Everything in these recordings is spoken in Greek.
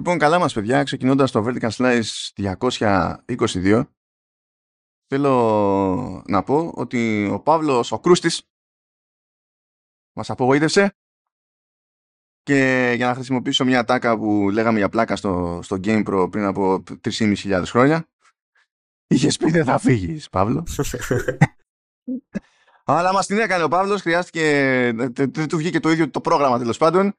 Λοιπόν, καλά μας παιδιά, ξεκινώντας το Vertical Slice 222 θέλω να πω ότι ο Παύλος, ο Κρούστης μας απογοήτευσε και για να χρησιμοποιήσω μια τάκα που λέγαμε για πλάκα στο, στο Game Pro πριν από 3.500 χρόνια είχες πει δεν θα φύγεις Παύλο αλλά μας την έκανε ο Παύλος χρειάστηκε δεν του βγήκε το ίδιο το πρόγραμμα τέλος πάντων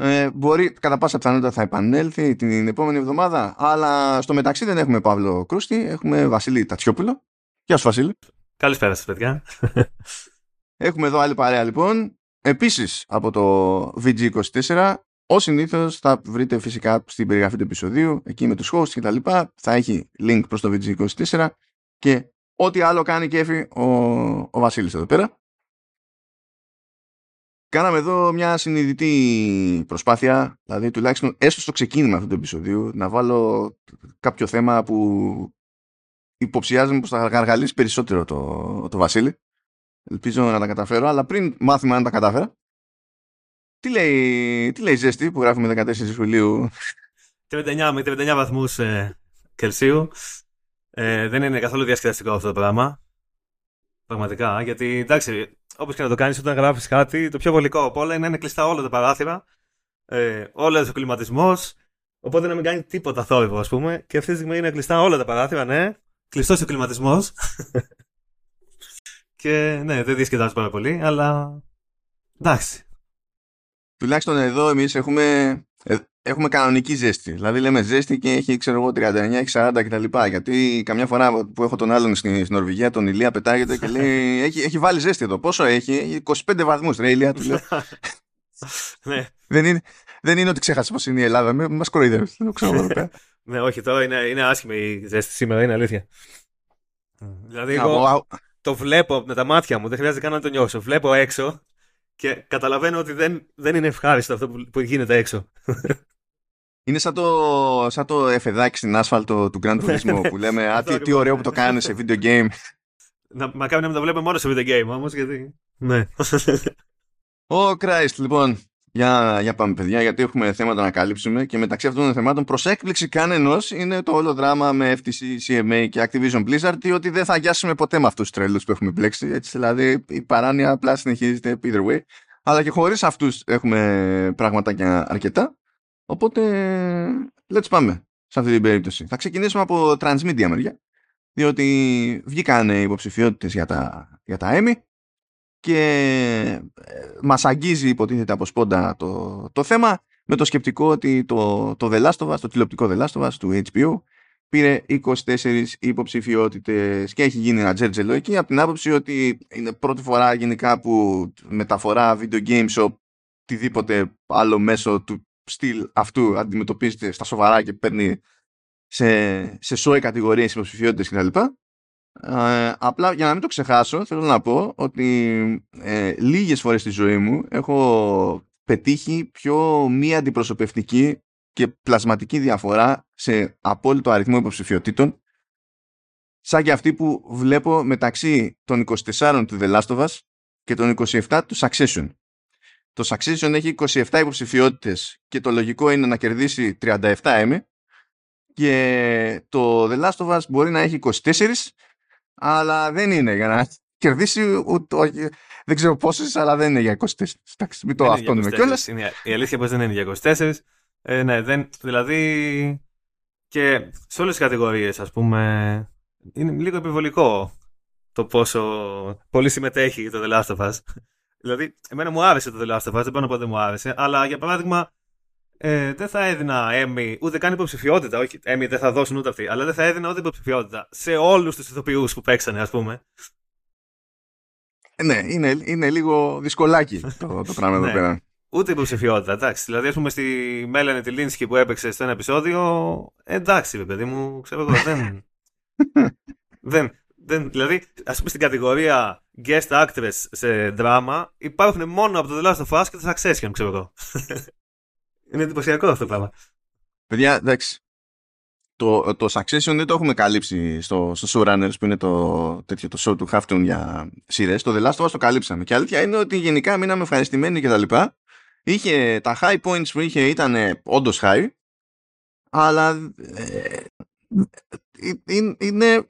ε, μπορεί κατά πάσα πιθανότητα θα επανέλθει την επόμενη εβδομάδα. Αλλά στο μεταξύ δεν έχουμε Παύλο Κρούστη, έχουμε Βασίλη Τατσιόπουλο. Γεια σου, Βασίλη. Καλησπέρα σας, παιδιά. Έχουμε εδώ άλλη παρέα λοιπόν. Επίσης από το VG24, ως συνήθως θα βρείτε φυσικά στην περιγραφή του επεισοδίου, εκεί με τους hosts και τα λοιπά, θα έχει link προς το VG24 και ό,τι άλλο κάνει κέφι ο, ο Βασίλης εδώ πέρα. Κάναμε εδώ μια συνειδητή προσπάθεια, δηλαδή τουλάχιστον έστω στο ξεκίνημα αυτού του επεισοδίου, να βάλω κάποιο θέμα που υποψιάζομαι πως θα γαργαλίσει περισσότερο το, το Βασίλη. Ελπίζω να τα καταφέρω, αλλά πριν μάθουμε αν τα κατάφερα, τι λέει, τι λέει η ζέστη που γράφουμε 14 Ιουλίου; 39 με 39 βαθμούς ε, Κελσίου. Ε, δεν είναι καθόλου διασκεδαστικό αυτό το πράγμα. Πραγματικά, γιατί εντάξει, όπως και να το κάνεις, όταν γράφεις κάτι, το πιο βολικό από όλα είναι να είναι κλειστά όλα τα παράθυρα, ε, όλο ο κλιματισμός. Οπότε να μην κάνει τίποτα θόρυβο, ας πούμε. Και αυτή τη στιγμή είναι κλειστά όλα τα παράθυρα, ναι. Κλειστός ο κλιματισμός. και ναι, δεν διασκεδάζει πάρα πολύ, αλλά. Εντάξει. Τουλάχιστον εδώ εμείς έχουμε ε, έχουμε κανονική ζέστη. Δηλαδή λέμε ζέστη και έχει, ξέρω εγώ, 39, έχει 40 κτλ. Γιατί καμιά φορά που έχω τον άλλον στην, Νορβηγία, τον Ηλία πετάγεται και λέει: έχει, έχει βάλει ζέστη εδώ. Πόσο έχει, 25 βαθμούς. Ρε Ηλία, του λέω. ναι. δεν, είναι, δεν είναι ότι ξέχασε πώ είναι η Ελλάδα. Μην μας κοροϊδεύεις. Δεν ξέρω εδώ ναι, όχι, τώρα είναι, είναι άσχημη η ζέστη σήμερα, είναι αλήθεια. Δηλαδή, εγώ το βλέπω με τα μάτια μου, δεν χρειάζεται καν να το νιώσω. Βλέπω έξω και καταλαβαίνω ότι δεν, δεν είναι ευχάριστο αυτό που, που γίνεται έξω. Είναι σαν το, σαν το εφεδάκι στην άσφαλτο του Grand Turismo που λέμε Α, τι, τι ωραίο που το κάνουν σε video game. Να, μακάρι να το βλέπουμε μόνο σε video game όμως, γιατί... Ναι. Ω, Christ, λοιπόν, για, για πάμε παιδιά, γιατί έχουμε θέματα να καλύψουμε και μεταξύ αυτών των θεμάτων προς έκπληξη κανενός είναι το όλο δράμα με FTC, CMA και Activision Blizzard ότι δεν θα γιάσουμε ποτέ με αυτούς τους τρελούς που έχουμε μπλέξει, έτσι δηλαδή η παράνοια απλά συνεχίζεται either way. Αλλά και χωρίς αυτούς έχουμε πραγματάκια αρκετά. Οπότε, let's πάμε σε αυτή την περίπτωση. Θα ξεκινήσουμε από transmedia μεριά, διότι βγήκαν υποψηφιότητες για τα, για τα Emmy και ε, μας αγγίζει υποτίθεται από σπόντα το, το θέμα με το σκεπτικό ότι το, το The Last of Us, το τηλεοπτικό The Last of Us του HBO πήρε 24 υποψηφιότητες και έχει γίνει ένα τζέρτζελο εκεί από την άποψη ότι είναι πρώτη φορά γενικά που μεταφορά video games σε οτιδήποτε άλλο μέσο του στυλ αυτού αντιμετωπίζεται στα σοβαρά και παίρνει σε, σε σόι κατηγορίες υποψηφιότητες κτλ. Ε, απλά για να μην το ξεχάσω θέλω να πω ότι ε, λίγες φορές στη ζωή μου έχω πετύχει πιο μη αντιπροσωπευτική και πλασματική διαφορά σε απόλυτο αριθμό υποψηφιότητων σαν και αυτή που βλέπω μεταξύ των 24 του The Last of Us και των 27 του Succession. Το Succession έχει 27 υποψηφιότητες και το λογικό είναι να κερδίσει 37 Emmy και το The Last of Us μπορεί να έχει 24 αλλά δεν είναι για να κερδίσει ούτε, δεν ξέρω πόσες, αλλά δεν είναι για 24. Εντάξει, μην το αυτόνουμε κιόλα. Η αλήθεια πως δεν είναι για 24. Ε, ναι, δεν, δηλαδή και σε όλες τις κατηγορίες, ας πούμε, είναι λίγο επιβολικό το πόσο πολύ συμμετέχει το The Last of Us. Δηλαδή, εμένα μου άρεσε το The Last of Us, δεν μπορώ να πω ότι δεν μου άρεσε, αλλά για παράδειγμα, ε, δεν θα έδινα Emmy, ούτε καν υποψηφιότητα. Όχι, Emmy δεν θα δώσουν ούτε αυτοί, αλλά δεν θα έδινα ούτε υποψηφιότητα σε όλους τους ηθοποιούς που παίξανε, ας πούμε. Ε, ναι, είναι, είναι λίγο δυσκολάκι το, το πράγμα εδώ ναι. πέρα. Ούτε υποψηφιότητα, εντάξει. Δηλαδή, ας πούμε, στη Μέλανε τη Λίνσκι που έπαιξε στο ένα επεισόδιο, εντάξει, παιδί μου, ξέρω εγώ, δεν. δεν, δεν, δηλαδή, α πούμε στην κατηγορία guest actress σε δράμα υπάρχουν μόνο από το The Last of Us και το Succession, ξέρω εγώ. Είναι εντυπωσιακό αυτό το πράγμα. Παιδιά, εντάξει. Το, το Succession δεν το έχουμε καλύψει στο, στο Showrunners που είναι το, τέτοιο, το show του Hafton για σειρέ. Το The Last of Us το καλύψαμε. Και αλήθεια είναι ότι γενικά μείναμε ευχαριστημένοι και τα λοιπά. Είχε, τα high points που είχε ήταν όντω high αλλά ε, είναι,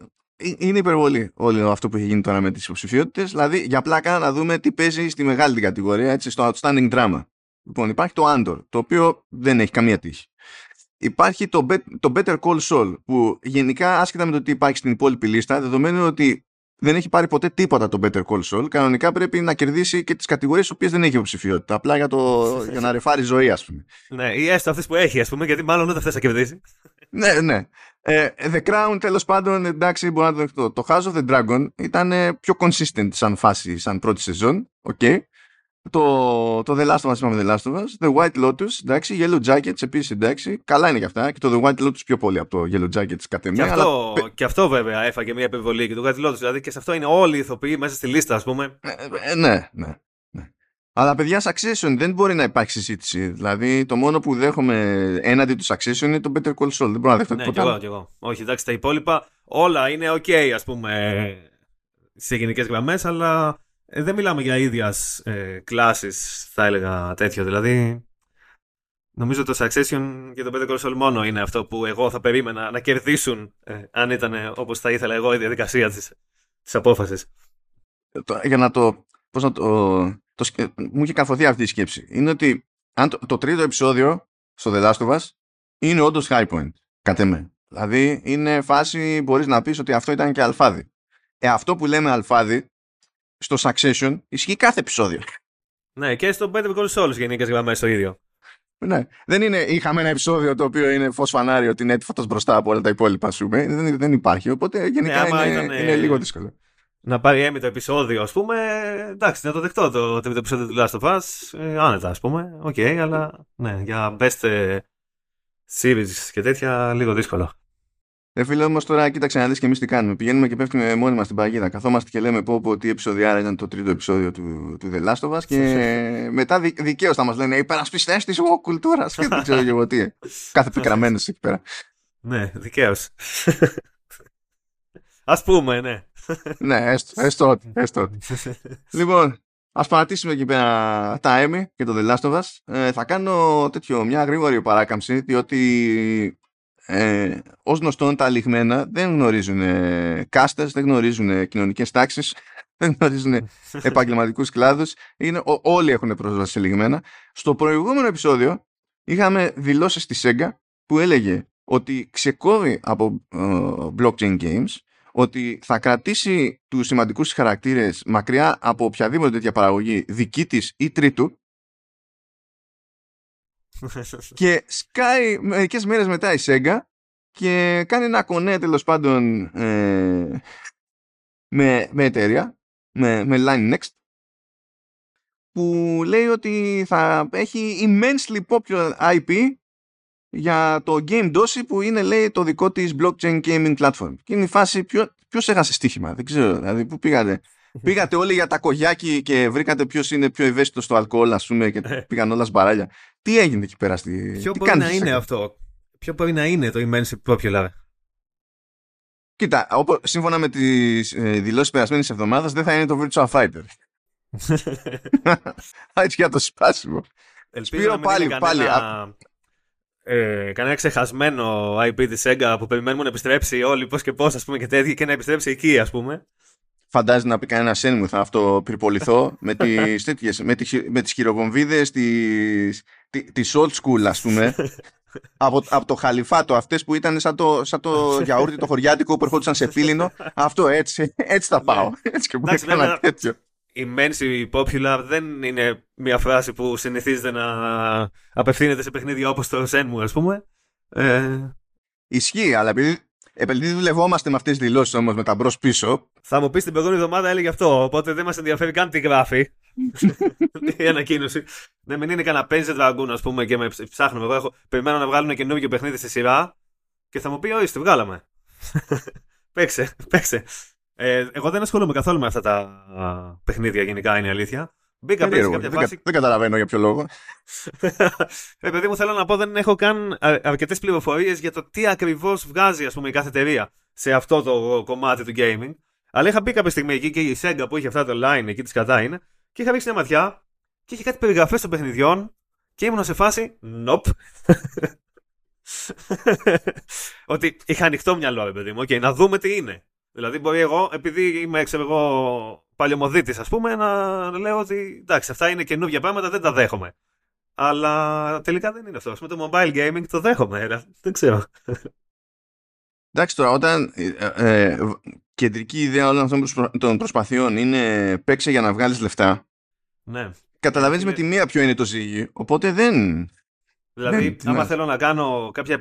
είναι υπερβολή όλο αυτό που έχει γίνει τώρα με τις υποψηφιότητες. Δηλαδή, για πλάκα να δούμε τι παίζει στη μεγάλη την κατηγορία, έτσι, στο Outstanding Drama. Λοιπόν, υπάρχει το Andor, το οποίο δεν έχει καμία τύχη. Υπάρχει το, το Better Call Saul, που γενικά, άσχετα με το τι υπάρχει στην υπόλοιπη λίστα, δεδομένου ότι δεν έχει πάρει ποτέ τίποτα το Better Call Saul, κανονικά πρέπει να κερδίσει και τις κατηγορίες στις οποίες δεν έχει υποψηφιότητα. Απλά για, το, για να ρεφάρει ζωή, ας πούμε. Ναι, ή έστω αυτές που έχει, ας πούμε, γιατί μάλλον δεν θε να κερδίσει. Ναι, ναι. Ε, The Crown, τέλος πάντων, εντάξει, μπορώ να το δεχτώ. Το House of the Dragon ήταν πιο consistent σαν φάση, σαν πρώτη σεζόν. Okay. Το, το The Last of Us, είπαμε The Last of Us. The White Lotus, εντάξει. Yellow Jackets επίσης, εντάξει. Καλά είναι και αυτά. Και το The White Lotus πιο πολύ από το Yellow Jackets κατ' εμέ. Και, αυτό, αλλά... και αυτό βέβαια έφαγε μια επιβολή και το White Lotus. Δηλαδή και σε αυτό είναι όλοι οι ηθοποιοί μέσα στη λίστα, ας πούμε. Ε, ε, ναι, ναι. Ναι. Αλλά παιδιά, Succession δεν μπορεί να υπάρχει συζήτηση. Δηλαδή, το μόνο που δέχομαι έναντι τους Succession είναι το Better Call Saul. Δεν μπορώ να δεχτώ ναι, τίποτα. Ναι, και εγώ, εγώ. Όχι, εντάξει, τα υπόλοιπα όλα είναι OK, ας πούμε, σε γενικές γραμμές, αλλά ε, δεν μιλάμε για ίδιας ε, κλάσει, θα έλεγα τέτοιο. Δηλαδή, νομίζω το Succession και το Better Call Saul μόνο είναι αυτό που εγώ θα περίμενα να κερδίσουν ε, αν ήταν όπως θα ήθελα εγώ η διαδικασία της απόφασης. Για να το. Πώς να το, το, μου είχε καθοθεί αυτή η σκέψη. Είναι ότι αν το, το τρίτο επεισόδιο στο The Last of Us είναι όντως high point. Κατ' εμέ. Δηλαδή είναι φάση μπορείς να πεις ότι αυτό ήταν και αλφάδι. Ε, αυτό που λέμε αλφάδι στο Succession ισχύει κάθε επεισόδιο. Ναι, και στο Better Call Saul γενικές γραμμές το ίδιο. Ναι. Δεν είναι, είχαμε ένα επεισόδιο το οποίο είναι φως φανάρι ότι είναι έτοιμο μπροστά από όλα τα υπόλοιπα, σου δεν, δεν υπάρχει. Οπότε γενικά ναι, είναι, είναι λίγο δύσκολο. Να πάρει Emmy το επεισόδιο, ας πούμε. Εντάξει, να το δεχτώ το τρίτο επεισόδιο του Last of Us. Ε, άνετα, ας πούμε. OK, okay, αλλά ναι, για best ε, series και τέτοια λίγο δύσκολο. Ε, φίλε, όμως τώρα κοίταξε να δεις και εμείς τι κάνουμε. Πηγαίνουμε και πέφτουμε μόνοι μας στην παγίδα. Καθόμαστε και λέμε πω, πω τι επεισοδιάρα ήταν το τρίτο επεισόδιο του, του The Last of Us και μετά δι, δικαίως θα μας λένε υπερασπιστές της κουλτούρας. και δεν ξέρω εγώ τι. Κάθε πικραμένο εκεί πέρα. Ναι, δικαίως. Α πούμε, ναι. Ναι, έστω ότι. λοιπόν, Α παρατήσουμε εκεί πέρα τα Emmy και το The Last of Us. Ε, θα κάνω τέτοιο, μια γρήγορη παράκαμψη, διότι ε, Ω γνωστόν τα λιγμένα δεν γνωρίζουν ε, κάστες, δεν γνωρίζουν ε, κοινωνικές τάξεις, δεν γνωρίζουν επαγγελματικούς κλάδους. Είναι, όλοι έχουν πρόσβαση σε λιγμένα. Στο προηγούμενο επεισόδιο είχαμε δηλώσεις στη Sega που έλεγε ότι ξεκόβει από ε, blockchain games, ότι θα κρατήσει τους σημαντικούς χαρακτήρες μακριά από οποιαδήποτε τέτοια παραγωγή δική της ή τρίτου. Και σκάει μερικές μέρες μετά η Sega και κάνει ένα κονέ τέλος πάντων ε, με, με εταιρεία, με, με Line Next που λέει ότι θα έχει immensely popular IP για το Game Dosi που είναι λέει το δικό της blockchain gaming platform. Και είναι η φάση ποιο, ποιος έχασε στοίχημα, δεν ξέρω, δηλαδή πού πήγατε. Πήγατε όλοι για τα κογιάκι και βρήκατε ποιος είναι πιο ευαίσθητος στο αλκοόλ, ας πούμε, και πήγαν όλα σμπαράλια. Τι έγινε εκεί πέρα στη. Ποιο Τι μπορεί να είναι αυτό; Ποιο μπορεί να είναι το immensely popular; Κοίτα, όπως, σύμφωνα με τις ε, δηλώσεις περασμένης εβδομάδας, δεν θα είναι το Virtual Fighter. Έτσι για το σπάσιμο. Ελπίζω Σπύρο, να πάλι, είναι πάλι. Κανένα, ε, κανένα ξεχασμένο IP της Sega που περιμένουμε να επιστρέψει όλοι πώς και πώς, ας πούμε, και τέτοια και να επιστρέψει εκεί, ας πούμε. Φαντάζει να πει κανένα μου θα αυτοπυρποληθώ με τις, τέτοιες, με τις, με τις χειροβομβίδες της, της old school ας πούμε. Από, από το χαλιφάτο αυτές που ήταν σαν το, σαν το γιαούρτι το χωριάτικο που ερχόντουσαν σε πύληνο αυτό έτσι, έτσι θα πάω. Ναι. έτσι και μπορεί να τέτοιο Immensely popular δεν είναι μια φράση που συνηθίζεται να απευθύνεται σε παιχνίδια όπως το Shenmue ας πούμε ε... Ισχύει, αλλά επειδή επειδή δουλευόμαστε με αυτές τις δηλώσεις όμως με τα μπρος πίσω. Θα μου πεις την προηγούμενη εβδομάδα έλεγε αυτό. Οπότε δεν μας ενδιαφέρει καν τι γράφει. η ανακοίνωση. Ναι, μην είναι κανένα Panzer Dragoon, ας πούμε, και με ψάχνουμε. Εγώ έχω, περιμένω να βγάλουν καινούργιο παιχνίδι στη σειρά και θα μου πει: Ορίστε, βγάλαμε. παίξε, παίξε. Ε, εγώ δεν ασχολούμαι καθόλου με αυτά τα παιχνίδια, γενικά είναι η αλήθεια. Μπήκα πριν σε κάποια δεν, φάση. Δεν καταλαβαίνω για ποιο λόγο. ε, παιδί μου, θέλω να πω, δεν έχω καν αρκετές πληροφορίες για το τι ακριβώς βγάζει ας πούμε, η κάθε εταιρεία σε αυτό το κομμάτι του gaming. Αλλά είχα μπει κάποια στιγμή εκεί και η Sega που είχε αυτά το line εκεί της κατά είναι και είχα ρίξει μια ματιά και είχε κάτι περιγραφές των παιχνιδιών και ήμουν σε φάση. Nope. ότι είχα ανοιχτό μυαλό, ρε παιδί μου. Okay, να δούμε τι είναι. Δηλαδή, μπορεί εγώ, επειδή είμαι, ξέρω εγώ, παλιωμοδίτης, ας πούμε, να λέω ότι εντάξει, αυτά είναι καινούργια πράγματα, δεν τα δέχομαι. Αλλά τελικά δεν είναι αυτό. Με το mobile gaming το δέχομαι. Δεν ξέρω. Εντάξει τώρα, όταν ε, ε, κεντρική ιδέα όλων αυτών των προσπαθειών είναι παίξε για να βγάλεις λεφτά. Ναι. Καταλαβαίνεις με τη μία ποιο είναι το ζύγι, οπότε δεν... Δηλαδή, δεν, άμα ναι. θέλω να κάνω κάποια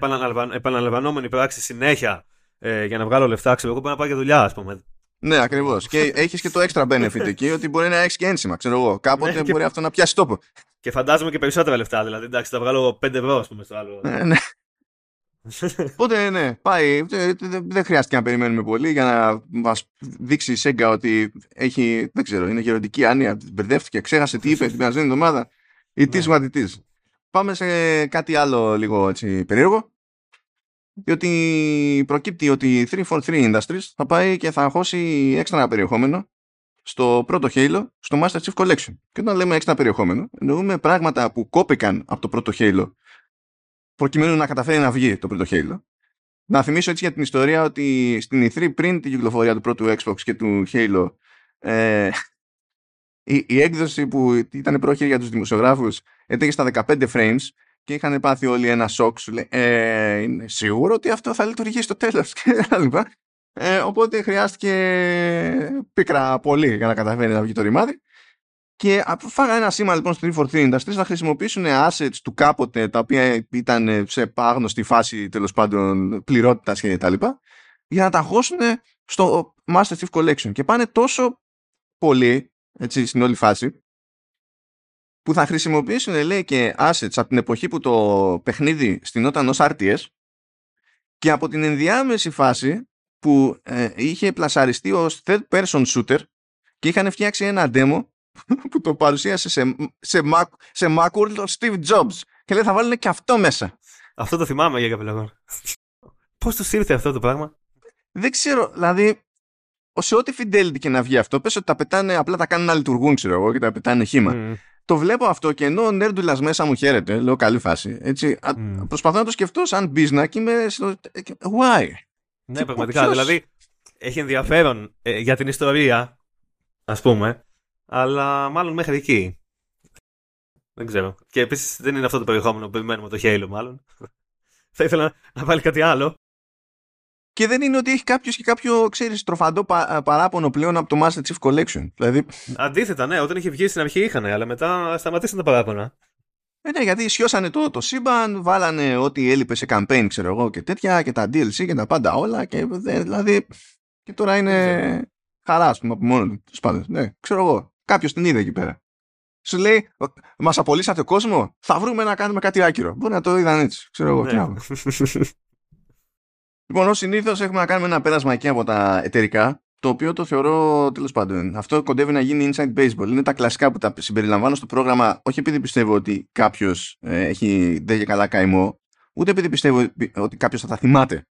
επαναλαμβανόμενη πράξη συνέχεια ε, για να βγάλω λεφτά, ξέρω εγώ, πρέπει να πάω για δουλειά, ας πούμε. Ναι, ακριβώς. και έχεις και το extra benefit εκεί, ότι μπορεί να έχεις και ένσημα, ξέρω εγώ. Κάποτε ναι, μπορεί αυτό να πιάσει τόπο. Και φαντάζομαι και περισσότερα λεφτά, δηλαδή. Εντάξει, θα βγάλω 5 ευρώ, ας πούμε, στο άλλο. Ναι, ναι. Οπότε ναι, πάει. Δεν χρειάστηκε να περιμένουμε πολύ για να μας δείξει η Σέγγα ότι έχει, δεν ξέρω, είναι γεροντική άνοια. Μπερδεύτηκε, ξέχασε τι είπε την περασμένη εβδομάδα. Ή τι σου τι. Πάμε σε κάτι άλλο λίγο έτσι περίεργο. Διότι προκύπτει ότι η 343 Industries θα πάει και θα αγχώσει έξτρα περιεχόμενο στο πρώτο Halo, στο Master Chief Collection. Και όταν λέμε έξτρα περιεχόμενο, εννοούμε πράγματα που κόπηκαν από το πρώτο Halo προκειμένου να καταφέρει να βγει το πρώτο Halo. Να θυμίσω έτσι για την ιστορία ότι στην E3 πριν την κυκλοφορία του πρώτου Xbox και του Halo ε, η, η, έκδοση που ήταν πρόχειρη για τους δημοσιογράφους έτρεχε στα 15 frames και είχαν πάθει όλοι ένα σοκ σου λέει ε, είναι σίγουρο ότι αυτό θα λειτουργήσει στο τέλος και ε, οπότε χρειάστηκε πίκρα πολύ για να καταφέρει να βγει το ρημάδι. Και φάγα ένα σήμα λοιπόν στο 343 Industries να χρησιμοποιήσουν assets του κάποτε τα οποία ήταν σε άγνωστη φάση τέλος πάντων πληρότητας και τα λοιπά για να τα χώσουν στο Master Chief Collection. Και πάνε τόσο πολύ έτσι στην όλη φάση που θα χρησιμοποιήσουν λέει και assets από την εποχή που το παιχνίδι στηνόταν ως RTS και από την ενδιάμεση φάση που ε, είχε πλασαριστεί ως third person shooter και είχαν φτιάξει ένα demo που το παρουσίασε σε, σε, Mac, σε Macworld ο Steve Jobs. Και λέει θα βάλουν και αυτό μέσα. Αυτό το θυμάμαι για κάποιο λόγο. Πώς τους ήρθε αυτό το πράγμα; Δεν ξέρω, δηλαδή σε ό,τι fidelity και να βγει αυτό, πες ότι τα πετάνε, απλά τα κάνουν να λειτουργούν, ξέρω εγώ, και τα πετάνε χήμα. Το βλέπω αυτό και ενώ ο Νέρντουλας μέσα μου χαίρεται, λέω καλή φάση. Έτσι, mm. Προσπαθώ να το σκεφτώ σαν business και είμαι στο. Why? Ναι, πραγματικά. Δηλαδή, έχει ενδιαφέρον ε, για την ιστορία, ας πούμε, αλλά μάλλον μέχρι εκεί. Δεν ξέρω. Και επίσης δεν είναι αυτό το περιεχόμενο που περιμένουμε το Halo, μάλλον. Θα ήθελα να βάλει κάτι άλλο. Και δεν είναι ότι έχει κάποιος και κάποιο, ξέρεις, τροφαντό παράπονο πλέον από το Master Chief Collection. Δηλαδή... Αντίθετα, ναι, όταν είχε βγει στην αρχή είχαν, αλλά μετά σταματήσαν τα παράπονα. Ε, ναι, γιατί ισιώσανε το, το σύμπαν, βάλανε ό,τι έλειπε σε campaign, ξέρω εγώ, και τέτοια, και τα DLC και τα πάντα όλα. Και δηλαδή. Και τώρα είναι χαρά, ας πούμε, από μόνο του. Ναι, ξέρω εγώ. Κάποιος την είδε εκεί πέρα. Σου λέει, μας απολύσατε κόσμο, θα βρούμε να κάνουμε κάτι άκυρο. Μπορεί να το είδαν έτσι. Ξέρω εγώ. Ναι. λοιπόν, ως συνήθως έχουμε να κάνουμε ένα πέρασμα εκεί από τα εταιρικά, το οποίο το θεωρώ τέλος πάντων. Αυτό κοντεύει να γίνει inside baseball. Είναι τα κλασικά που τα συμπεριλαμβάνω στο πρόγραμμα, όχι επειδή πιστεύω ότι κάποιος ε, έχει δεν καλά καημό, ούτε επειδή πιστεύω ότι κάποιος θα τα θυμάται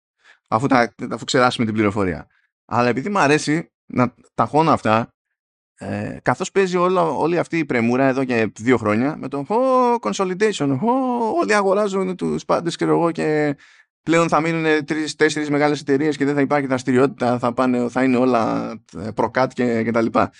αφού, τα, αφού ξεράσουμε την πληροφορία. Αλλά επειδή μου αρέσει να ταχώνω αυτά ε, καθώς παίζει όλο, όλη αυτή η πρεμούρα εδώ και δύο χρόνια με το oh, consolidation, oh, όλοι αγοράζουν τους πάντες και εγώ και πλέον θα μείνουν τρεις-τέσσερις μεγάλες εταιρείες και δεν θα υπάρχει δραστηριότητα, θα, πάνε, θα είναι όλα ε, προκάτ και, και τα λοιπά.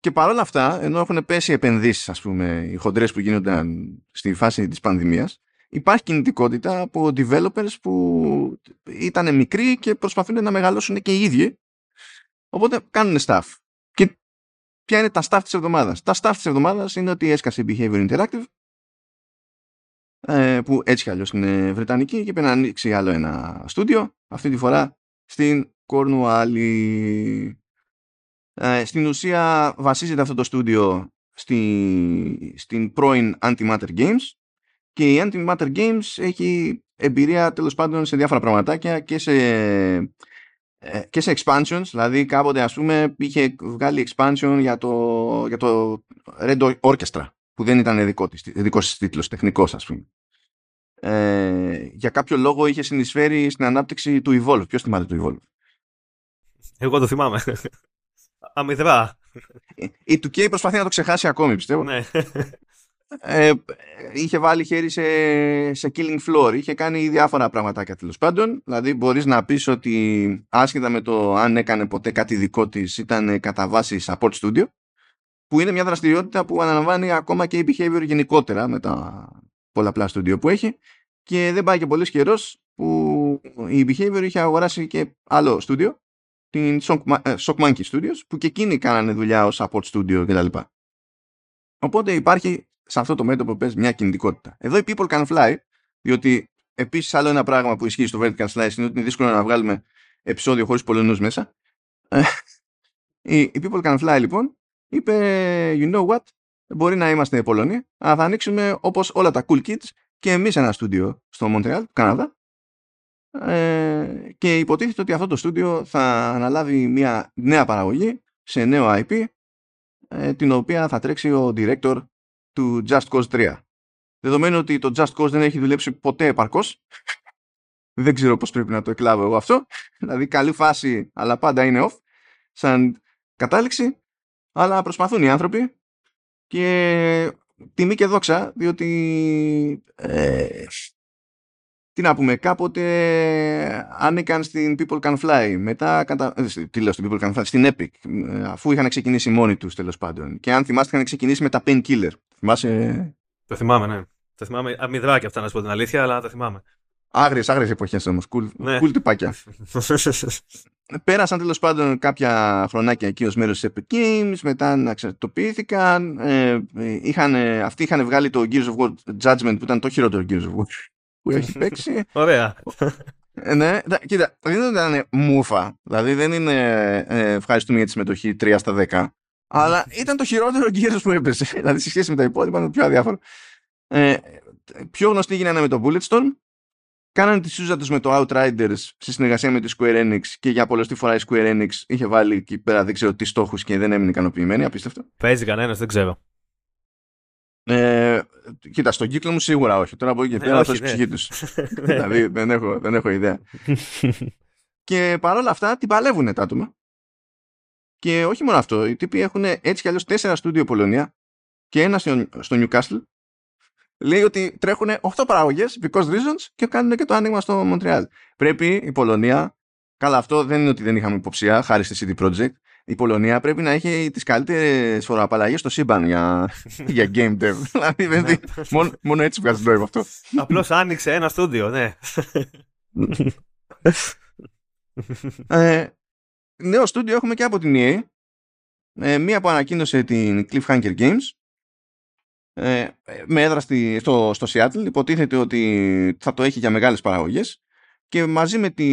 Και παρόλα αυτά, ενώ έχουν πέσει επενδύσεις, ας πούμε, οι χοντρές που γίνονταν στη φάση της πανδημίας, υπάρχει κινητικότητα από developers που ήταν μικροί και προσπαθούν να μεγαλώσουν και οι ίδιοι. Οπότε κάνουν staff. Ποια είναι τα staff της εβδομάδας; Τα staff της εβδομάδας είναι ότι έσκασε Behavior Interactive ε, που έτσι κι αλλιώς είναι βρετανική και πρέπει να ανοίξει άλλο ένα στούντιο αυτή τη φορά στην Κορνουάλη. Ε, στην ουσία βασίζεται αυτό το στούντιο στη, στην πρώην Antimatter Games και η Antimatter Games έχει εμπειρία τέλος πάντων σε διάφορα πραγματάκια και σε ε, και σε expansions, δηλαδή κάποτε ας πούμε είχε βγάλει expansion για το, για το Red Orchestra που δεν ήταν δικό της, δικός της τίτλος, τεχνικός ας πούμε. Ε, για κάποιο λόγο είχε συνεισφέρει στην ανάπτυξη του Evolve. Ποιος θυμάται το Evolve? Εγώ το θυμάμαι. Αμυδρά. Η 2K προσπαθεί να το ξεχάσει ακόμη πιστεύω. Ναι. ε, είχε βάλει χέρι σε, σε killing floor, είχε κάνει διάφορα πραγματάκια τέλος πάντων. Δηλαδή, μπορείς να πεις ότι άσχετα με το αν έκανε ποτέ κάτι δικό της, ήταν κατά βάση support studio, που είναι μια δραστηριότητα που αναλαμβάνει ακόμα και η behavior γενικότερα με τα πολλαπλά studio που έχει. Και δεν πάει και πολύ καιρός που η behavior είχε αγοράσει και άλλο studio, την Shock, ε, Shock Monkey Studios, που και εκείνοι κάνανε δουλειά ως support studio κτλ. Οπότε υπάρχει σε αυτό το μέτωπο πες μια κινητικότητα. Εδώ οι people can fly, διότι επίσης άλλο ένα πράγμα που ισχύει στο vertical slice είναι ότι είναι δύσκολο να βγάλουμε επεισόδιο χωρίς Πολωνούς μέσα. Ε, οι people can fly λοιπόν είπε you know what, μπορεί να είμαστε Πολωνοί, αλλά θα ανοίξουμε όπως όλα τα cool kids και εμείς ένα στούντιο στο Μοντρεάλ, Καναδά, ε, και υποτίθεται ότι αυτό το στούντιο θα αναλάβει μια νέα παραγωγή σε νέο IP ε, την οποία θα τρέξει ο director του Just Cause 3. Δεδομένου ότι το Just Cause δεν έχει δουλέψει ποτέ επαρκώς, δεν ξέρω πώς πρέπει να το εκλάβω εγώ αυτό, δηλαδή καλή φάση αλλά πάντα είναι off, σαν κατάληξη, αλλά προσπαθούν οι άνθρωποι και τιμή και δόξα, διότι ε, τι να πούμε, κάποτε άνοικαν στην People Can Fly, μετά, κατα... Ε, τι λέω στην People Can Fly, στην Epic, ε, αφού είχαν ξεκινήσει μόνοι τους τέλος πάντων. Και αν θυμάστε είχαν ξεκινήσει με τα Painkiller. Θυμάσαι... Το θυμάμαι, ναι. Το θυμάμαι, αμυδράκι αυτά να σου πω την αλήθεια, αλλά το θυμάμαι. Άγριες, άγριες εποχές όμως, cool, ναι. cool τυπάκια. Πέρασαν τέλος πάντων κάποια χρονάκια εκεί ως μέρος της Epic Games, μετά να εξαρτητοποιήθηκαν, ε, είχαν, αυτοί είχαν βγάλει το Gears of War Judgment που ήταν το χειρότερο Gears of War που έχει παίξει. Ωραία. Ε, ναι, κοίτα, δεν ήταν μούφα. Δηλαδή δεν είναι ε, ευχαριστούμε για τη συμμετοχή 3 στα 10. Αλλά ήταν το χειρότερο γύρο που έπεσε. δηλαδή σε σχέση με τα υπόλοιπα είναι πιο αδιάφορο. Ε, πιο γνωστοί γίνανε με το Bulletstorm. Κάνανε τη σούζα τους με το Outriders σε συνεργασία με τη Square Enix και για πολλωστή φορά η Square Enix είχε βάλει εκεί πέρα δεν ξέρω τις στόχους και δεν έμεινε ικανοποιημένη, απίστευτο. Παίζει κανένας, δεν ξέρω. Ε, κοίτα, στον κύκλο μου σίγουρα όχι. Τώρα από εκεί και πέρα θα ψυχή τους. δηλαδή δεν έχω, δεν έχω ιδέα. και παρόλα αυτά την παλεύουν τα άτομα. Και όχι μόνο αυτό, οι τύποι έχουν έτσι κι αλλιώς τέσσερα στούντιο Πολωνία και ένα στο, στο Newcastle. Λέει ότι τρέχουν 8 παραγωγές, because reasons, και κάνουν και το άνοιγμα στο Μοντρεάλ. Πρέπει η Πολωνία, καλά αυτό δεν είναι ότι δεν είχαμε υποψία, χάρη στη CD Projekt, η Πολωνία πρέπει να έχει τις καλύτερες φοροαπαλλαγές στο σύμπαν για, για game dev. δηλαδή, ναι. μόνο, μόνο έτσι βγάζει νόημα αυτό. Απλώς άνοιξε ένα στούντιο, ναι. ε, νέο στούντιο έχουμε και από την EA. Ε, μία που ανακοίνωσε την Cliffhanger Games ε, με έδρα στο, στο Seattle. Υποτίθεται ότι θα το έχει για μεγάλες παραγωγές και μαζί με, τη,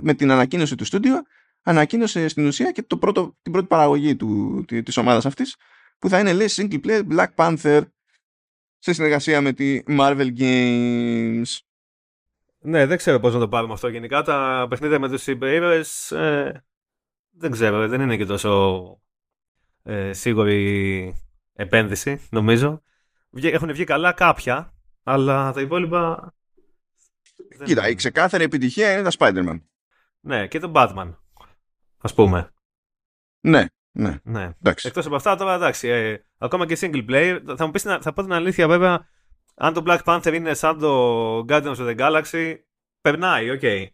με την ανακοίνωση του στούντιο ανακοίνωσε στην ουσία και το πρώτο, την πρώτη παραγωγή του, της ομάδας αυτής που θα είναι λέει single player Black Panther σε συνεργασία με τη Marvel Games. Ναι, δεν ξέρω πώς να το πάρουμε αυτό. Γενικά τα παιχνίδια με τους superheroes ε, δεν ξέρω, δεν είναι και τόσο ε, σίγουρη επένδυση, νομίζω. Έχουν βγει καλά κάποια, αλλά τα υπόλοιπα... Κοίτα, η ξεκάθαρη επιτυχία είναι τα Spider-Man. Ναι, και το Batman ας πούμε. Ναι, ναι. ναι. Εκτός από αυτά, τώρα εντάξει. Ε, ακόμα και single player. Θα μου πεις θα πω την αλήθεια, βέβαια, αν το Black Panther είναι σαν το Guardians of the Galaxy, περνάει, OK. Okay.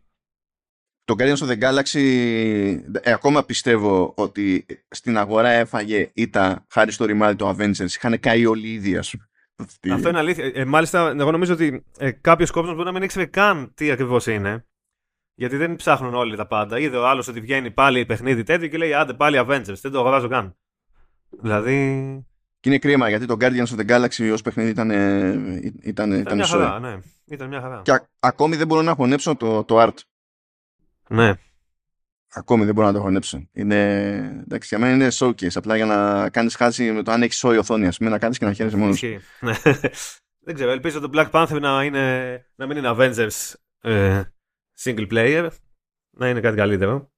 Το Guardians of the Galaxy ε, ακόμα πιστεύω ότι στην αγορά έφαγε ήττα χάρη στο ρημάδι του Avengers. Είχαν καεί όλοι ήδη, ας Αυτό είναι αλήθεια. Ε, μάλιστα, εγώ νομίζω ότι ε, κάποιος κόσμος μπορεί να μην ήξερε καν τι ακριβώς είναι. Γιατί δεν ψάχνουν όλοι τα πάντα. Είδε ο άλλος ότι βγαίνει πάλι παιχνίδι τέτοιο και λέει Άντε πάλι Avengers. Δεν το αγοράζω καν. Δηλαδή. Και είναι κρίμα γιατί το Guardians of the Galaxy ως παιχνίδι ήταν. ήταν, ήταν, ήταν μια χαρά, ναι. Ήταν μια χαρά. Και α, ακόμη δεν μπορώ να χωνέψω το, το art. Ναι. Ακόμη δεν μπορώ να το χωνέψω. Είναι, εντάξει, για μένα είναι showcase. Απλά για να κάνεις χάση με το αν έχεις σόι οθόνη, ας πούμε, να κάνεις και να χαίρεσαι μόνος. Ναι. δεν ξέρω. Ελπίζω το Black Panther να, είναι, να μην είναι Avengers. Ε, single player να είναι κάτι καλύτερο.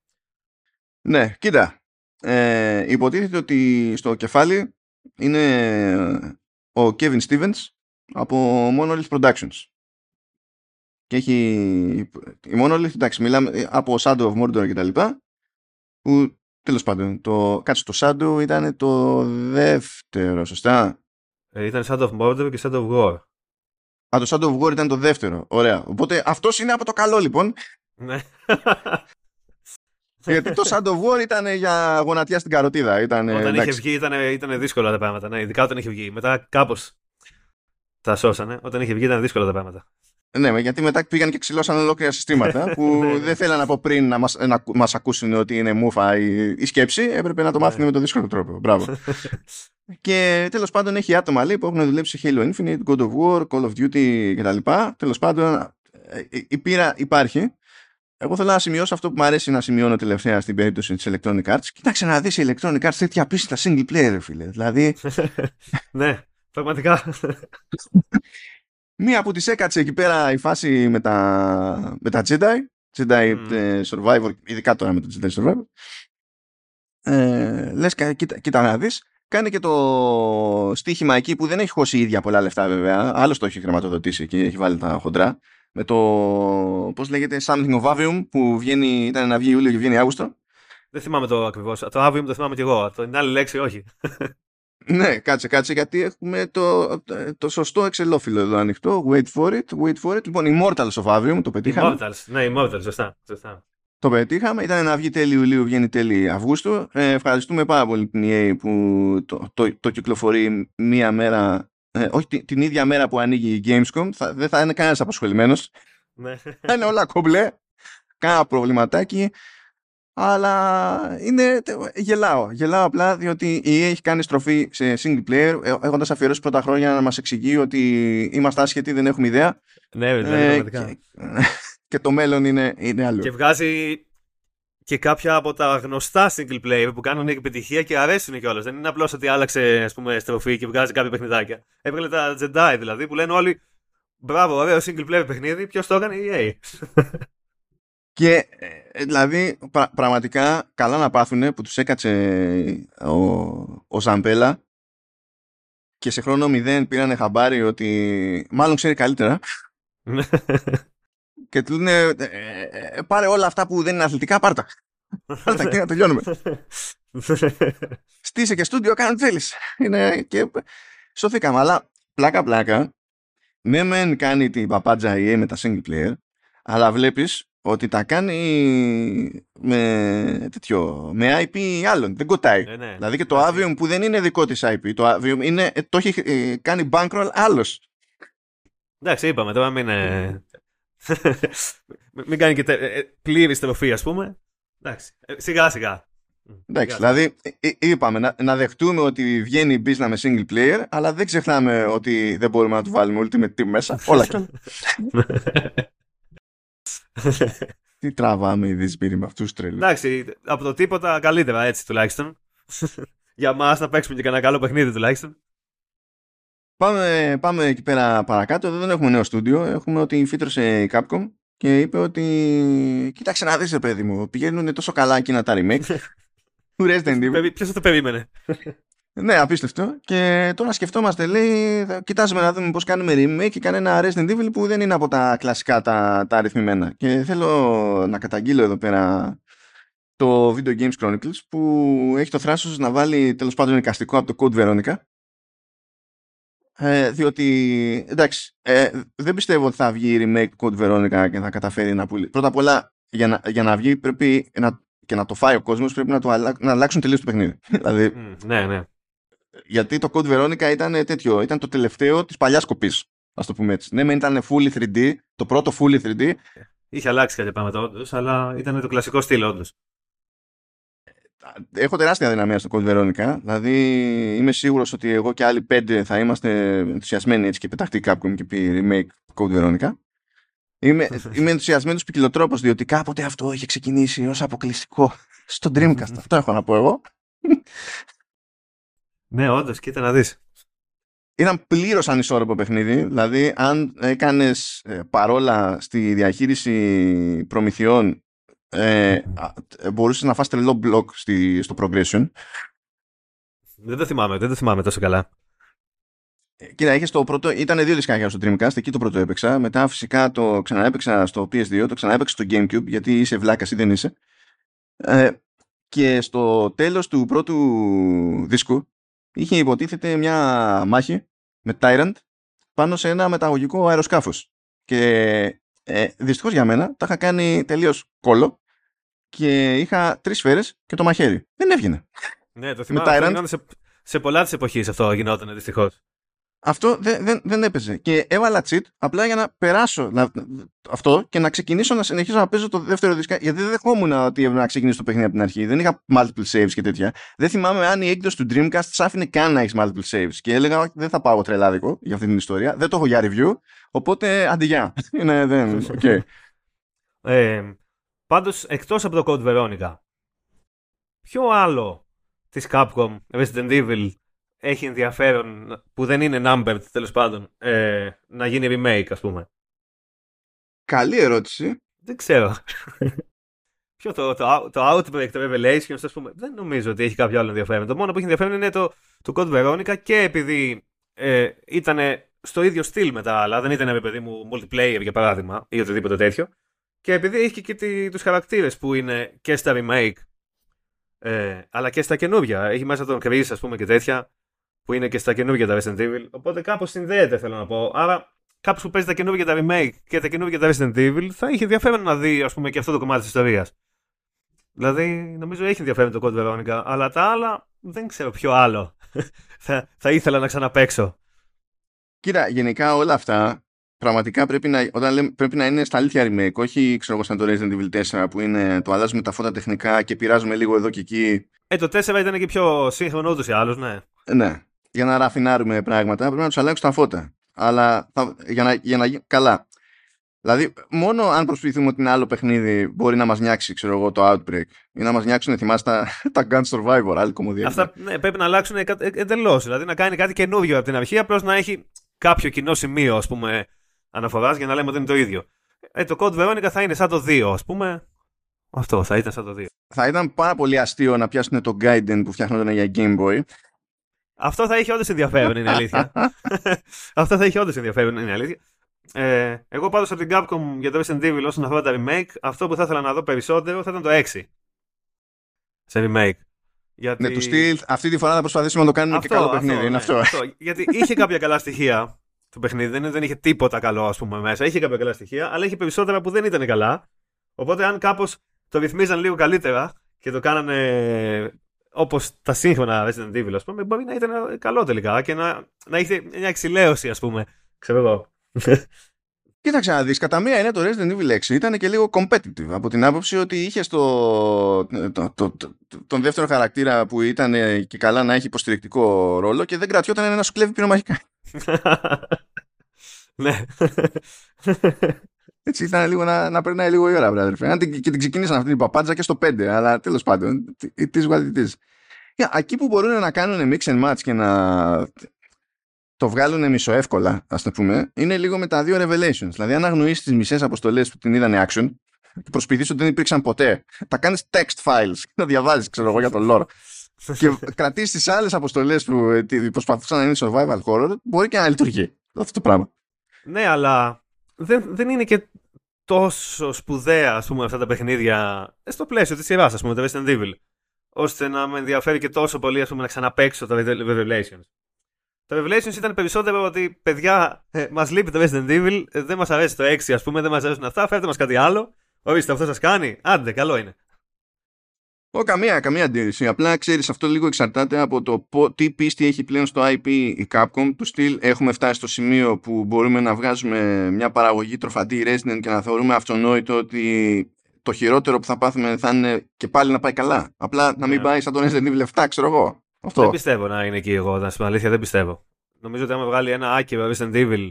Ναι, κοίτα. Ε, υποτίθεται ότι στο κεφάλι είναι ο Kevin Stevens από Monolith Productions. Και έχει η Monolith, εντάξει, μιλάμε από Shadow of Mordor και τα λοιπά, που τέλος πάντων, το, κάτσε το Shadow ήταν το δεύτερο, σωστά; Ε, ήταν Shadow of Mordor και Shadow of War. Α, το Shadow of War ήταν το δεύτερο. Ωραία. Οπότε αυτός είναι από το καλό λοιπόν. Ναι. Γιατί το Shadow of War ήταν για γονατιά στην καροτίδα. Ήταν, όταν εντάξει. είχε βγει ήταν, ήταν δύσκολα τα πράγματα. Ναι, ειδικά όταν είχε βγει. Μετά κάπως τα σώσανε. Όταν είχε βγει ήταν δύσκολα τα πράγματα. Ναι, γιατί μετά πήγαν και ξυλώσαν ολόκληρα συστήματα που Ναι, ναι. δεν θέλαν από πριν να μας, να μας ακούσουν ότι είναι μούφα η, η σκέψη. Έπρεπε να το μάθουν Ναι. με το δύσκολο τρόπο. Μπράβο. και τέλος πάντων έχει άτομα λέει, που έχουν δουλέψει σε Halo Infinite, God of War, Call of Duty κτλ. Τέλος πάντων ε, η πείρα υπάρχει. Εγώ θέλω να σημειώσω αυτό που μου αρέσει να σημειώνω τελευταία στην περίπτωση της Electronic Arts. Κοίταξε να δεις η Electronic Arts τέτοια απίστευτα single player, ρε φίλε. Δηλαδή, ναι, πραγματικά. Μία που τις έκατσε εκεί πέρα η φάση με τα, με τα Jedi, Jedi Μμμ. ε, Survivor, ειδικά τώρα με το Jedi Survivor. Ε, λες, κα- κοίτα, κοίτα να δεις, κάνει και το στοίχημα εκεί που δεν έχει χώσει η ίδια πολλά λεφτά βέβαια, άλλος το έχει χρηματοδοτήσει εκεί, έχει βάλει τα χοντρά, με το, πώς λέγεται, Something of Avium που βγαίνει, ήταν να βγει Ιούλιο και βγαίνει Αύγουστο. δεν θυμάμαι το ακριβώς. Το Avium το θυμάμαι κι εγώ. Το- Την άλλη λέξη όχι. Ναι, κάτσε, κάτσε, γιατί έχουμε το, το σωστό εξελόφυλλο εδώ ανοιχτό. Wait for it, wait for it. Λοιπόν, Immortals of Avium, το πετύχαμε. Immortals. Ναι, Immortals, σωστά. σωστά. Το πετύχαμε. Ήταν να βγει τέλη Ιουλίου, βγαίνει τέλη Αυγούστου. Ε, ευχαριστούμε πάρα πολύ την EA που το, το, το κυκλοφορεί μία μέρα, ε, όχι την, την ίδια μέρα που ανοίγει η Gamescom. Θα, δεν θα είναι κανένας απασχολημένος. Ναι. θα είναι όλα κομπλέ. Κάνα προβληματάκι. Αλλά είναι. Γελάω. Γελάω απλά διότι η EA έχει κάνει στροφή σε single player έχοντας αφιερώσει πρώτα χρόνια να μας εξηγεί ότι είμαστε άσχετοι, δεν έχουμε ιδέα. ναι, δηλαδή, Ε, πραγματικά. και, και το μέλλον είναι, είναι άλλο. Και βγάζει και κάποια από τα γνωστά single player που κάνουν επιτυχία και αρέσουν κιόλας. Δεν είναι απλώς ότι άλλαξε ας πούμε, στροφή και βγάζει κάποια παιχνιδάκια. Έβγαλε τα Jedi δηλαδή που λένε όλοι Μπράβο, ωραίο single player παιχνίδι. Ποιος το έκανε, η EA. Και ε, δηλαδή πρα- πραγματικά καλά να πάθουνε που τους έκατσε ο, ο Ζαμπέλα και σε χρόνο μηδέν πήρανε χαμπάρι ότι μάλλον ξέρει καλύτερα και του λένε ε, ε, ε, πάρε όλα αυτά που δεν είναι αθλητικά πάρτα. Πάρε τα και να τελειώνουμε. Στήσε και στούντιο, κάνε ό,τι θέλεις. Είναι και σωθήκαμε. Αλλά πλάκα πλάκα ναι μεν κάνει την παπάντζα EA με τα single player αλλά βλέπεις ότι τα κάνει με τέτοιο, με IP άλλων. Δεν κοτάει. Ναι, ναι. Δηλαδή και το Avium που δεν είναι δικό της IP. Το Avium είναι, ε, το έχει ε, κάνει bankroll άλλος. Εντάξει, είπαμε τώρα μην. ε, μην κάνει και τε- ε, ε, πλήρη στροφή, ας πούμε. Εντάξει, ε, σιγά σιγά. Εντάξει, Σιγά. δηλαδή ε, ε, είπαμε να, να δεχτούμε ότι βγαίνει η business με single player, αλλά δεν ξεχνάμε ότι δεν μπορούμε να του βάλουμε ultimate team μέσα. Όλα και όλα. Τι τραβάμε ήδη σπίτι με αυτούς τους τρελούς. Εντάξει, από το τίποτα καλύτερα έτσι τουλάχιστον. Για μας να παίξουμε και κανένα καλό παιχνίδι τουλάχιστον. Πάμε, πάμε εκεί πέρα παρακάτω. Εδώ δεν έχουμε νέο στούντιο. Έχουμε ότι φύτρωσε η Capcom και είπε ότι κοίταξε να δεις ρε παιδί μου, πηγαίνουν τόσο καλά εκείνα τα remake του Resident Evil. Ποιος θα το περίμενε; Ναι, απίστευτο. Και τώρα σκεφτόμαστε, λέει, θα κοιτάζουμε να δούμε πώς κάνουμε remake και κανένα Resident Evil που δεν είναι από τα κλασικά τα, τα αριθμημένα. Και θέλω να καταγγείλω εδώ πέρα το Video Games Chronicles που έχει το θράσος να βάλει τέλος πάντων εικαστικό από το Code Veronica ε, διότι εντάξει ε, δεν πιστεύω ότι θα βγει remake του Code Veronica και θα καταφέρει να πουλήσει πρώτα απ' όλα για να, για να βγει πρέπει να, και να το φάει ο κόσμος πρέπει να, το αλλα, να αλλάξουν τελείως το παιχνίδι δηλαδή Μμ, ναι, ναι. Γιατί το Code Veronica ήταν τέτοιο ήταν το τελευταίο της παλιάς κοπής ας το πούμε έτσι ναι μεν ήταν fully 3D το πρώτο fully 3D Είχε αλλάξει κάποια πράγματα όντως, αλλά ήταν το κλασικό στυλ όντως. έχω τεράστια δυναμία στο Code Veronica. Δηλαδή είμαι σίγουρος ότι εγώ και άλλοι πέντε θα είμαστε ενθουσιασμένοι έτσι και πεταχτεί Capcom και πει remake Code Veronica. Είμαι, είμαι ενθουσιασμένος ποικιλοτρόπως διότι κάποτε αυτό είχε ξεκινήσει ως αποκλειστικό στο Dreamcast. αυτό έχω να πω εγώ. Ναι, όντως, κοίτα να δεις. Ήταν πλήρως ανισόρροπο παιχνίδι. Δηλαδή αν έκανες ε, παρόλα στη διαχείριση προμηθειών ε, α, ε, μπορούσες να φας τρελό block στη, στο progression. Δεν το θυμάμαι, δεν το θυμάμαι τόσο καλά. Ε, Κοίτα, είχες το πρώτο, ήταν δύο δισκάκια στο Dreamcast, εκεί το πρώτο έπαιξα. Μετά φυσικά το ξαναέπαιξα στο PS2, το ξαναέπαιξα στο GameCube, γιατί είσαι βλάκας ή δεν είσαι. Ε, και στο τέλος του πρώτου δίσκου είχε υποτίθεται μια μάχη με Tyrant πάνω σε ένα μεταγωγικό αεροσκάφος. Και ε, δυστυχώς για μένα τα είχα κάνει τελείως κόλλο και είχα τρεις σφαίρες και το μαχαίρι. Δεν έβγαινε. Ναι, το θυμάμαι. Σε, σε πολλά της εποχής αυτό γινόταν δυστυχώς. Αυτό δεν, δεν, δεν έπαιζε. Και έβαλα cheat απλά για να περάσω να, αυτό και να ξεκινήσω να συνεχίσω να παίζω το δεύτερο δίσκο. Γιατί δεν δεχόμουν ότι έπρεπε να ξεκινήσω το παιχνίδι από την αρχή. Δεν είχα multiple saves και τέτοια. Δεν θυμάμαι αν η έκδοση του Dreamcast σ' άφηνε καν να έχεις multiple saves. Και έλεγα, δεν θα πάω τρελάδικο για αυτή την ιστορία. Δεν το έχω για review. Οπότε αντιγεια. Είναι, δεν. Okay. ε, Πάντως, εκτός από το Code Veronica, ποιο άλλο της Capcom Resident Evil έχει ενδιαφέρον που δεν είναι numbered τέλος πάντων ε, να γίνει remake ας πούμε. Καλή ερώτηση. Δεν ξέρω. Ποιο το, το, το Outbreak, το Revelations, ας πούμε, δεν νομίζω ότι έχει κάποιο άλλο ενδιαφέρον. Το μόνο που έχει ενδιαφέρον είναι το, το Code Veronica και επειδή ε, ήταν στο ίδιο στυλ με τα άλλα, δεν ήταν παιδί μου multiplayer για παράδειγμα ή οτιδήποτε τέτοιο. Και επειδή έχει και, και τους χαρακτήρες που είναι και στα remake ε, αλλά και στα καινούργια. Έχει μέσα τον Chris, ας πούμε, και τέτοια, που είναι και στα καινούργια τα Resident Evil. Οπότε κάπως συνδέεται, θέλω να πω. Άρα, κάποιος που παίζει τα καινούργια τα remake και τα καινούργια τα Resident Evil θα είχε ενδιαφέρον να δει, ας πούμε, και αυτό το κομμάτι της ιστορίας. Δηλαδή, νομίζω έχει ενδιαφέρον το Code Veronica, αλλά τα άλλα δεν ξέρω ποιο άλλο θα, θα ήθελα να ξαναπέξω. Κοίτα, γενικά όλα αυτά πραγματικά πρέπει να, όταν λέμε, πρέπει να είναι στα αλήθεια remake, όχι ξέρω εγώ σαν το Resident Evil 4 που είναι το αλλάζουμε τα φώτα τεχνικά και πειράζουμε λίγο εδώ και εκεί. Ε, το 4 ήταν και πιο σύγχρονο ούτως ή άλλως, ναι. Ναι. Για να ραφινάρουμε πράγματα πρέπει να τους αλλάξουν τα φώτα. Αλλά θα, για, να, για να γίνει καλά. Δηλαδή, μόνο αν προσποιηθούμε ότι είναι άλλο παιχνίδι μπορεί να μας νιάξει, ξέρω εγώ, το Outbreak ή να μας νιάξουν, θυμάστε, τα, τα Gun Survivor, άλλη κομμωδία. Αυτά ναι, πρέπει να αλλάξουν εντελώς. Δηλαδή, να κάνει κάτι καινούριο από την αρχή, απλώς να έχει κάποιο κοινό σημείο, ας πούμε, αναφοράς για να λέμε ότι είναι το ίδιο. Ε, το Code Veronica θα είναι σαν το 2, ας πούμε. Αυτό θα ήταν σαν το 2. Θα ήταν πάρα πολύ αστείο να πιάσουν το Gaiden που φτιάχνονταν για Game Boy. Αυτό θα είχε όντως ενδιαφέρον, είναι αλήθεια. Αυτό θα είχε όντως ενδιαφέρον, είναι αλήθεια. Ε, εγώ πάντως από την Capcom για το Resident Evil όσον αφορά τα remake, αυτό που θα ήθελα να δω περισσότερο θα ήταν το 6. Σε remake. Γιατί... Ναι, του στυλ, αυτή τη φορά θα προσπαθήσουμε να το κάνουμε αυτό, και καλό παιχνίδι. είναι ναι, αυτό. αυτό. Γιατί είχε κάποια καλά στοιχεία το παιχνίδι. Δεν, δεν είχε τίποτα καλό, ας πούμε, μέσα. Είχε κάποια καλά στοιχεία, αλλά είχε περισσότερα που δεν ήταν καλά. Οπότε, αν κάπως το ρυθμίζαν λίγο καλύτερα και το κάνανε όπως τα σύγχρονα Resident Evil, ας πούμε, μπορεί να ήταν καλό τελικά και να, να είχε μια εξηλαίωση, ας πούμε. Ξέρω εγώ. Κοίταξε να δεις, κατά μία είναι το Resident Evil 6 ήταν και λίγο competitive από την άποψη ότι είχε το, το, το, τον δεύτερο χαρακτήρα που ήταν και καλά να έχει υποστηρικτικό ρόλο και δεν κρατιόταν να σου κλέβει πυρομαχικά. ναι. Έτσι ήταν λίγο να, να περνάει λίγο η ώρα, βράδυ. Και την ξεκίνησαν αυτή την παπάντζα και στο 5, αλλά τέλος πάντων, τι what it Εκεί που μπορούν να κάνουν mix and match και να το βγάλουν μισοεύκολα, ας το πούμε, είναι λίγο με τα δύο revelations. Δηλαδή, αν αγνοήσει τις μισές αποστολές που την είδαν action και προσποιηθείς ότι δεν υπήρξαν ποτέ, τα κάνεις text files και τα διαβάζεις, ξέρω εγώ, για τον lore. και κρατήσει τις άλλες αποστολές που ε, προσπαθούσαν να είναι survival horror, μπορεί και να λειτουργεί αυτό το πράγμα. Ναι, αλλά δεν, δεν είναι και τόσο σπουδαία ας πούμε, αυτά τα παιχνίδια ε, στο πλαίσιο της σειρά, ας πούμε, το Resident Evil, ώστε να με ενδιαφέρει και τόσο πολύ ας πούμε, να ξαναπέξω τα Revelations. Το Revelations ήταν περισσότερο ότι παιδιά, ε, μας λείπει το Resident Evil, ε, δεν μας αρέσει το 6, ας πούμε, δεν μας αρέσουν αυτά, φέρτε μας κάτι άλλο. Ορίστε, αυτό σας κάνει. Άντε, καλό είναι. Ω, καμία, καμία αντίρρηση. Απλά ξέρεις, αυτό λίγο εξαρτάται από το τι πίστη έχει πλέον στο IP η Capcom. Του στυλ έχουμε φτάσει στο σημείο που μπορούμε να βγάζουμε μια παραγωγή τροφαντή Resident και να θεωρούμε αυτονόητο ότι το χειρότερο που θα πάθουμε θα είναι και πάλι να πάει καλά. Απλά να μην yeah. Ναι. πάει σαν τον Resident Evil 7, ξέρω εγώ. Αυτό. Δεν πιστεύω να είναι εκεί εγώ, να πούμε αλήθεια, δεν πιστεύω. Νομίζω ότι άμα βγάλει ένα άκυρο Resident Evil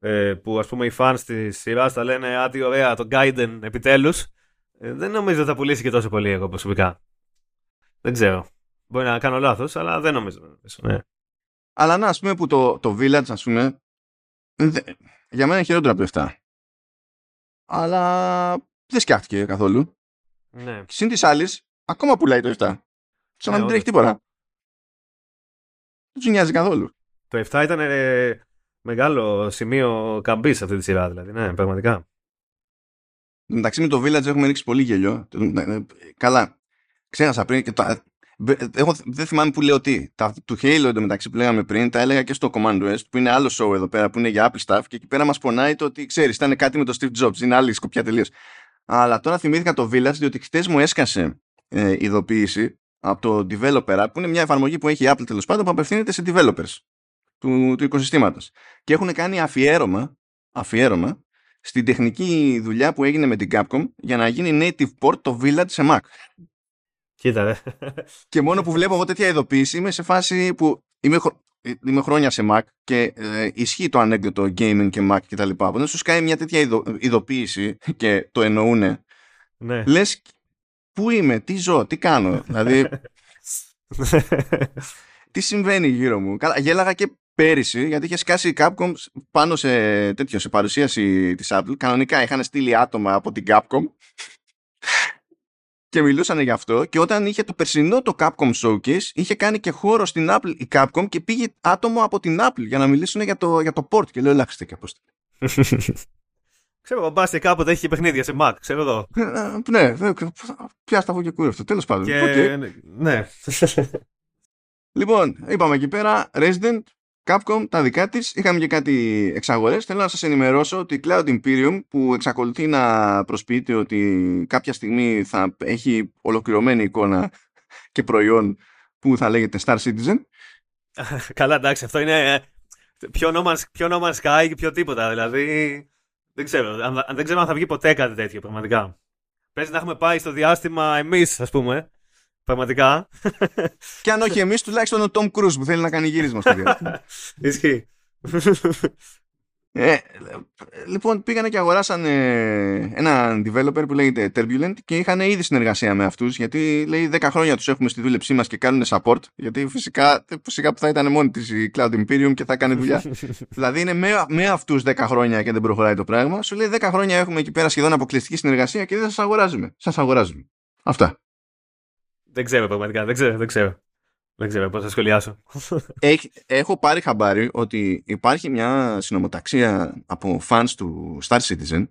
ε, που ας πούμε οι fans της σειράς θα λένε «Α, τι ωραία, το Gaiden επιτέλους», ε, δεν νομίζω ότι θα πουλήσει και τόσο πολύ εγώ προσωπικά. Δεν ξέρω. Μπορεί να κάνω λάθος, αλλά δεν νομίζω. Ναι. Αλλά να, ας πούμε που το, το Village, ας πούμε, για μένα είναι χειρότερο από το 7. Αλλά δεν σκιάχτηκε καθόλου. Ναι. Συν της άλλης, ακόμα πουλάει το 7. Σαν να ναι, μην τρέχει τίποτα. Δεν του νοιάζει καθόλου. Το 7 ήταν ε, μεγάλο σημείο καμπής αυτή τη σειρά, δηλαδή. Ναι, πραγματικά. Εντάξει με το Village έχουμε ρίξει πολύ γελιό. Ναι, ναι, καλά. Ξέχασα πριν και το, Εγώ δεν θυμάμαι που λέω τι. Τα, του Halo εντωμεταξύ που λέγαμε πριν, τα έλεγα και στο Command West, που είναι άλλο show εδώ πέρα, που είναι για Apple Stuff, και εκεί πέρα μας πονάει το ότι ξέρεις, ήταν κάτι με το Steve Jobs. Είναι άλλη σκοπιά τελείως. Αλλά τώρα θυμήθηκα το Village, διότι χτες μου έσκασε ε, ειδοποίηση από το Developer App, που είναι μια εφαρμογή που έχει η Apple τέλος πάντων, που απευθύνεται σε developers του, του οικοσυστήματος. Και έχουν κάνει αφιέρωμα, αφιέρωμα στην τεχνική δουλειά που έγινε με την Capcom για να γίνει native port το Village σε Mac. Κοίτα, ρε. Και μόνο που βλέπω εγώ τέτοια ειδοποίηση είμαι σε φάση που είμαι, είμαι χρόνια σε Mac και ε, ισχύει το ανέκδοτο gaming και Mac και τα λοιπά. Όταν σου κάνει μια τέτοια ειδο, ειδοποίηση και το εννοούνε, ναι. λες πού είμαι, τι ζω, τι κάνω. δηλαδή, τι συμβαίνει γύρω μου. Καλά, γέλαγα και πέρυσι, γιατί είχε σκάσει η Capcom πάνω σε τέτοιο, σε παρουσίαση της Apple. Κανονικά είχαν στείλει άτομα από την Capcom και μιλούσαν γι' αυτό και όταν είχε το περσινό το Capcom Showcase είχε κάνει και χώρο στην Apple η Capcom και πήγε άτομο από την Apple για να μιλήσουν για το, για το port και λέω ελάχιστα και απόσταση. Ξέρω, ο Μπάστι κάποτε έχει παιχνίδια σε Mac, ξέρω εδώ. ναι, πιάστα από και κούρευτο, τέλος πάντων. Και... Okay. Ναι. λοιπόν, είπαμε εκεί πέρα, Resident, Capcom, τα δικά της. Είχαμε και κάτι εξαγορές. Θέλω να σας ενημερώσω ότι η Cloud Imperium που εξακολουθεί να προσποιείται ότι κάποια στιγμή θα έχει ολοκληρωμένη εικόνα και προϊόν που θα λέγεται Star Citizen. Καλά εντάξει, αυτό είναι ε, πιο No Man's, πιο no Sky και πιο τίποτα. Δηλαδή δεν ξέρω, αν, δεν ξέρω αν θα βγει ποτέ κάτι τέτοιο πραγματικά. Πες να έχουμε πάει στο διάστημα εμείς ας πούμε Πραγματικά. Και αν όχι εμείς, τουλάχιστον ο Τόμ Κρούζ που θέλει να κάνει γύρισμα στο διάστημα. Ισχύει. Ε, λοιπόν, πήγανε και αγοράσαν ένα developer που λέγεται Turbulent και είχαν ήδη συνεργασία με αυτούς. Γιατί λέει 10 χρόνια τους έχουμε στη δούλεψή μας και κάνουν support. Γιατί φυσικά, φυσικά που θα ήταν μόνη της η Cloud Imperium και θα κάνει δουλειά. δηλαδή είναι με, με αυτούς 10 χρόνια και δεν προχωράει το πράγμα. Σου λέει 10 χρόνια έχουμε εκεί πέρα σχεδόν αποκλειστική συνεργασία και δεν σας αγοράζουμε. Σας αγοράζουμε. Αυτά. Δεν ξέρω πραγματικά, δεν ξέρω, δεν ξέρω. Δεν ξέρω πώς θα σχολιάσω. έχω πάρει χαμπάρι ότι υπάρχει μια συνομοταξία από fans του Star Citizen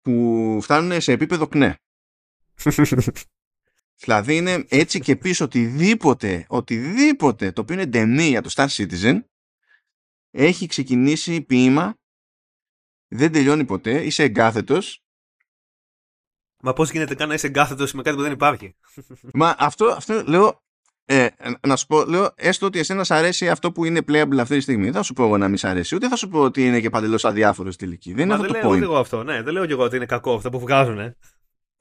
που φτάνουν σε επίπεδο κνέ. δηλαδή είναι έτσι και πίσω οτιδήποτε, οτιδήποτε το οποίο είναι ντενή για το Star Citizen έχει ξεκινήσει ποίημα δεν τελειώνει ποτέ, είσαι εγκάθετος Μα πώς γίνεται καν να είσαι εγκάθετος με κάτι που δεν υπάρχει; Μα αυτό, αυτό λέω. Ε, να σου πω, λέω, έστω ότι εσένα σ' αρέσει αυτό που είναι playable αυτή τη στιγμή. Δεν θα σου πω εγώ να μην σ' αρέσει, ούτε θα σου πω ότι είναι και παντελώς αδιάφορος στη τελική. Δεν είναι αυτό δεν το λέω point. εγώ αυτό, ναι. Δεν λέω και εγώ ότι είναι κακό αυτό που βγάζουν. Ε.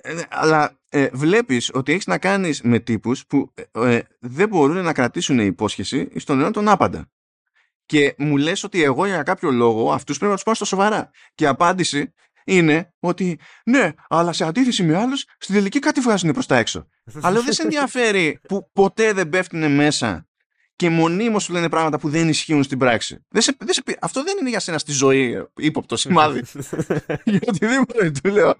Ε, ναι, αλλά ε, βλέπεις ότι έχεις να κάνεις με τύπους που ε, ε, δεν μπορούν να κρατήσουν υπόσχεση στον αιώνα τον άπαντα. Και μου λες ότι εγώ για κάποιο λόγο αυτούς πρέπει να τους πάω στο σοβαρά. Και η απάντηση είναι ότι ναι, αλλά σε αντίθεση με άλλους, στην τελική κάτι βγάζουν προς τα έξω. αλλά δεν σε ενδιαφέρει που ποτέ δεν πέφτουν μέσα και μονίμως σου λένε πράγματα που δεν ισχύουν στην πράξη. Δεν σε, δεν σε, αυτό δεν είναι για σένα στη ζωή ύποπτο σημάδι. για οτιδήποτε του λέω.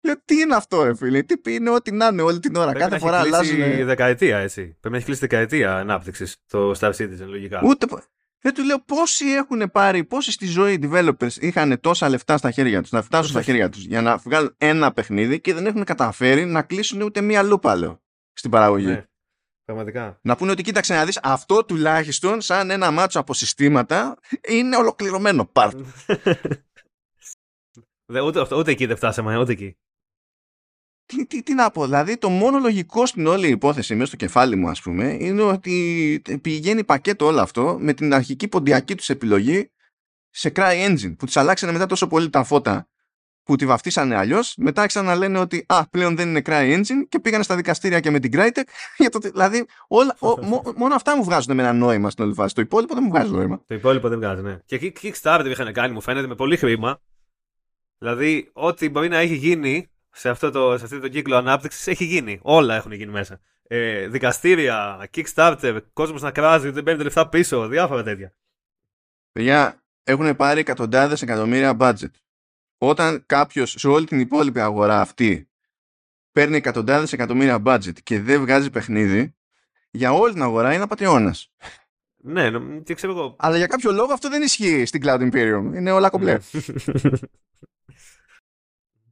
Λέω, τι είναι αυτό, ρε φίλε, τι είναι ό,τι να είναι όλη την ώρα. Πρέπει Κάθε φορά αλλάζουν. Πρέπει να δεκαετία, έτσι. Πρέπει να έχει κλείσει δεκαετία ανάπτυξης το Star Citizen, λογικά. Ούτε, δεν του λέω πόσοι έχουν πάρει, πόσοι στη ζωή developers είχαν τόσα λεφτά στα χέρια τους, να φτάσουν στα χέρια τους για να βγάλουν ένα παιχνίδι και δεν έχουν καταφέρει να κλείσουν ούτε μία λούπα, λέω, στην παραγωγή. Ναι, πραγματικά. Να πούνε ότι κοίταξε να δεις, αυτό τουλάχιστον σαν ένα μάτσο από συστήματα είναι ολοκληρωμένο part. ούτε, ούτε εκεί δεν φτάσαμε, ούτε εκεί τι, τι, τι να πω, δηλαδή το μόνο λογικό στην όλη υπόθεση μέσα στο κεφάλι μου ας πούμε είναι ότι πηγαίνει πακέτο όλο αυτό με την αρχική ποντιακή τους επιλογή σε Cry Engine που τους αλλάξανε μετά τόσο πολύ τα φώτα που τη βαφτίσανε αλλιώς, μετά ξαναλένε ότι α, πλέον δεν είναι Cry Engine και πήγανε στα δικαστήρια και με την Crytek. Για το, δηλαδή, όλα, ο, μόνο αυτά μου βγάζουν με ένα νόημα στην όλη φάση. Το υπόλοιπο δεν μου βγάζει νόημα. Το υπόλοιπο δεν βγάζει, ναι. Και Kickstarter είχαν κάνει, μου φαίνεται, με πολύ χρήμα. Δηλαδή, ό,τι μπορεί να έχει γίνει σε αυτό το, σε αυτό το κύκλο ανάπτυξης έχει γίνει. Όλα έχουν γίνει μέσα. Ε, δικαστήρια, Kickstarter, κόσμος να κράζει, δεν παίρνει λεφτά πίσω, διάφορα τέτοια. Παιδιά, έχουν πάρει εκατοντάδες εκατομμύρια budget. Όταν κάποιος σε όλη την υπόλοιπη αγορά αυτή παίρνει εκατοντάδες εκατομμύρια budget και δεν βγάζει παιχνίδι, για όλη την αγορά είναι απαταιώνας. Ναι, τι ξέρω εγώ. Αλλά για κάποιο λόγο αυτό δεν ισχύει στην Cloud Imperium. Είναι όλα κομπλέ.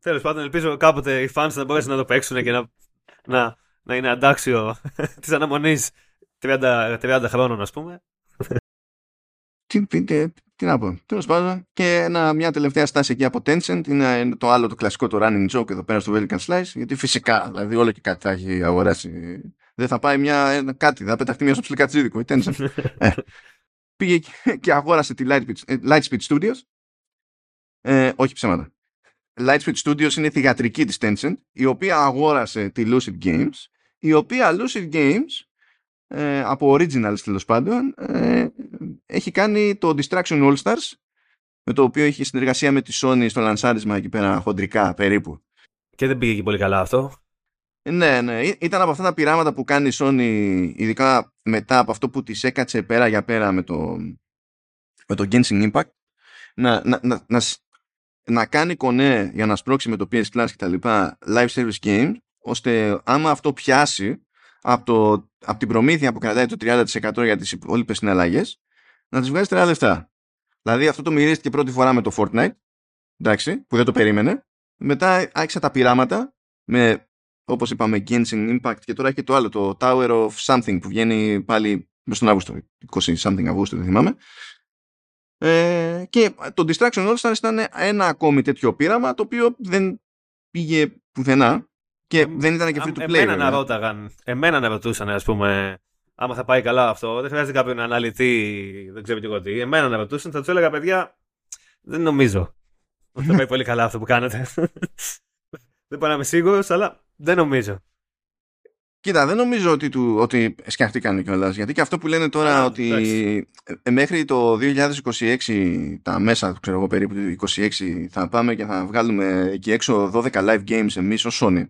Ναι. Τέλος πάντων, ελπίζω κάποτε οι fans να μπορέσουν να το παίξουν και να, να, να είναι αντάξιο της αναμονής 30, 30 χρόνων, ας πούμε. Τι, τι, τι να πω. Τέλος πάντων, και ένα, μια τελευταία στάση εκεί από Tencent είναι το άλλο το κλασικό το running joke εδώ πέρα στο Velikan Slice. Γιατί φυσικά, δηλαδή, όλο και κάτι θα έχει αγοράσει. Δεν θα πάει μια, κάτι, θα πεταχτεί μια στο ψιλικατσίδικο η Tencent. ε, πήγε και αγόρασε τη Lightspeed, ε, Lightspeed Studios. Ε, όχι ψέματα. Lightspeed Studios είναι η θηγατρική της Tencent, η οποία αγόρασε τη Lucid Games, η οποία Lucid Games ε, από Originals τέλος πάντων ε, έχει κάνει το Distraction All Stars με το οποίο έχει συνεργασία με τη Sony στο λανσάρισμα εκεί πέρα χοντρικά περίπου. Και δεν πήγε και πολύ καλά αυτό. Ναι, ναι. Ήταν από αυτά τα πειράματα που κάνει η Sony ειδικά μετά από αυτό που της έκατσε πέρα για πέρα με το, με το Genshin Impact να, να, να, να, να κάνει κονέ για να σπρώξει με το PS Plus και τα λοιπά live service games ώστε άμα αυτό πιάσει από, το, από την προμήθεια που κρατάει το 30% για τις υπόλοιπες συναλλαγές να τις βγάζει τεράστια λεφτά. Δηλαδή αυτό το μυρίστηκε πρώτη φορά με το Fortnite εντάξει, που δεν το περίμενε μετά άρχισε τα πειράματα με όπως είπαμε Genshin Impact και τώρα έχει το άλλο το Tower of Something που βγαίνει πάλι μες τον Αύγουστο 20 something Αυγούστο δεν θυμάμαι ε, και το Distraction All Stars ήταν ένα ακόμη τέτοιο πείραμα το οποίο δεν πήγε πουθενά και δεν ήταν και free to play. Εμένα να ρώταγαν, εμένα να ρωτούσαν, ας πούμε, άμα θα πάει καλά αυτό. Δεν χρειάζεται κάποιον να αναλυθεί, δεν ξέρω τι εγώ τι. Εμένα να ρωτούσαν, θα τους έλεγα, παιδιά, δεν νομίζω ότι θα πάει πολύ καλά αυτό που κάνετε. δεν μπορώ να είμαι σίγουρος, αλλά δεν νομίζω. Κοίτα, δεν νομίζω ότι, του, ότι σκιαχτήκαν κιόλας. Γιατί και αυτό που λένε τώρα ότι ε, μέχρι το 2026, τα μέσα, ξέρω εγώ περίπου του 2026, θα πάμε και θα βγάλουμε εκεί έξω 12 live games εμείς ως Sony.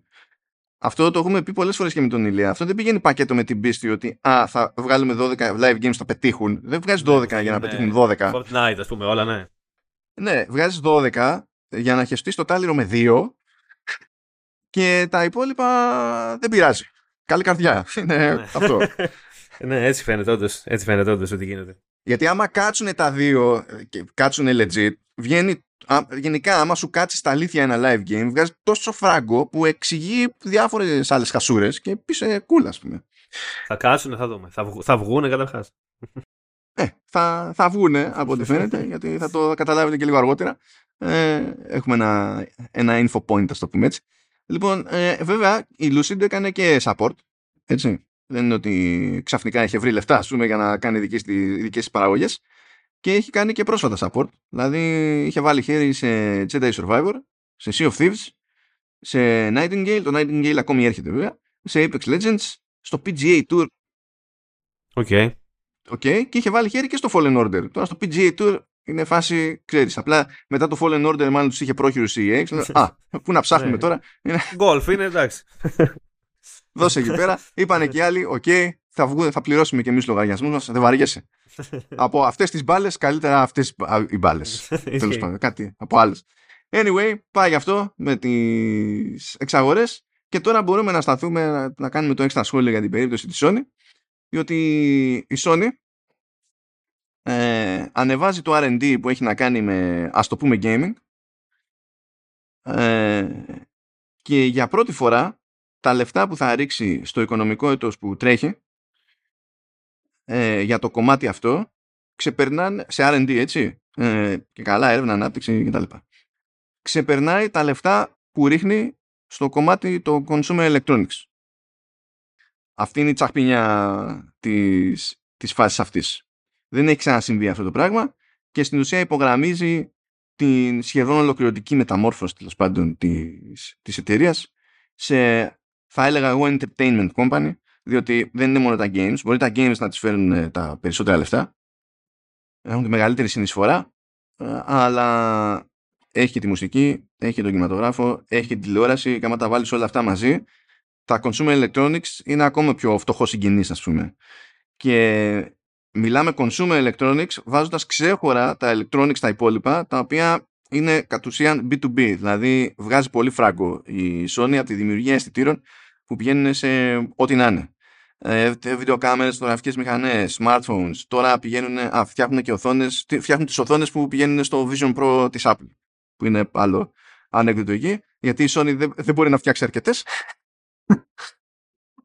Αυτό το έχουμε πει πολλές φορές και με τον Ηλία. Αυτό δεν πηγαίνει πακέτο με την πίστη ότι α, θα βγάλουμε 12 live games, θα πετύχουν. Δεν βγάζεις 12 ναι, για να ναι. πετύχουν 12. Fortnite, ας πούμε, όλα, ναι. Ναι, βγάζεις 12 για να χεστείς το τάλιρο με 2 και τα υπόλοιπα δεν πειράζει. Καλή καρδιά. Είναι ναι. αυτό. ναι, έτσι φαίνεται όντως έτσι φαίνεται όντως ότι γίνεται. Γιατί άμα κάτσουν τα δύο και κάτσουν legit, βγαίνει γενικά, άμα σου κάτσεις στα αλήθεια ένα live game, βγάζει τόσο φράγκο που εξηγεί διάφορες άλλες χασούρες και πει cool, ας πούμε. Θα κάτσουν, θα δούμε. Θα, βγ, θα βγούνε καταρχάς. Ε, θα, θα βγούνε από ό,τι φαίνεται, γιατί θα το καταλάβετε και λίγο αργότερα. Ε, έχουμε ένα, ένα info point, ας το πούμε έτσι. Λοιπόν, ε, βέβαια, η Lucid έκανε και support, έτσι. Δεν είναι ότι ξαφνικά είχε βρει λεφτά, ας πούμε, για να κάνει δικές, δικές παραγωγές και έχει κάνει και πρόσφατα support. Δηλαδή είχε βάλει χέρι σε Jedi Survivor, σε Sea of Thieves, σε Nightingale, το Nightingale ακόμη έρχεται βέβαια, σε Apex Legends, στο PGA Tour. OK. Okay. Okay, και είχε βάλει χέρι και στο Fallen Order. Τώρα στο PGA Tour είναι φάση, ξέρεις, απλά μετά το Fallen Order μάλλον τους είχε πρόχειρου CEX. Α, πού να ψάχνουμε ναι. τώρα. Golf είναι εντάξει. Δώσε εκεί πέρα. Είπανε και οι άλλοι, OK, okay, θα, βγούμε, θα πληρώσουμε και εμείς λογαριασμούς μας. Δεν βαριέσαι. από αυτές τις μπάλες, καλύτερα αυτές οι μπάλες. Τέλος πάντων, κάτι από άλλες. Anyway, πάει γι' αυτό με τις εξαγορές. Και τώρα μπορούμε να σταθούμε να, να κάνουμε το έξτρα σχόλιο για την περίπτωση της Sony. Διότι η Sony ε, ανεβάζει το R&D που έχει να κάνει με ας το πούμε gaming ε, και για πρώτη φορά τα λεφτά που θα ρίξει στο οικονομικό έτος που τρέχει ε, για το κομμάτι αυτό ξεπερνάνε σε R&D έτσι ε, και καλά έρευνα, ανάπτυξη κτλ. Ξεπερνάει τα λεφτά που ρίχνει στο κομμάτι το consumer electronics. Αυτή είναι η τσαχπινιά της, της φάσης αυτής. Δεν έχει ξανασυμβεί αυτό το πράγμα και στην ουσία υπογραμμίζει την σχεδόν ολοκληρωτική μεταμόρφωση τέλος πάντων της, της εταιρείας σε θα έλεγα εγώ entertainment company διότι δεν είναι μόνο τα games. Μπορεί τα games να τις φέρουν ε, τα περισσότερα λεφτά έχουν τη μεγαλύτερη συνεισφορά ε, αλλά έχει και τη μουσική, έχει και τον κινηματογράφο, έχει και την τηλεόραση και άμα τα βάλεις όλα αυτά μαζί τα consumer electronics είναι ακόμα πιο φτωχό συγγενής ας πούμε. Και μιλάμε consumer electronics βάζοντας ξέχωρα τα electronics τα υπόλοιπα τα οποία είναι κατ' ουσίαν B2B δηλαδή βγάζει πολύ φράγκο η Sony από τη δημιουργία αισθητήρων που πηγαίνουν σε ό,τι να είναι. Ε, βιντεοκάμερες, φωτογραφικές μηχανές, smartphones τώρα πηγαίνουν, α, φτιάχνουν και οθόνες φτιάχνουν τις οθόνες που πηγαίνουν στο Vision Pro της Apple που είναι άλλο ανέκδοτο εκεί γιατί η Sony δεν, δεν μπορεί να φτιάξει αρκετές.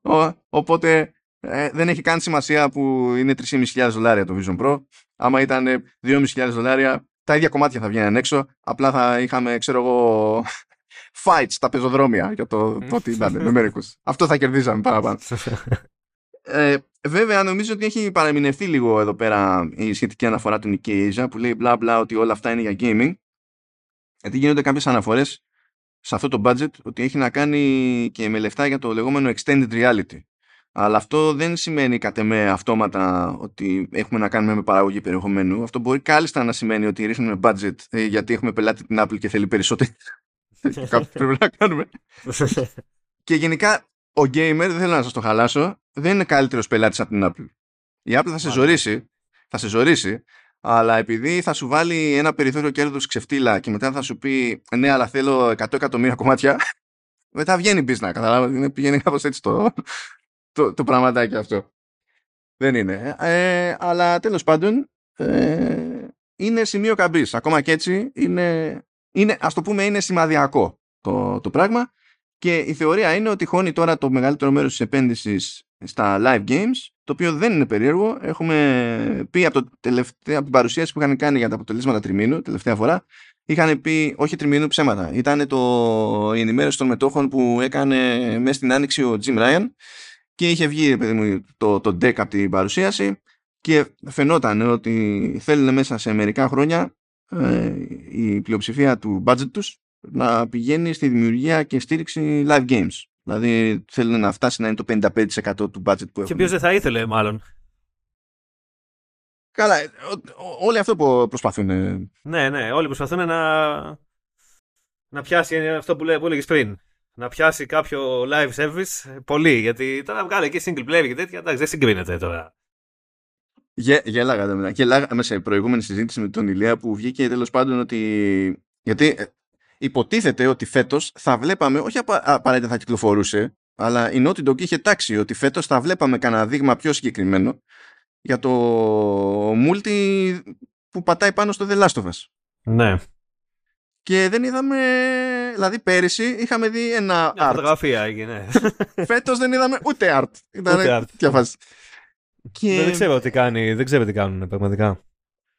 Οπότε ε, δεν έχει καν σημασία που είναι 3.500 δολάρια το Vision Pro. Άμα ήταν 2.500 δολάρια, τα ίδια κομμάτια θα βγαίνουν έξω. Απλά θα είχαμε, ξέρω εγώ, fights στα πεζοδρόμια για το, το ότι ήταν με μερικού. Αυτό θα κερδίζαμε παραπάνω. Ε, βέβαια, νομίζω ότι έχει παραμεινευτεί λίγο εδώ πέρα η σχετική αναφορά του Nikkei Asia που λέει μπλα μπλα ότι όλα αυτά είναι για gaming. Γιατί γίνονται κάποιες αναφορές σε αυτό το budget ότι έχει να κάνει και με λεφτά για το λεγόμενο extended reality. Αλλά αυτό δεν σημαίνει κατ' εμέ αυτόματα ότι έχουμε να κάνουμε με παραγωγή περιεχομένου. Αυτό μπορεί κάλλιστα να σημαίνει ότι ρίχνουμε budget ε, γιατί έχουμε πελάτη την Apple και θέλει περισσότερο. Κάτι πρέπει να κάνουμε. και γενικά ο gamer, δεν θέλω να σας το χαλάσω, δεν είναι καλύτερος πελάτης από την Apple. Η Apple θα σε ζωρίσει, θα σε ζωρίσει, αλλά επειδή θα σου βάλει ένα περιθώριο κέρδους ξεφτύλα και μετά θα σου πει ναι, αλλά θέλω 100 εκατομμύρια κομμάτια, μετά βγαίνει business. Καταλάβατε, πηγαίνει κάπως έτσι το, το, το πραγματάκι αυτό. Δεν είναι. Ε, αλλά τέλος πάντων ε, είναι σημείο καμπής. Ακόμα και έτσι είναι, είναι, ας το πούμε είναι σημαδιακό το, το πράγμα και η θεωρία είναι ότι χώνει τώρα το μεγαλύτερο μέρος της επένδυσης στα live games το οποίο δεν είναι περίεργο. Έχουμε πει από, το τελευταία, από την παρουσίαση που είχαν κάνει για τα αποτελέσματα τριμήνου τελευταία φορά είχαν πει όχι τριμήνου ψέματα. Ήταν το, η ενημέρωση των μετόχων που έκανε μέσα στην άνοιξη ο Jim Ryan και είχε βγει παιδί το, το deck από την παρουσίαση και φαινόταν ότι θέλουν μέσα σε μερικά χρόνια ε, η πλειοψηφία του budget τους να πηγαίνει στη δημιουργία και στήριξη live games. Δηλαδή θέλουν να φτάσει να είναι το 55% του budget που έχουν. Και ποιος δεν θα ήθελε μάλλον. Καλά, όλοι αυτό που προσπαθούν. Ναι, ναι, όλοι προσπαθούν να, να πιάσει αυτό που, που έλεγες πριν να πιάσει κάποιο live service πολύ. Γιατί τώρα βγάλε και single player και τέτοια, εντάξει, δεν συγκρίνεται τώρα. Γε, γέλαγα μετά. Γέλαγα σε προηγούμενη συζήτηση με τον Ηλία που βγήκε τέλος πάντων ότι. Γιατί ε, υποτίθεται ότι φέτος θα βλέπαμε, όχι απαραίτητα θα κυκλοφορούσε, αλλά η Naughty Dog είχε τάξει ότι φέτος θα βλέπαμε κανένα δείγμα πιο συγκεκριμένο για το multi που πατάει πάνω στο The Last of Us. Ναι. Και δεν είδαμε δηλαδή πέρυσι είχαμε δει ένα Μια art. φωτογραφία έγινε. Φέτος δεν είδαμε ούτε art. Ήταν ούτε art. Και... Δεν ξέρω τι κάνει, δεν ξέρω τι κάνουν πραγματικά.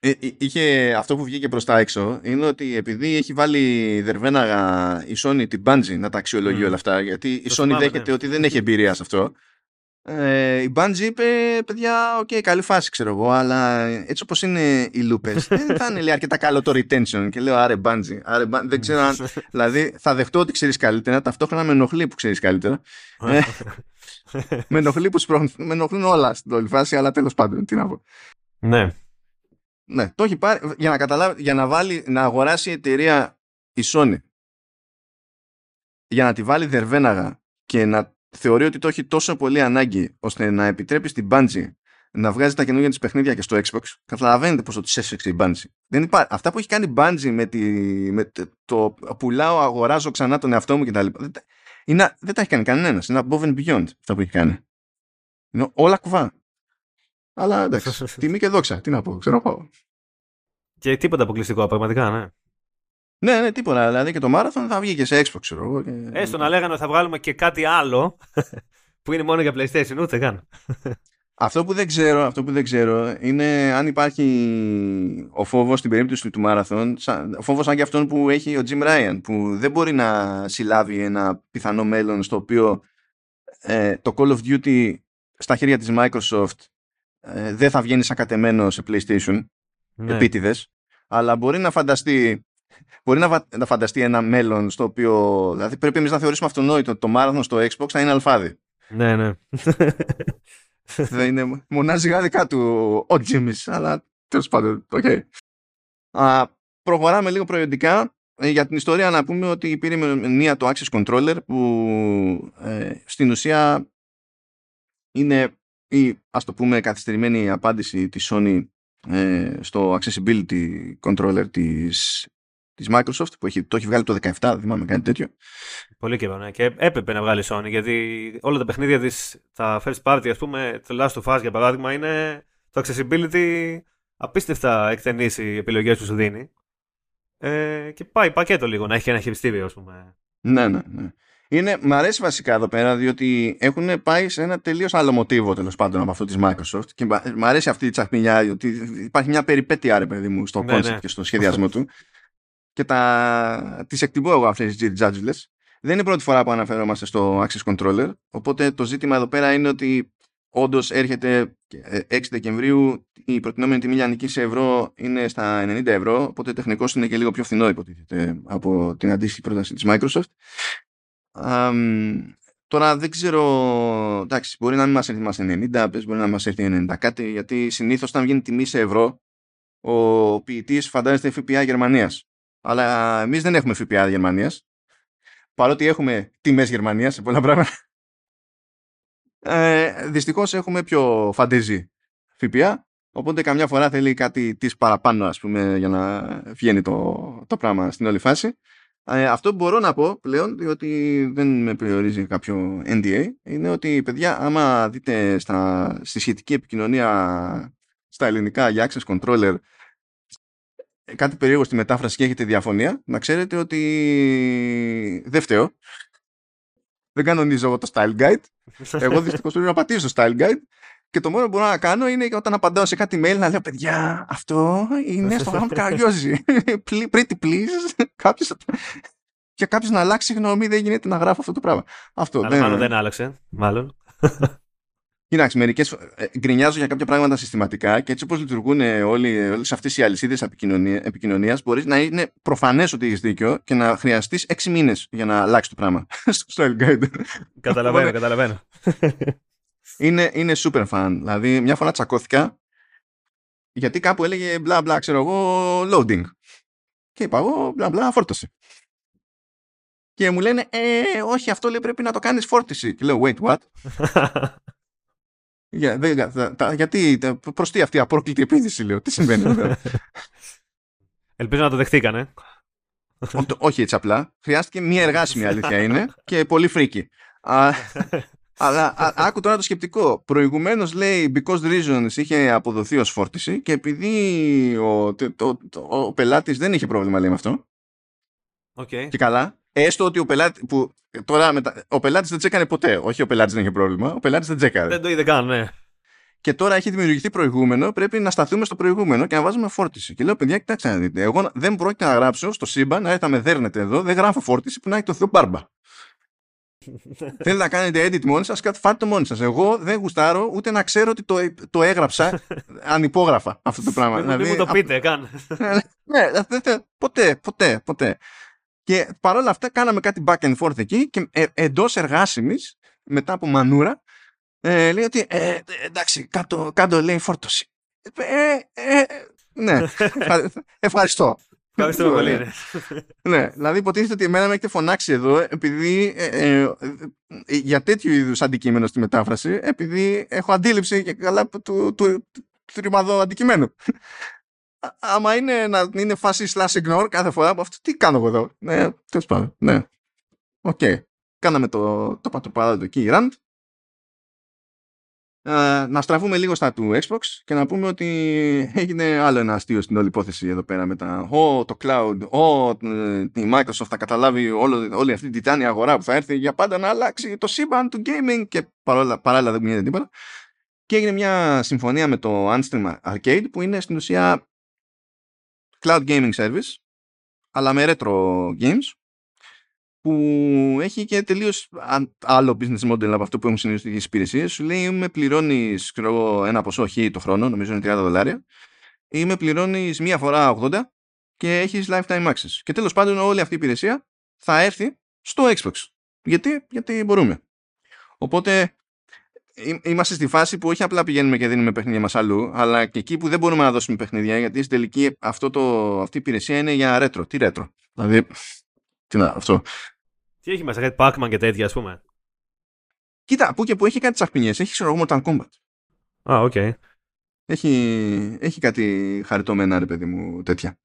Ε, είχε, αυτό που βγήκε προς τα έξω είναι ότι επειδή έχει βάλει δερβέναγα η Sony την Bungie να τα αξιολογεί mm. όλα αυτά γιατί η Sony δέχεται ναι. ότι δεν έχει εμπειρία σε αυτό ε, η Bungie είπε, παιδιά, OK, okay, καλή φάση ξέρω εγώ, αλλά έτσι όπως είναι οι λούπες, δεν θα είναι λέει, αρκετά καλό το retention. Και λέω, άρε Bungie, άρε, δεν ξέρω αν, δηλαδή θα δεχτώ ότι ξέρεις καλύτερα, ταυτόχρονα με ενοχλεί που ξέρεις καλύτερα. ε, με ενοχλεί που σπρώχνουν, με ενοχλούν όλα στην όλη φάση, αλλά τέλος πάντων, τι να πω. Ναι. Ναι, το έχει πάρει, για να καταλάβει, για να βάλει, να αγοράσει η εταιρεία η Sony, για να τη βάλει δερβέναγα και να θεωρεί ότι το έχει τόσο πολύ ανάγκη ώστε να επιτρέπει στην Bungie να βγάζει τα καινούργια της παιχνίδια και στο Xbox, καταλαβαίνετε πόσο της έσφεξε η Bungie. Δεν υπά... Αυτά που έχει κάνει η Bungie με, τη... με το πουλάω, αγοράζω ξανά τον εαυτό μου κτλ. Δεν, είναι... δεν τα έχει κάνει κανένας. Είναι above and beyond αυτά που έχει κάνει. Είναι όλα κουβά. Αλλά εντάξει, τιμή και δόξα. Τι να πω, ξέρω εγώ. Και τίποτα αποκλειστικό, πραγματικά, ναι. Ναι, ναι, τίποτα. Δηλαδή και το Marathon θα βγει και σε Xbox, ξέρω εγώ. Και... Έστω να λέγανε ότι θα βγάλουμε και κάτι άλλο που είναι μόνο για PlayStation, ούτε καν. Αυτό που δεν ξέρω, αυτό που δεν ξέρω είναι αν υπάρχει ο φόβος στην περίπτωση του Marathon, ο φόβος σαν και αυτόν που έχει ο Jim Ryan, που δεν μπορεί να συλλάβει ένα πιθανό μέλλον στο οποίο ε, το Call of Duty στα χέρια της Microsoft ε, δεν θα βγαίνει σαν κατεμένο σε PlayStation, ναι. επίτηδες, αλλά μπορεί να φανταστεί μπορεί να, να φανταστεί ένα μέλλον στο οποίο. Δηλαδή πρέπει εμείς να θεωρήσουμε αυτονόητο ότι το μάραθον στο Xbox θα είναι αλφάδι. Ναι, ναι. Δεν είναι μονάζει δικά του ο Jimmy, αλλά τέλος πάντων. Okay. προχωράμε λίγο προϊόντικά. Ε, για την ιστορία να πούμε ότι πήρε μία το Access Controller που ε, στην ουσία είναι η ας το πούμε καθυστερημένη απάντηση της Sony ε, στο accessibility controller της της Microsoft που έχει, το έχει βγάλει το 17, δεν θυμάμαι κάτι τέτοιο. Πολύ καιρό, ναι. Και έπρεπε να βγάλει Sony γιατί όλα τα παιχνίδια της, τα first party, ας πούμε, το Last of Us για παράδειγμα, είναι το accessibility απίστευτα εκτενεί οι επιλογέ που σου δίνει. Ε, και πάει πακέτο λίγο να έχει ένα χειριστήριο, ας πούμε. Ναι, ναι, ναι. Είναι, μ' αρέσει βασικά εδώ πέρα διότι έχουν πάει σε ένα τελείως άλλο μοτίβο τέλος πάντων από αυτό της Microsoft και μ' αρέσει αυτή η τσαχμιλιά ότι υπάρχει μια περιπέτεια ρε παιδί μου στο ναι, concept ναι. και στο σχεδιασμό του και τα... τις εκτιμώ εγώ αυτές τις judgeless. Δεν είναι η πρώτη φορά που αναφερόμαστε στο Access Controller οπότε το ζήτημα εδώ πέρα είναι ότι όντως έρχεται 6 ε, Δεκεμβρίου η προτινόμενη τιμή λιανική σε ευρώ είναι στα 90 ευρώ οπότε τεχνικώς είναι και λίγο πιο φθηνό υποτίθεται από την αντίστοιχη πρόταση της Microsoft τώρα δεν ξέρω, εντάξει, μπορεί να μην μας έρθει μας 90, μπορεί να μας έρθει 90 κάτι, γιατί συνήθως όταν βγαίνει τιμή σε ευρώ, ο ποιητής φαντάζεται ΦΠΑ Γερμανίας. Αλλά εμείς δεν έχουμε ΦΠΑ Γερμανίας, παρότι έχουμε τιμές Γερμανίας σε πολλά πράγματα. Ε, δυστυχώς έχουμε πιο φαντεζή ΦΠΑ, οπότε καμιά φορά θέλει κάτι της παραπάνω, ας πούμε, για να βγαίνει το, το πράγμα στην όλη φάση. Ε, αυτό που μπορώ να πω πλέον, διότι δεν με περιορίζει κάποιο NDA, είναι ότι παιδιά, άμα δείτε στα, στη σχετική επικοινωνία στα ελληνικά για access controller κάτι περίεργο στη μετάφραση και έχετε διαφωνία, να ξέρετε ότι δεν φταίω. Δεν κανονίζω εγώ το style guide. Εγώ δυστυχώς πρέπει να πατήσω στο style guide και το μόνο που μπορώ να κάνω είναι όταν απαντάω σε κάτι mail να λέω παιδιά αυτό είναι στο γάμο καριόζει. Pretty please. Κάποιος... Και κάποιος να αλλάξει γνώμη δεν γίνεται να γράφω αυτό το πράγμα. Αυτό, Αλλά δεν... μάλλον δεν άλλαξε. Μάλλον. Κοιτάξτε, μερικές ε, γκρινιάζω για κάποια πράγματα συστηματικά και έτσι όπως λειτουργούν όλες αυτές οι αλυσίδες επικοινωνία, μπορείς να είναι προφανές ότι έχεις δίκιο και να χρειαστείς έξι μήνες για να αλλάξεις το πράγμα. Στο Guide. Καταλαβαίνω, καταλαβαίνω είναι, είναι super fan. Δηλαδή, μια φορά τσακώθηκα γιατί κάπου έλεγε μπλα μπλα, ξέρω εγώ, loading. Και είπα εγώ, μπλα μπλα, φόρτωσε. Και μου λένε, ε, όχι, αυτό λέει πρέπει να το κάνεις φόρτιση. Και λέω, wait, what? Για, δε, γιατί, προς τι αυτή η απόκλητη επίθεση, λέω, τι συμβαίνει Ελπίζω να το δεχτήκανε. όχι έτσι απλά. Χρειάστηκε μία εργάσιμη αλήθεια είναι και πολύ φρίκη. Αλλά άκου τώρα το σκεπτικό. Προηγουμένως λέει because reasons είχε αποδοθεί ως φόρτιση και επειδή ο, το, ο πελάτης δεν είχε πρόβλημα λέει με αυτό. Okay. Και καλά. Έστω ότι ο πελάτη. Που, τώρα μετα... ο πελάτης δεν τσέκανε ποτέ. Όχι ο πελάτης δεν είχε πρόβλημα. Ο πελάτης δεν τσέκανε. Δεν το είδε καν, ναι. Και τώρα έχει δημιουργηθεί προηγούμενο. Πρέπει να σταθούμε στο προηγούμενο και να βάζουμε φόρτιση. Και λέω, παιδιά, κοιτάξτε να δείτε. Εγώ δεν πρόκειται να γράψω στο σύμπαν, να έρθετε με δέρνετε εδώ. Δεν γράφω φόρτιση που να έχει το Θεό μπάρμπα. Θέλετε να κάνετε edit μόνοι σας, κάτι φάτε το μόνοι σας. Εγώ δεν γουστάρω ούτε να ξέρω ότι το, το έγραψα ανυπόγραφα αυτό το πράγμα. Δεν δηλαδή, μου το πείτε, καν. ναι, ποτέ, ποτέ, ποτέ. Και παρόλα αυτά κάναμε κάτι back and forth εκεί και ε, εντό εργάσιμη, μετά από μανούρα, ε, λέει ότι ε, εντάξει, κάτω, κάτω λέει φόρτωση. Ε, ε, ναι, ευχαριστώ. Ευχαριστώ πολύ. Ναι. ναι, δηλαδή υποτίθεται ότι εμένα με έχετε φωνάξει εδώ επειδή ε, ε, ε, για τέτοιου είδου αντικείμενο στη μετάφραση, επειδή έχω αντίληψη και καλά του, του, του, του ρημαδό αντικειμένου. Άμα είναι να είναι φάση slash ignore κάθε φορά από αυτό, τι κάνω εγώ εδώ; Ναι, τέλος πάντων. Ναι. OK. Okay. Κάναμε το, το πατροπαράδοτο εκεί, rant ε, να στραφούμε λίγο στα του Xbox και να πούμε ότι έγινε άλλο ένα αστείο στην όλη υπόθεση εδώ πέρα με τα «Ω, το cloud, ω, η Microsoft θα καταλάβει όλο, όλη αυτή την τιτάνια αγορά που θα έρθει για πάντα να αλλάξει το σύμπαν του gaming» και παρόλα, παράλληλα δεν γίνεται τίποτα. Και έγινε μια συμφωνία με το Antstream Arcade που είναι στην ουσία cloud gaming service αλλά με retro games που έχει και τελείως άλλο business model από αυτό που έχουν συνηθίσει οι υπηρεσίες. Σου λέει, με πληρώνεις ένα ποσό χ το χρόνο, νομίζω είναι 30 δολάρια, ή με πληρώνεις μία φορά 80 και έχεις lifetime access. Και τέλος πάντων, όλη αυτή η υπηρεσία θα έρθει στο Xbox. Γιατί, Γιατί μπορούμε. Οπότε είμαστε στη φάση που όχι απλά πηγαίνουμε και δίνουμε παιχνίδια μας αλλού, αλλά και εκεί που δεν μπορούμε να δώσουμε παιχνίδια, γιατί στην τελική αυτό το, αυτή η υπηρεσία είναι για retro. Τι retro. Δηλαδή, τι να, αυτό. Τι έχει μέσα, κάτι Pac-Man και τέτοια, ας πούμε. Κοίτα, που και που έχει κάτι τσαχπινιές. Έχει ξέρω εγώ Mortal Kombat. Α, OK. Okay. Έχει, έχει κάτι χαριτωμένα, ρε παιδί μου, τέτοια.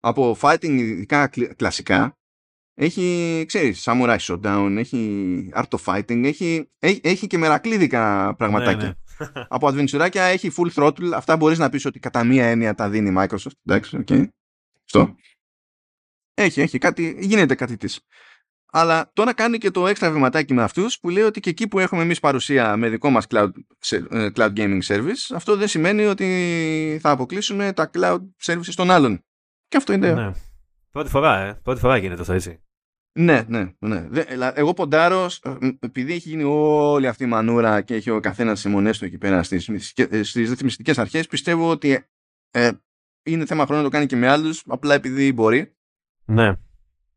Από fighting ειδικά κλασικά, έχει, ξέρεις, Samurai Showdown, έχει Art of Fighting, έχει, έχει, έχει και μερακλίδικα πραγματάκια. Ναι, ναι. Από αδβεντσουράκια έχει Full Throttle, αυτά μπορείς να πεις ότι κατά μία έννοια τα δίνει η Microsoft, εντάξει, OK. Okay. Αυτό. Έχει, έχει κάτι, γίνεται κάτι της. Αλλά τώρα κάνει και το έξτρα βηματάκι με αυτούς που λέει ότι και εκεί που έχουμε εμείς παρουσία με δικό μας cloud, ε, cloud gaming service, αυτό δεν σημαίνει ότι θα αποκλείσουμε τα cloud services των άλλων. Και αυτό είναι. Ναι. Πρώτη φορά, ε. Πρώτη φορά γίνεται αυτό έτσι. Ναι, ναι, ναι. Εγώ ποντάρω, επειδή έχει γίνει όλη αυτή η μανούρα και έχει ο καθένας τις αιμονές του εκεί πέρα στις ρυθμιστικές αρχές, πιστεύω ότι ε, είναι θέμα χρόνου να το κάνει και με άλλους, απλά επειδή μπορεί. Ναι.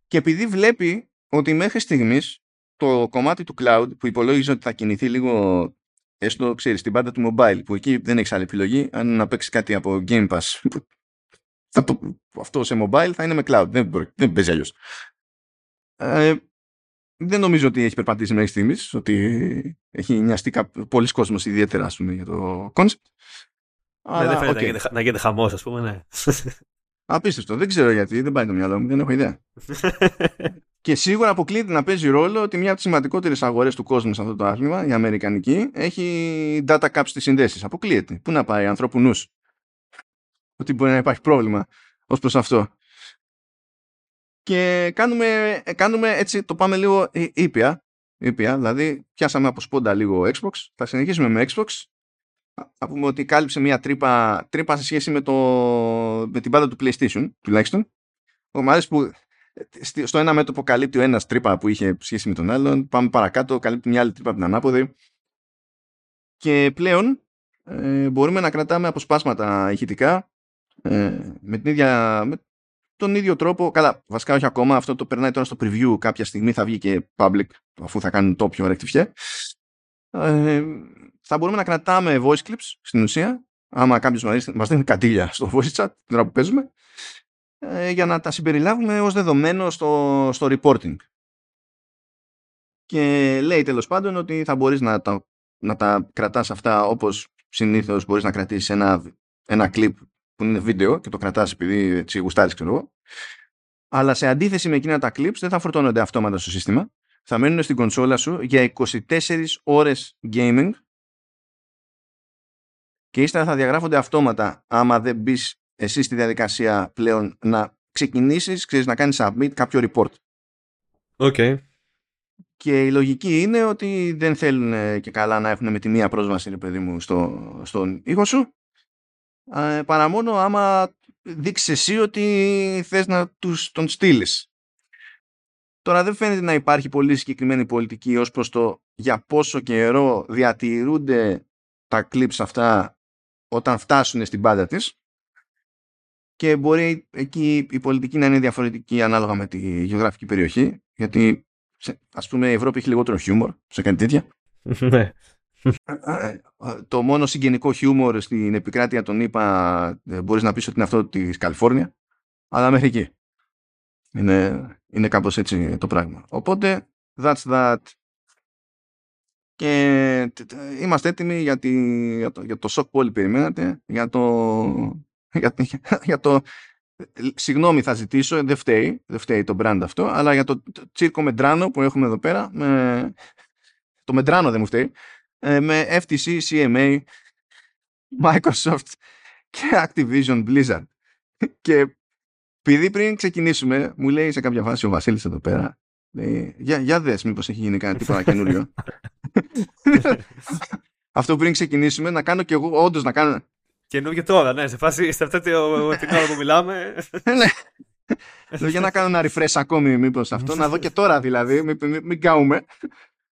Και επειδή βλέπει ότι μέχρι στιγμής το κομμάτι του cloud που υπολόγιζε ότι θα κινηθεί λίγο έστω ξέρεις στην πάντα του mobile που εκεί δεν έχει άλλη επιλογή αν να παίξει κάτι από Game Pass αυτό σε mobile θα είναι με cloud δεν, δεν παίζει αλλιώς. Ε, δεν νομίζω ότι έχει περπατήσει μέχρι στιγμής, ότι έχει νοιαστεί πολλοί κόσμος ιδιαίτερα ας πούμε, για το concept. Ναι, δεν φαίνεται okay. να, γίνεται, να γίνεται χαμός, ας πούμε, ναι. Απίστευτο. Δεν ξέρω γιατί, δεν πάει το μυαλό μου, δεν έχω ιδέα. και σίγουρα αποκλείεται να παίζει ρόλο ότι μια από τις σημαντικότερες αγορές του κόσμου σε αυτό το άθλημα, η Αμερικανική, έχει data caps στις συνδέσεις. Αποκλείεται. Πού να πάει, ανθρώπου νους. Ότι μπορεί να υπάρχει πρόβλημα ως προς αυτό. Και κάνουμε, κάνουμε έτσι, το πάμε λίγο ήπια. ήπια δηλαδή, πιάσαμε από σπόντα λίγο Xbox. Θα συνεχίσουμε με Xbox. Θα πούμε ότι κάλυψε μια τρύπα, τρύπα σε σχέση με, το, με την πάντα του PlayStation, τουλάχιστον. Μου αρέσει που στο ένα μέτωπο καλύπτει ο ένας τρύπα που είχε σχέση με τον άλλον. Πάμε παρακάτω, καλύπτει μια άλλη τρύπα από την ανάποδη. Και πλέον ε, μπορούμε να κρατάμε αποσπάσματα ηχητικά ε, με, την ίδια, με τον ίδιο τρόπο, καλά, βασικά όχι ακόμα, αυτό το περνάει τώρα στο preview, κάποια στιγμή θα βγει και public, αφού θα κάνουν το πιο ρεκτιφιέ. Ε, θα μπορούμε να κρατάμε voice clips στην ουσία, άμα κάποιος μας δίνει καντήλια στο voice chat, την ώρα που παίζουμε, ε, για να τα συμπεριλάβουμε ως δεδομένο στο, στο reporting. Και λέει τέλος πάντων ότι θα μπορείς να τα, να τα κρατάς αυτά όπως συνήθως μπορείς να κρατήσεις ένα, ένα clip που είναι βίντεο και το κρατάς επειδή έτσι γουστάρεις ξέρω εγώ. Αλλά σε αντίθεση με εκείνα τα clips δεν θα φορτώνονται αυτόματα στο σύστημα. Θα μένουν στην κονσόλα σου για 24 ώρες gaming και ύστερα θα διαγράφονται αυτόματα άμα δεν μπεις εσύ στη διαδικασία πλέον να ξεκινήσεις, ξέρεις, να κάνεις submit κάποιο report. OK. Okay. Και η λογική είναι ότι δεν θέλουν και καλά να έχουν με τη μία πρόσβαση, ρε παιδί μου, στο, στον ήχο σου ε, παρά μόνο άμα δείξεις εσύ ότι θες να τους τον στείλεις. Τώρα δεν φαίνεται να υπάρχει πολύ συγκεκριμένη πολιτική ως προς το για πόσο καιρό διατηρούνται τα clips αυτά όταν φτάσουν στην πάντα της και μπορεί εκεί η πολιτική να είναι διαφορετική ανάλογα με τη γεωγραφική περιοχή γιατί ας πούμε η Ευρώπη έχει λιγότερο χιούμορ σε κάτι τέτοια. Ναι το μόνο συγγενικό χιούμορ στην επικράτεια των ΗΠΑ ε, μπορείς να πεις ότι είναι αυτό της Καλιφόρνια αλλά μέχρι εκεί. Είναι, είναι κάπως έτσι το πράγμα. Οπότε that's that. Και είμαστε έτοιμοι για, τη, για, το, για το σοκ που όλοι περιμένατε για το, για, για το συγγνώμη θα ζητήσω δεν φταίει, δεν φταίει το brand αυτό αλλά για το τσίρκο μεντράνο που έχουμε εδώ πέρα με, το μεντράνο δεν μου φταίει ε, με FTC, CMA, Microsoft και Activision Blizzard. Και επειδή πριν ξεκινήσουμε, μου λέει σε κάποια φάση ο Βασίλης εδώ πέρα, λέει, για, για δες μήπως έχει γίνει κάτι τίποτα καινούριο. Αυτό πριν ξεκινήσουμε, να κάνω και εγώ, όντως να κάνω... Καινούριο τώρα, ναι, σε φάση, σε αυτή την ώρα που μιλάμε. ναι. για να κάνω ένα refresh ακόμη μήπως αυτό, να δω και τώρα δηλαδή, μην, μην, μην κάουμε.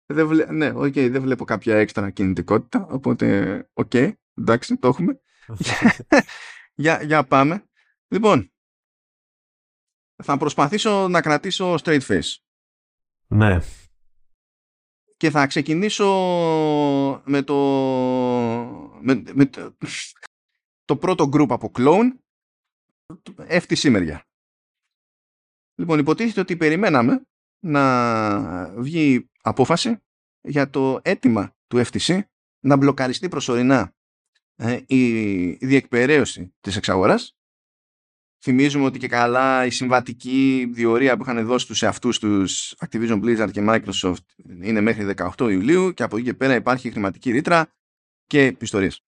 Δεν βλέ... Ναι, okay, δεν βλέπω κάποια έξτρα κινητικότητα, οπότε OK, okay, εντάξει, το έχουμε. για, για πάμε. Λοιπόν, θα προσπαθήσω να κρατήσω straight face. Ναι. Και θα ξεκινήσω με το, με, με το, το πρώτο group από clone, FTC μεριά. Λοιπόν, υποτίθεται ότι περιμέναμε να βγει απόφαση για το αίτημα του FTC να μπλοκαριστεί προσωρινά ε, η διεκπαιρέωση της εξαγοράς. Θυμίζουμε ότι και καλά η συμβατική διορία που είχαν δώσει τους σε αυτούς τους Activision Blizzard και Microsoft είναι μέχρι 18 Ιουλίου και από εκεί και πέρα υπάρχει χρηματική ρήτρα και ιστορίες.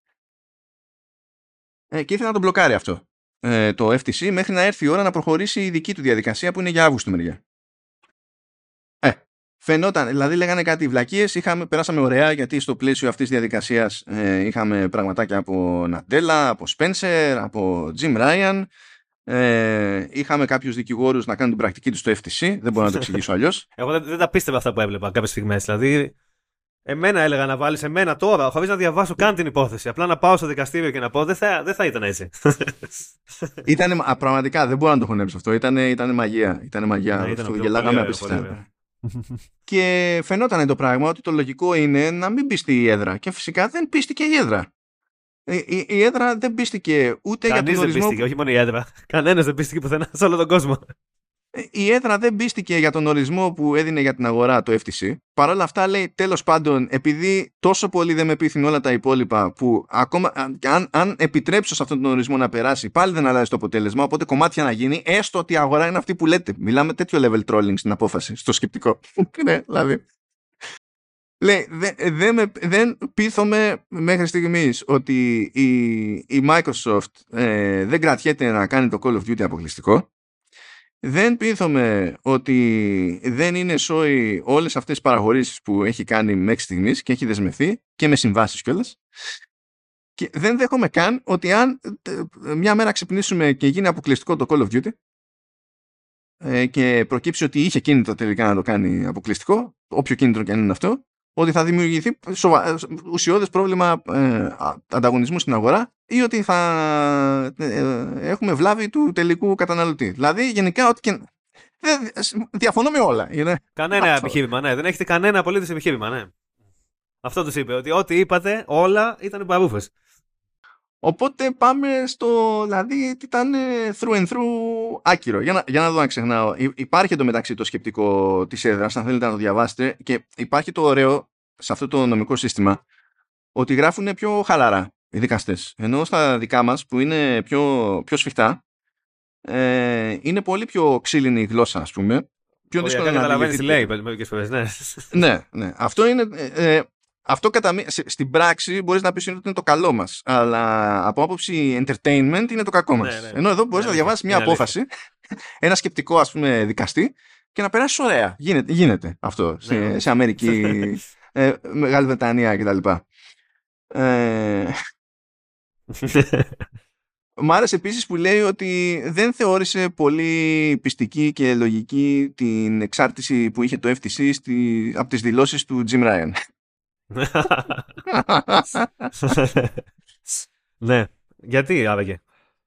Ε, και ήθελα να το μπλοκάρει αυτό ε, το FTC μέχρι να έρθει η ώρα να προχωρήσει η δική του διαδικασία που είναι για Αύγουστο μεριά. Φαινόταν, δηλαδή λέγανε κάτι βλακίες, είχαμε, περάσαμε ωραία γιατί στο πλαίσιο αυτής της διαδικασίας ε, είχαμε πραγματάκια από Ναντέλα, από Σπένσερ, από Jim Ryan, ε, είχαμε κάποιους δικηγόρους να κάνουν την πρακτική τους στο FTC, δεν μπορώ να το εξηγήσω αλλιώς. Εγώ δεν, δεν τα πίστευα αυτά που έβλεπα κάποιες στιγμές, δηλαδή Εμένα έλεγα να βάλεις εμένα τώρα, χωρίς να διαβάσω καν την υπόθεση. Απλά να πάω στο δικαστήριο και να πω δεν θα, δεν θα ήταν έτσι. Ήτανε, α, πραγματικά δεν μπορώ να το χωνέψω αυτό. Ήταν ήτανε μαγεία. Ήτανε μαγεία. Ναι, ήταν αυτό, πιο γελάγαμε πολύ απίστευτα. Ωραίο, πολύ Και φαινόταν το πράγμα ότι το λογικό είναι να μην πίστη η έδρα. Και φυσικά δεν πίστηκε η έδρα. Η, η, η έδρα δεν πίστηκε ούτε Κανείς για τον δεν ορισμό. πίστηκε, όχι μόνο η έδρα. Κανένας δεν πίστηκε πουθενά σε όλο τον κόσμο. Η έδρα δεν πίστηκε για τον ορισμό που έδινε για την αγορά το FTC. Παρ' όλα αυτά λέει τέλος πάντων επειδή τόσο πολύ δεν με πείθουν όλα τα υπόλοιπα που ακόμα αν, αν, αν επιτρέψω σε αυτόν τον ορισμό να περάσει πάλι δεν αλλάζει το αποτέλεσμα οπότε κομμάτια να γίνει έστω ότι η αγορά είναι αυτή που λέτε. Μιλάμε τέτοιο level trolling στην απόφαση, στο σκεπτικό. ναι, δηλαδή. Λέει, δεν, δεν, με, δεν πείθομαι μέχρι στιγμής ότι η, η Microsoft ε, δεν κρατιέται να κάνει το Call of Duty αποκλειστικό. Δεν πείθομαι ότι δεν είναι σόι όλες αυτές τις παραχωρήσεις που έχει κάνει μέχρι στιγμής και έχει δεσμευθεί και με συμβάσεις κιόλας. Και δεν δέχομαι καν ότι αν ε, μια μέρα ξυπνήσουμε και γίνει αποκλειστικό το Call of Duty ε, και προκύψει ότι είχε κίνητρο τελικά να το κάνει αποκλειστικό, όποιο κίνητρο και αν είναι αυτό, ότι θα δημιουργηθεί σοβα... ουσιώδες πρόβλημα ε, ανταγωνισμού στην αγορά ή ότι θα ε, έχουμε βλάβη του τελικού καταναλωτή. Δηλαδή, γενικά, ό,τι και... Δεν, διαφωνώ με όλα. Είναι... Κανένα Αυτό. επιχείρημα, ναι. Δεν έχετε κανένα απολύτως επιχείρημα, ναι. Αυτό τους είπε. Ότι ό,τι είπατε, όλα ήταν παρούφες. Οπότε πάμε στο, δηλαδή, τι ήταν ε, through and through άκυρο. Για να, για να δω αν ξεχνάω. Υ- Υπάρχει εντωμεταξύ το σκεπτικό της έδρας, αν θέλετε να το διαβάσετε, και υπάρχει το ωραίο σε αυτό το νομικό σύστημα, ότι γράφουν πιο χαλαρά οι δικαστές. Ενώ στα δικά μας, που είναι πιο, πιο σφιχτά, ε, είναι πολύ πιο ξύλινη η γλώσσα, ας πούμε. Πιο δύσκολο να καταλαβαίνεις τι διηγηθεί. λέει μερικέ φορέ, ναι. Ναι, ναι. Αυτό είναι. ε, ε, αυτό κατά, μία- σε- στην πράξη μπορείς να πεις ότι είναι το καλό μας αλλά από άποψη entertainment είναι το κακό μας Ναι, ναι. ενώ εδώ μπορείς Είναι να διαβάσεις μια αλήθεια. Είναι απόφαση ένα σκεπτικό ας πούμε δικαστή και να περάσεις ωραία γίνεται, γίνεται αυτό σε, Ναι. σε Αμερική ε, Μεγάλη Βρετανία κτλ ε, Μ' άρεσε επίσης που λέει ότι δεν θεώρησε πολύ πιστική και λογική την εξάρτηση που είχε το FTC στη, από τις δηλώσεις του Jim Ryan. ναι. Γιατί άραγε.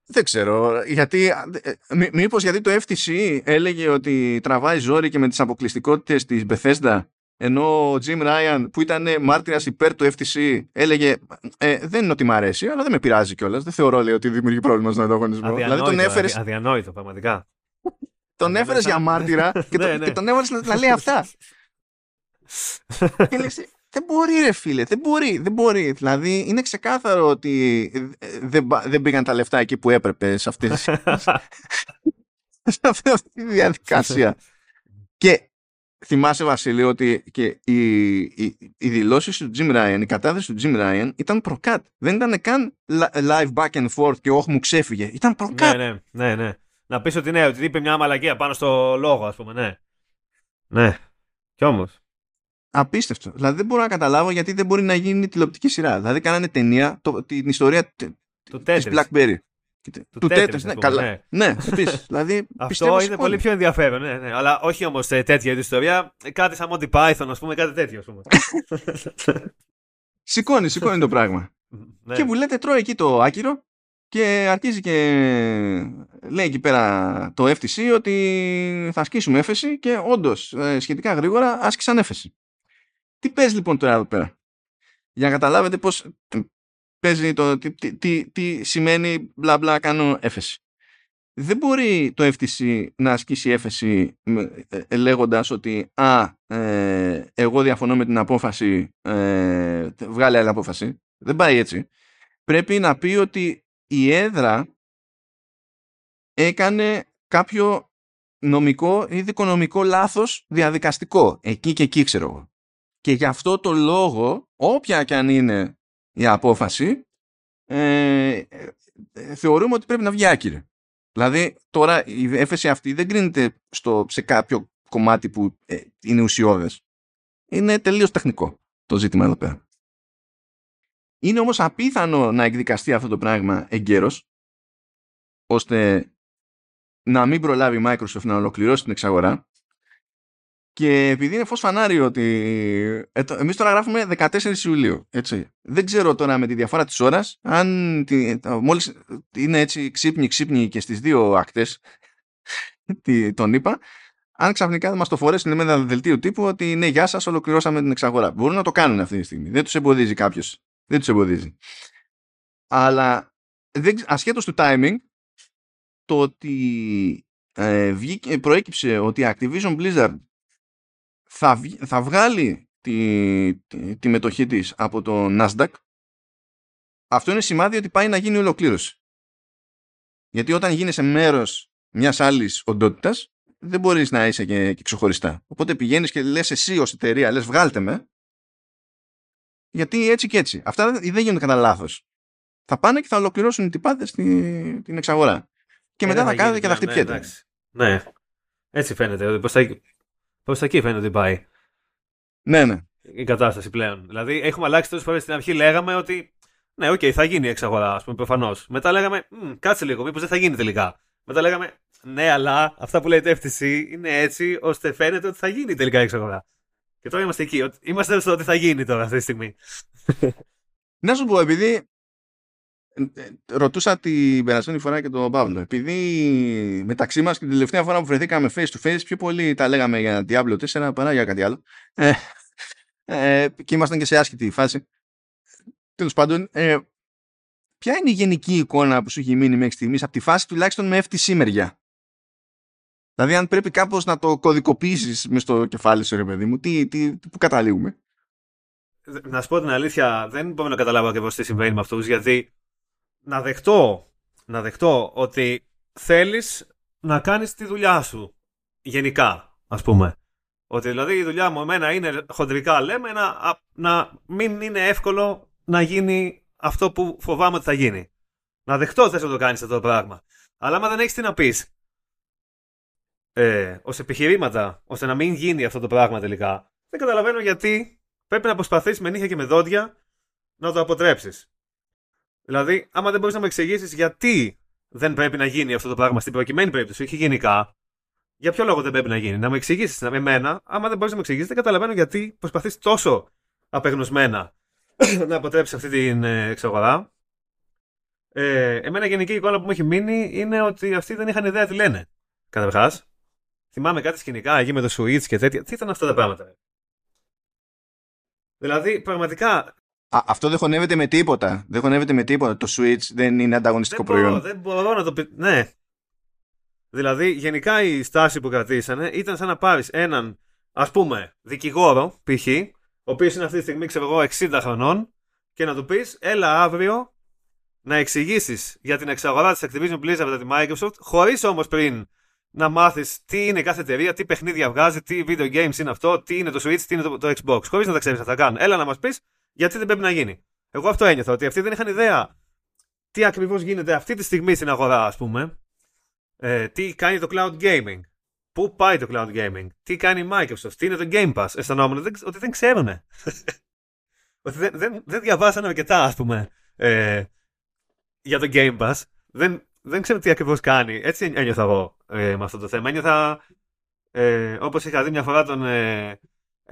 Δεν ξέρω. Γιατί, ε, μή- μήπως γιατί το FTC έλεγε ότι τραβάει ζόρι και με τις αποκλειστικότητες της Bethesda; Ενώ ο Jim Ryan που ήταν μάρτυρας υπέρ του FTC έλεγε ε, δεν είναι ότι μ' αρέσει αλλά δεν με πειράζει κιόλας. Δεν θεωρώ λέει, ότι δημιουργεί πρόβλημα στον ανταγωνισμό. Δηλαδή τον Αδιανόητο, έφερες, αδι- αδιανόητο, πραγματικά. τον έφερες για μάρτυρα και, Ναι, τον- ναι. και τον έβαλες να, να λέει αυτά. Και λες, δεν μπορεί ρε φίλε, δεν μπορεί, δεν μπορεί. Δηλαδή είναι ξεκάθαρο ότι ε, δεν, πα- δεν πήγαν τα λεφτά εκεί που έπρεπε σε, αυτές, σε αυτή τη διαδικασία. και θυμάσαι Βασίλη ότι και οι, οι, οι δηλώσεις του Jim Ryan, η κατάθεση του Jim Ryan ήταν προκάτ. Δεν ήταν καν li- live back and forth και όχι μου ξέφυγε. Ήταν προκάτ. ναι, ναι, ναι, ναι. Να πεις ότι ναι, ότι είπε μια μαλακία πάνω στο λόγο, ας πούμε, ναι. Ναι. Κι όμως. Απίστευτο. Δηλαδή δεν μπορώ να καταλάβω γιατί δεν μπορεί να γίνει τηλεοπτική σειρά. Δηλαδή κάνανε ταινία το, την ιστορία τε- Του της Tetris. BlackBerry. Και- Του Του Tetris, Tetris, ας ναι, πούμε, καλά. ναι. Ναι, επίσης. δηλαδή πιστεύω Αυτό είναι σηκώνει. πολύ πιο ενδιαφέρον, ναι, ναι. Αλλά όχι όμως τέτοια είδους ιστορία. Ε, Κάτι σαν Monty Python, ας πούμε, κάτι τέτοιο, ας πούμε. Σηκώνει, σηκώνει το πράγμα. ναι. Και μου λέτε τρώει εκεί το άκυρο και αρχίζει και λέει εκεί πέρα το FTC ότι θα ασκήσουμε έφεση και όντως σχετικά γρήγορα άσκησαν έφεση. Τι παίζει λοιπόν τώρα εδώ πέρα; Για να καταλάβετε πώς παίζει το τι, τι, τι, τι σημαίνει μπλα μπλα κάνω έφεση. Δεν μπορεί το FTC να ασκήσει έφεση με- ε, λέγοντας ότι α, ε, εγώ διαφωνώ με την απόφαση, ε, βγάλε άλλη απόφαση. Δεν πάει έτσι. Πρέπει να πει ότι η έδρα έκανε κάποιο νομικό ή δικονομικό λάθος διαδικαστικό. Εκεί και εκεί ξέρω εγώ. Και γι' αυτό το λόγο, όποια και αν είναι η απόφαση, ε, ε, θεωρούμε ότι πρέπει να βγει άκυρη. Δηλαδή, τώρα η έφεση αυτή δεν κρίνεται στο, σε κάποιο κομμάτι που ε, είναι ουσιώδες. Είναι τελείως τεχνικό το ζήτημα εδώ πέρα. Είναι όμως απίθανο να εκδικαστεί αυτό το πράγμα εγκαίρως, ώστε να μην προλάβει η Microsoft να ολοκληρώσει την εξαγορά και επειδή είναι φως φανάρι ότι ε, εμείς τώρα γράφουμε 14 Ιουλίου, έτσι. Δεν ξέρω τώρα με τη διαφορά της ώρας, αν τη, μόλις είναι έτσι ξύπνη ξύπνη και στις δύο ακτές, τον είπα, αν ξαφνικά δεν μας το φορέσουν με ένα δελτίο τύπου ότι ναι, γεια σας, ολοκληρώσαμε την εξαγορά. Μπορούν να το κάνουν αυτή τη στιγμή. Δεν τους εμποδίζει κάποιος. Δεν τους εμποδίζει. Αλλά δεν, ασχέτως του timing, το ότι ε, βγήκε, προέκυψε ότι η Activision Blizzard θα, θα βγάλει τη, τη, τη μετοχή της από το Nasdaq αυτό είναι σημάδι ότι πάει να γίνει ολοκλήρωση. Γιατί όταν γίνεσαι μέρος μιας άλλης οντότητας δεν μπορείς να είσαι και, και ξεχωριστά. Οπότε πηγαίνεις και λες εσύ ως εταιρεία, λες βγάλτε με γιατί έτσι και έτσι. Αυτά δεν γίνονται κατά λάθος. Θα πάνε και θα ολοκληρώσουν οι τυπάδες την, την εξαγορά. Και ε, μετά θα, κάνετε και θα ναι, χτυπιέται. Ναι, ναι, έτσι φαίνεται. Προς τα, προς τα εκεί φαίνεται ότι πάει. Ναι, ναι. Η κατάσταση πλέον. Δηλαδή, έχουμε αλλάξει τόσες φορές στην αρχή. Λέγαμε ότι ναι, OK, okay, θα γίνει η εξαγορά, ας πούμε, προφανώς. Μετά λέγαμε, κάτσε λίγο, μήπως δεν θα γίνει τελικά. Μετά λέγαμε, ναι, αλλά αυτά που λέει το FTC είναι έτσι ώστε φαίνεται ότι θα γίνει τελικά η εξαγορά. Και τώρα είμαστε εκεί. Είμαστε στο ότι θα γίνει τώρα αυτή τη στιγμή. Να σου πω, επειδή ε, ε, ρωτούσα την περασμένη φορά και τον Παύλο. Επειδή μεταξύ μας και την τελευταία φορά που βρεθήκαμε face to face, πιο πολύ τα λέγαμε για Diablo 4 παρά για κάτι άλλο. Ε, ε, και ήμασταν και σε άσχητη φάση. Τέλος πάντων, ε, ποια είναι η γενική εικόνα που σου έχει μείνει μέχρι στιγμής από τη φάση τουλάχιστον με FTC μεριά. Δηλαδή, αν πρέπει κάπως να το κωδικοποιήσεις μες στο κεφάλι σου, ρε παιδί μου, τι, τι, πού καταλήγουμε; Να σου πω την αλήθεια, δεν μπορώ να καταλάβω ακριβώς τι συμβαίνει με αυτούς, γιατί να δεχτώ, να δεχτώ ότι θέλεις να κάνεις τη δουλειά σου γενικά, ας πούμε. Ότι δηλαδή η δουλειά μου εμένα είναι χοντρικά λέμε να, να μην είναι εύκολο να γίνει αυτό που φοβάμαι ότι θα γίνει. Να δεχτώ θες να το κάνεις αυτό το πράγμα. Αλλά άμα δεν έχεις τι να πεις ε, ως επιχειρήματα ώστε να μην γίνει αυτό το πράγμα τελικά δεν καταλαβαίνω γιατί πρέπει να προσπαθείς με νύχια και με δόντια να το αποτρέψεις. Δηλαδή, άμα δεν μπορείς να μου εξηγήσεις γιατί δεν πρέπει να γίνει αυτό το πράγμα στην προκειμένη περίπτωση, όχι γενικά, για ποιο λόγο δεν πρέπει να γίνει. Να μου εξηγήσεις με εμένα, άμα δεν μπορείς να μου εξηγήσεις, δεν καταλαβαίνω γιατί προσπαθείς τόσο απεγνωσμένα να αποτρέψεις αυτή την ε, εξαγορά. Ε, εμένα γενική εικόνα που μου έχει μείνει είναι ότι αυτοί δεν είχαν ιδέα τι λένε. Καταρχάς, θυμάμαι κάτι σκηνικά εκεί με το Switch και τέτοια. Τι ήταν αυτά τα πράγματα. Δηλαδή, πραγματικά Α, αυτό δεν χωνεύεται με τίποτα. Δεν χωνεύεται με τίποτα. Το Switch δεν είναι ανταγωνιστικό δεν προϊόν. Μπορώ, δεν μπορώ να το πει. Ναι. Δηλαδή, γενικά η στάση που κρατήσανε ήταν σαν να πάρεις έναν, ας πούμε, δικηγόρο, π.χ., ο οποίος είναι αυτή τη στιγμή, ξέρω εγώ, 60 χρονών, και να του πεις, έλα αύριο να εξηγήσεις για την εξαγορά της Activision Blizzard από τη Microsoft, χωρίς όμως πριν να μάθεις τι είναι κάθε εταιρεία, τι παιχνίδια βγάζει, τι video games είναι αυτό, τι είναι το Switch, τι είναι το, το Xbox. Χωρίς να τα ξέρεις αυτά καν. Έλα να μας πεις γιατί δεν πρέπει να γίνει. Εγώ αυτό ένιωθα, ότι αυτοί δεν είχαν ιδέα τι ακριβώς γίνεται αυτή τη στιγμή στην αγορά, ας πούμε. Ε, τι κάνει το cloud gaming. Πού πάει το cloud gaming. Τι κάνει η Microsoft. Τι είναι το Game Pass. Αισθανόμουν ότι δεν ξέρουν. ότι δεν, δεν, δεν διαβάσανε αρκετά, ας πούμε, ε, για το Game Pass. Δεν, δεν ξέρω τι ακριβώς κάνει. Έτσι ένιωθα εγώ ε, με αυτό το θέμα. Ένιωθα, ε, όπως είχα δει μια φορά τον, ε,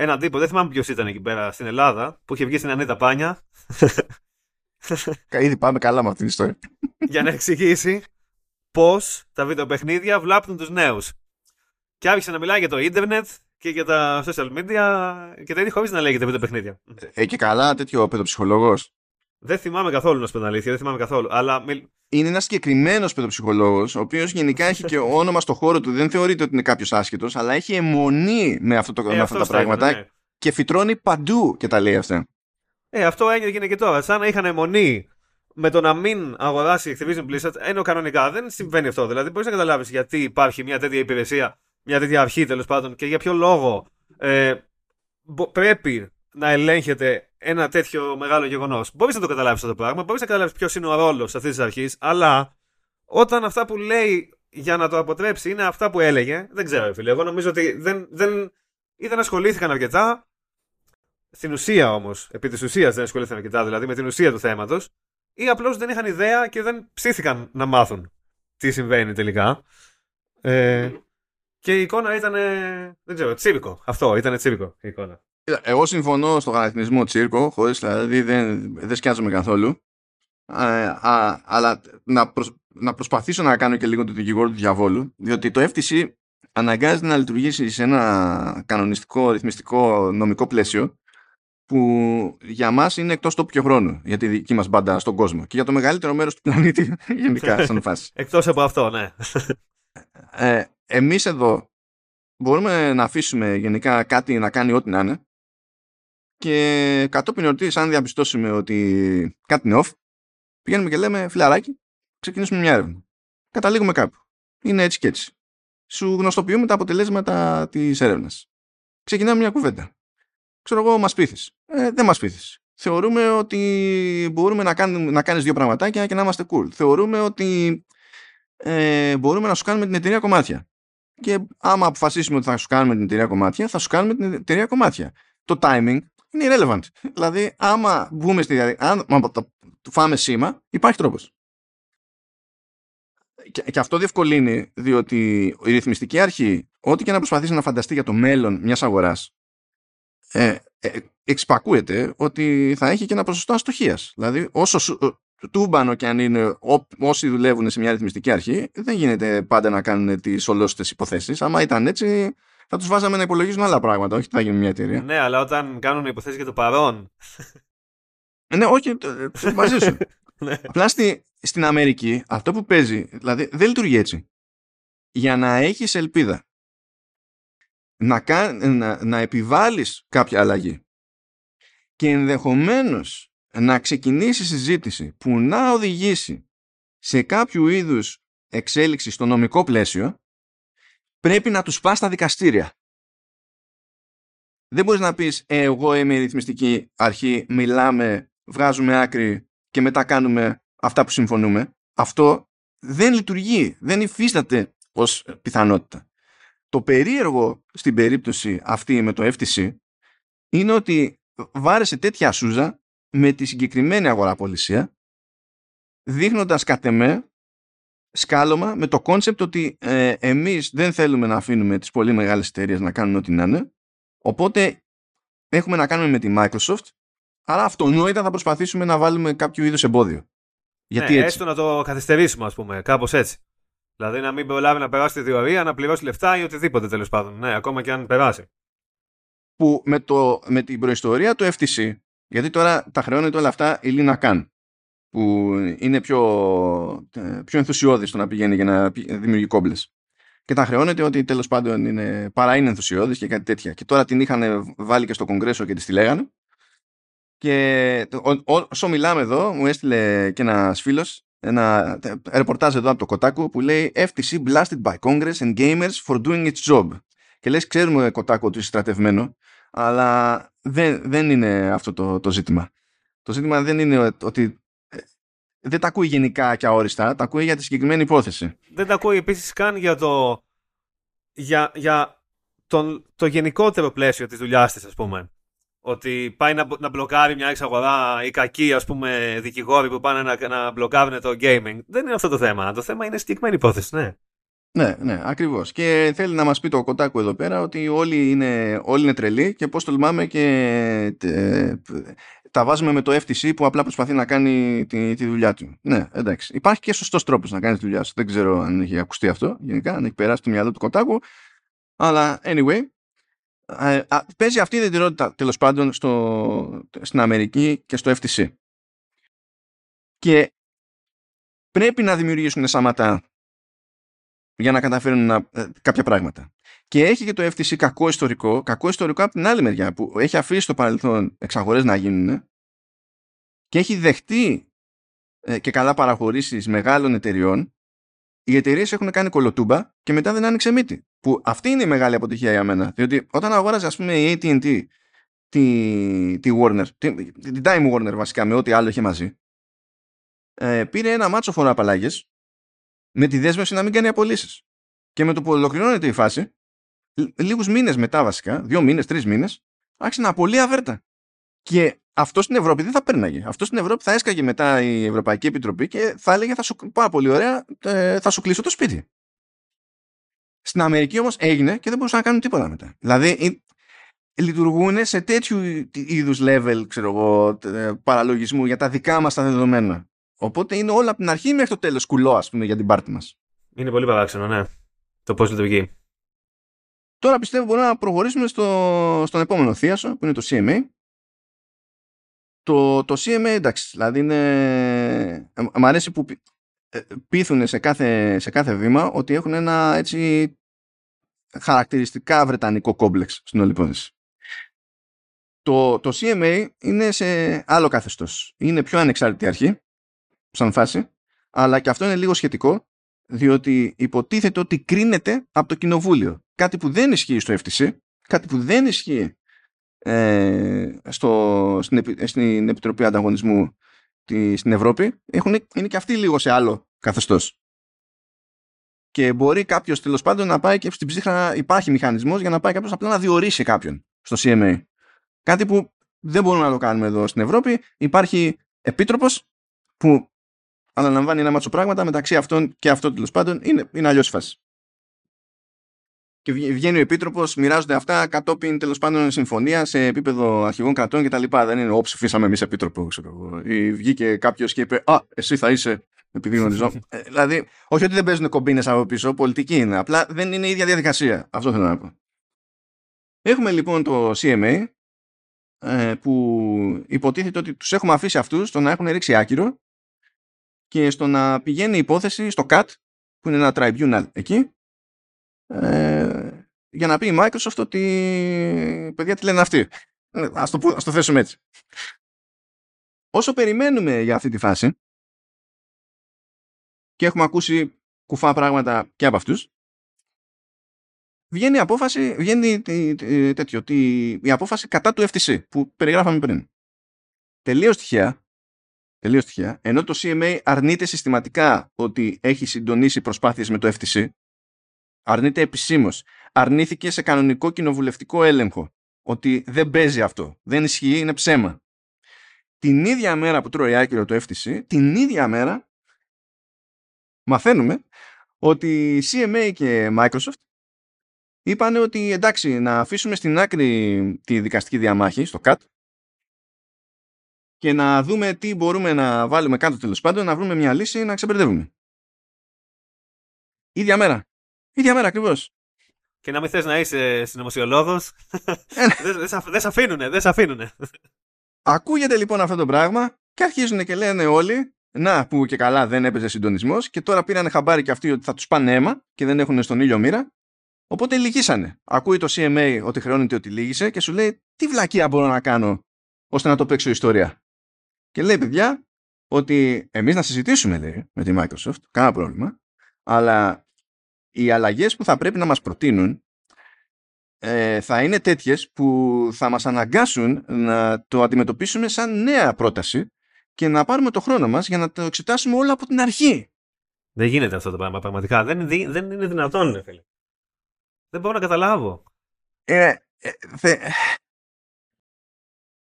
έναν τύπο, δεν θυμάμαι ποιος ήταν εκεί πέρα στην Ελλάδα, που είχε βγει στην Ανίτα Πάνια. Ήδη πάμε καλά με αυτήν την ιστορία. για να εξηγήσει πώς τα βιντεοπαιχνίδια βλάπτουν τους νέους. Και άρχισε να μιλάει για το ίντερνετ και για τα social media και τέτοια χωρίς να λέγεται βιντεοπαιχνίδια. Ε, και καλά τέτοιο παιδοψυχολόγος. Δεν θυμάμαι καθόλου να σου πω την αλήθεια, δεν θυμάμαι καθόλου. Αλλά... Είναι ένας συγκεκριμένος παιδοψυχολόγος, ο οποίος γενικά έχει και όνομα στο χώρο του. Δεν θεωρείται ότι είναι κάποιος άσχετος, αλλά έχει αιμονή με, αυτό το, ε, με αυτά τα πράγματα ναι. και φυτρώνει παντού και τα λέει αυτά. Ε, αυτό έγινε και τώρα. Σαν να είχαν αιμονή με το να μην αγοράσει η Activision Blizzard, ενώ κανονικά δεν συμβαίνει αυτό. Δηλαδή, μπορείς να καταλάβεις γιατί υπάρχει μια τέτοια υπηρεσία, μια τέτοια αρχή τέλος πάντων και για ποιο λόγο ε, πρέπει να ελέγχεται ένα τέτοιο μεγάλο γεγονός. Μπορείς να το καταλάβεις αυτό το πράγμα, μπορείς να καταλάβεις ποιος είναι ο ρόλος αυτής της αρχής, αλλά όταν αυτά που λέει για να το αποτρέψει είναι αυτά που έλεγε, δεν ξέρω, φίλε. Εγώ νομίζω ότι δεν, δεν, ή δεν ασχολήθηκαν αρκετά, στην ουσία όμως, επί της ουσίας δεν ασχολήθηκαν αρκετά, δηλαδή με την ουσία του θέματος, ή απλώς δεν είχαν ιδέα και δεν ψήθηκαν να μάθουν τι συμβαίνει τελικά. Ε, και η εικόνα ήταν. Δεν ξέρω, τσίρκο. Αυτό ήταν τσίρκο η εικόνα. Εγώ συμφωνώ στο χαρακτηρισμό τσίρκο, χωρίς δηλαδή δεν, δεν σκιάζομαι καθόλου. α, αλλά να, να προσπαθήσω να κάνω και λίγο το δικηγόρο του διαβόλου, διότι το FTC αναγκάζεται να λειτουργήσει σε ένα κανονιστικό, ρυθμιστικό, νομικό πλαίσιο που για μας είναι εκτός τόπου και χρόνου για τη δική μας μπάντα στον κόσμο και για το μεγαλύτερο μέρος του πλανήτη γενικά σαν φάση. εκτός από αυτό, ναι. Ε, εμείς εδώ μπορούμε να αφήσουμε γενικά κάτι να κάνει ό,τι να είναι και κατόπιν εορτής αν διαπιστώσουμε ότι κάτι είναι off πηγαίνουμε και λέμε φιλαράκι ξεκινήσουμε μια έρευνα. Καταλήγουμε κάπου. Είναι έτσι και έτσι. Σου γνωστοποιούμε τα αποτελέσματα της έρευνας. Ξεκινάμε μια κουβέντα. Ξέρω εγώ, μας πείθεις. Ε, δεν μας πείθεις. Θεωρούμε ότι μπορούμε να, κάνουμε, να κάνεις δύο πραγματάκια και να είμαστε cool. Θεωρούμε ότι ε, μπορούμε να σου κάνουμε την εταιρεία κομμάτια. Και άμα αποφασίσουμε ότι θα σου κάνουμε την εταιρεία κομμάτια, θα σου κάνουμε την εταιρεία κομμάτια. Το timing είναι irrelevant. Δηλαδή, άμα βγούμε στη διαδικασία, αν το φάμε σήμα, υπάρχει τρόπος. Και, και, αυτό διευκολύνει διότι η ρυθμιστική αρχή, ό,τι και να προσπαθήσει να φανταστεί για το μέλλον μιας αγοράς, ε, ε, εξυπακούεται ότι θα έχει και ένα ποσοστό αστοχίας. Δηλαδή, όσο τούμπανο και αν είναι ό, όσοι δουλεύουν σε μια ρυθμιστική αρχή, δεν γίνεται πάντα να κάνουν τις ολόστε υποθέσεις. Άμα ήταν έτσι, θα τους βάζαμε να υπολογίζουν άλλα πράγματα, όχι θα γίνει μια εταιρεία. Ναι, αλλά όταν κάνουν υποθέσεις για το παρόν. ναι, όχι, μαζί σου. Ναι. Απλά στη, στην Αμερική αυτό που παίζει, δηλαδή δεν λειτουργεί έτσι. Για να έχεις ελπίδα να, να, να επιβάλλεις κάποια αλλαγή και ενδεχομένως να ξεκινήσει συζήτηση που να οδηγήσει σε κάποιο είδους εξέλιξη στο νομικό πλαίσιο πρέπει να τους πας στα δικαστήρια. Δεν μπορείς να πεις ε, εγώ είμαι η ρυθμιστική αρχή, μιλάμε, βγάζουμε άκρη και μετά κάνουμε αυτά που συμφωνούμε. Αυτό δεν λειτουργεί, δεν υφίσταται ως πιθανότητα. Το περίεργο στην περίπτωση αυτή με το FTC είναι ότι βάρεσε τέτοια σούζα με τη συγκεκριμένη αγοραπολισία δείχνοντας κατ' εμέ σκάλωμα με το κόνσεπτ ότι ε, εμείς δεν θέλουμε να αφήνουμε τις πολύ μεγάλες εταιρείες να κάνουν ό,τι να είναι οπότε έχουμε να κάνουμε με τη Microsoft άρα αυτονόητα θα προσπαθήσουμε να βάλουμε κάποιο είδους εμπόδιο. Γιατί ναι, έτσι; έστω να το καθυστερήσουμε ας πούμε, κάπως έτσι. Δηλαδή να μην προλάβει να περάσει τη διορία, να πληρώσει λεφτά ή οτιδήποτε τέλος πάντων. Ναι, ακόμα και αν περάσει. Που με, το, με την προϊστορία του FTC, γιατί τώρα τα χρεώνεται όλα αυτά η Λίνα Καν, που είναι πιο, ε, πιο ενθουσιώδης στο να πηγαίνει για να δημιουργεί κόμπλες. Και τα χρεώνεται ότι τέλος πάντων είναι, παρά είναι ενθουσιώδης και κάτι τέτοια. Και τώρα την είχαν βάλει και στο Κογκρέσο και της τη λέγανε. Και όσο μιλάμε εδώ, μου έστειλε και ένας φίλος ένα ρεπορτάζ εδώ από το Κοτάκου που λέει FTC blasted by Congress and gamers for doing its job. Και λες ξέρουμε Κοτάκου ότι είσαι στρατευμένο, αλλά δεν, δεν είναι αυτό το, το ζήτημα. Το ζήτημα δεν είναι ότι ε, δεν τα ακούει γενικά και αόριστα, τα ακούει για τη συγκεκριμένη υπόθεση. Δεν τα ακούει επίσης καν για το, για, για τον, το γενικότερο πλαίσιο της δουλειάς της, ας πούμε ότι πάει να, να μπλοκάρει μια εξαγορά ή κακοί ας πούμε δικηγόροι που πάνε να, να μπλοκάρουν το gaming. Δεν είναι αυτό το θέμα. Το θέμα είναι συγκεκριμένη υπόθεση, ναι. Ναι, ναι, ακριβώς. Και θέλει να μας πει το κοτάκου εδώ πέρα ότι όλοι είναι, όλοι είναι τρελοί και πώς τολμάμε και ε, τα βάζουμε με το FTC που απλά προσπαθεί να κάνει τη, τη δουλειά του. Ναι, εντάξει. Υπάρχει και σωστός τρόπος να κάνεις τη δουλειά σου. Δεν ξέρω αν έχει ακουστεί αυτό γενικά, αν έχει περάσει το μυαλό του κοτάκου. Αλλά anyway, ε, παίζει αυτή η ιδιαιτερότητα τέλος πάντων στο, στην Αμερική και στο FTC. Και πρέπει να δημιουργήσουν σάματα για να καταφέρουν να, ε, κάποια πράγματα. Και έχει και το FTC κακό ιστορικό, κακό ιστορικό από την άλλη μεριά που έχει αφήσει στο παρελθόν εξαγορές να γίνουν και έχει δεχτεί ε, και καλά παραχωρήσεις μεγάλων εταιριών οι εταιρείες έχουν κάνει κολοτούμπα και μετά δεν άνοιξε μύτη. Που αυτή είναι η μεγάλη αποτυχία για μένα. Διότι όταν αγόραζε, ας πούμε, η ATT τη, τη Warner, τη, την Time Warner βασικά, με ό,τι άλλο είχε μαζί, ε, πήρε ένα μάτσο φορά απαλλάγε με τη δέσμευση να μην κάνει απολύσεις. Και με το που ολοκληρώνεται η φάση, λίγους μήνες μετά βασικά, δύο μήνες, τρεις μήνες, άρχισε να απολύει αβέρτα. Και αυτό στην Ευρώπη δεν θα πέρναγε. Αυτό στην Ευρώπη θα έσκαγε μετά η Ευρωπαϊκή Επιτροπή και θα έλεγε θα σου, πάρα πολύ ωραία, ε, θα σου κλείσω το σπίτι. Στην Αμερική όμως έγινε και δεν μπορούσαν να κάνουν τίποτα μετά. Δηλαδή λειτουργούν σε τέτοιου είδους level ξέρω εγώ, παραλογισμού για τα δικά μας τα δεδομένα. Οπότε είναι όλα από την αρχή μέχρι το τέλος κουλό ας πούμε για την πάρτη μας. Είναι πολύ παράξενο, ναι. Το πώς λειτουργεί. Τώρα πιστεύω μπορούμε να προχωρήσουμε στο, στον επόμενο θίασο που είναι το CMA. Το, το CMA εντάξει, δηλαδή είναι... Μ' αρέσει που ε, πείθουν σε κάθε, σε κάθε βήμα ότι έχουν ένα έτσι χαρακτηριστικά βρετανικό κόμπλεξ στην όλη υπόθεση. Το, το CMA είναι σε άλλο καθεστώς. Είναι πιο ανεξάρτητη αρχή, σαν φάση, αλλά και αυτό είναι λίγο σχετικό, διότι υποτίθεται ότι κρίνεται από το κοινοβούλιο. Κάτι που δεν ισχύει στο FTC, κάτι που δεν ισχύει ε, στο, στην, στην Επιτροπή Ανταγωνισμού τη, στην Ευρώπη, έχουν, είναι και αυτοί λίγο σε άλλο καθεστώς. Και μπορεί κάποιος τέλος πάντων να πάει και στην ψύχρα υπάρχει μηχανισμός για να πάει κάποιος απλά να διορίσει κάποιον στο CMA. Κάτι που δεν μπορούμε να το κάνουμε εδώ στην Ευρώπη. Υπάρχει επίτροπος που αναλαμβάνει ένα μάτσο πράγματα μεταξύ αυτών και αυτό τέλος πάντων είναι, είναι αλλιώς φάση. Και βγαίνει ο επίτροπος, μοιράζονται αυτά κατόπιν τέλος πάντων συμφωνία σε επίπεδο αρχηγών κρατών κτλ. Δεν είναι, Ω, ψηφίσαμε εμείς επίτροπο, ξέρω εγώ. Ή βγήκε κάποιος και είπε, Α, εσύ θα είσαι επειδή γνωριζόμαστε. ε, δηλαδή, όχι ότι δεν παίζουν κομπίνες από πίσω, πολιτική είναι. Απλά δεν είναι η ίδια διαδικασία. Αυτό θέλω να πω. Έχουμε λοιπόν το CMA ε, που υποτίθεται ότι τους έχουμε αφήσει αυτούς στο να έχουν ρίξει άκυρο και στο να πηγαίνει η υπόθεση στο CAT που είναι ένα tribunal εκεί ε, για να πει η Microsoft ότι παιδιά τι λένε αυτοί. Ε, ας το, ας το θέσουμε έτσι. Όσο περιμένουμε για αυτή τη φάση και έχουμε ακούσει κουφά πράγματα και από αυτούς βγαίνει η απόφαση, βγαίνει τέτοιο, η απόφαση κατά του FTC που περιγράφαμε πριν. Τελείως τυχαία, τελείως τυχαία, ενώ το CMA αρνείται συστηματικά ότι έχει συντονίσει προσπάθειες με το FTC, αρνείται επισήμως. αρνήθηκε σε κανονικό κοινοβουλευτικό έλεγχο ότι δεν παίζει αυτό, δεν ισχύει, είναι ψέμα. Την ίδια μέρα που τρώει άκυρο το FTC, την ίδια μέρα μαθαίνουμε ότι CMA και Microsoft είπαν ότι εντάξει να αφήσουμε στην άκρη τη δικαστική διαμάχη στο ΚΑΤ και να δούμε τι μπορούμε να βάλουμε κάτω τέλος πάντων, να βρούμε μια λύση να ξεμπερδεύουμε. Ίδια μέρα. Ίδια μέρα ακριβώς. Και να μην θες να είσαι συνωμοσιολόγος. Ε, ναι. δεν σε αφήνουνε, δεν σε αφήνουνε. Ακούγεται λοιπόν αυτό το πράγμα και αρχίζουν και λένε όλοι να που και καλά δεν έπαιζε συντονισμός και τώρα πήραν χαμπάρι και αυτοί ότι θα τους πάνε αίμα και δεν έχουν στον ήλιο μοίρα. Οπότε λυγίσανε. Ακούει το CMA ότι χρεώνεται ότι λύγησε και σου λέει τι βλακεία μπορώ να κάνω ώστε να το παίξω ιστορία. Και λέει παιδιά ότι εμείς να συζητήσουμε λέει με τη Microsoft, κανένα πρόβλημα, αλλά οι αλλαγές που θα πρέπει να μας προτείνουν ε, θα είναι τέτοιες που θα μας αναγκάσουν να το αντιμετωπίσουμε σαν νέα πρόταση και να πάρουμε το χρόνο μας για να το εξετάσουμε όλα από την αρχή. Δεν γίνεται αυτό το πράγμα πραγματικά. Δεν, δεν είναι δυνατόν, φίλε. Δεν μπορώ να καταλάβω. Ε, ε, θε...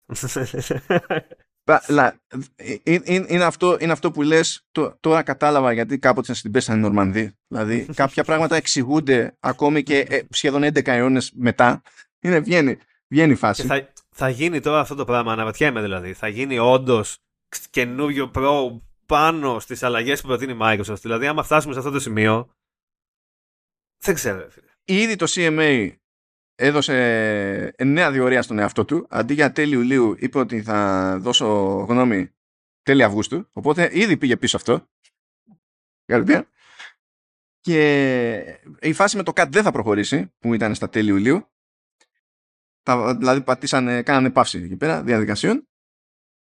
Ε, ε, είναι, αυτό, είναι αυτό που λες τώρα κατάλαβα γιατί κάποτε στην πέσανε οι Νορμανδοί δηλαδή κάποια πράγματα εξηγούνται ακόμη και σχεδόν 11 αιώνες μετά. Είναι, βγαίνει, βγαίνει η φάση. θα, θα γίνει τώρα αυτό το πράγμα αναρωτιέμαι δηλαδή. Θα γίνει όντως καινούριο Pro πάνω στις αλλαγές που προτείνει η Microsoft; Δηλαδή άμα φτάσουμε σε αυτό το σημείο δεν ξέρω ήδη το CMA έδωσε νέα διορία στον εαυτό του. Αντί για τέλη Ιουλίου είπε ότι θα δώσω γνώμη τέλη Αυγούστου. Οπότε ήδη πήγε πίσω αυτό. Και η φάση με το CAT δεν θα προχωρήσει, που ήταν στα τέλη Ιουλίου. δηλαδή πατήσανε, κάνανε παύση εκεί πέρα διαδικασιών.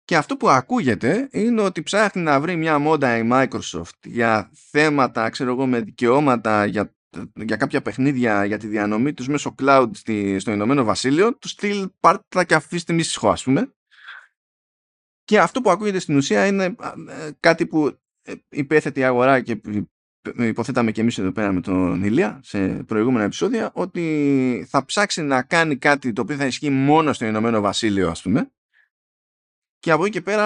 Και αυτό που ακούγεται είναι ότι ψάχνει να βρει μια μόντα η Microsoft για θέματα, ξέρω εγώ, με δικαιώματα για για κάποια παιχνίδια για τη διανομή τους μέσω cloud στη, στο Ηνωμένο Βασίλειο τους στυλ πάρτα και αφήστε μη συσχώ ας πούμε και αυτό που ακούγεται στην ουσία είναι ε, κάτι που ε, υπέθεται η αγορά και υποθέταμε και εμείς εδώ πέρα με τον Ηλία σε προηγούμενα επεισόδια ότι θα ψάξει να κάνει κάτι το οποίο θα ισχύει μόνο στο Ηνωμένο Βασίλειο ας πούμε και από εκεί και πέρα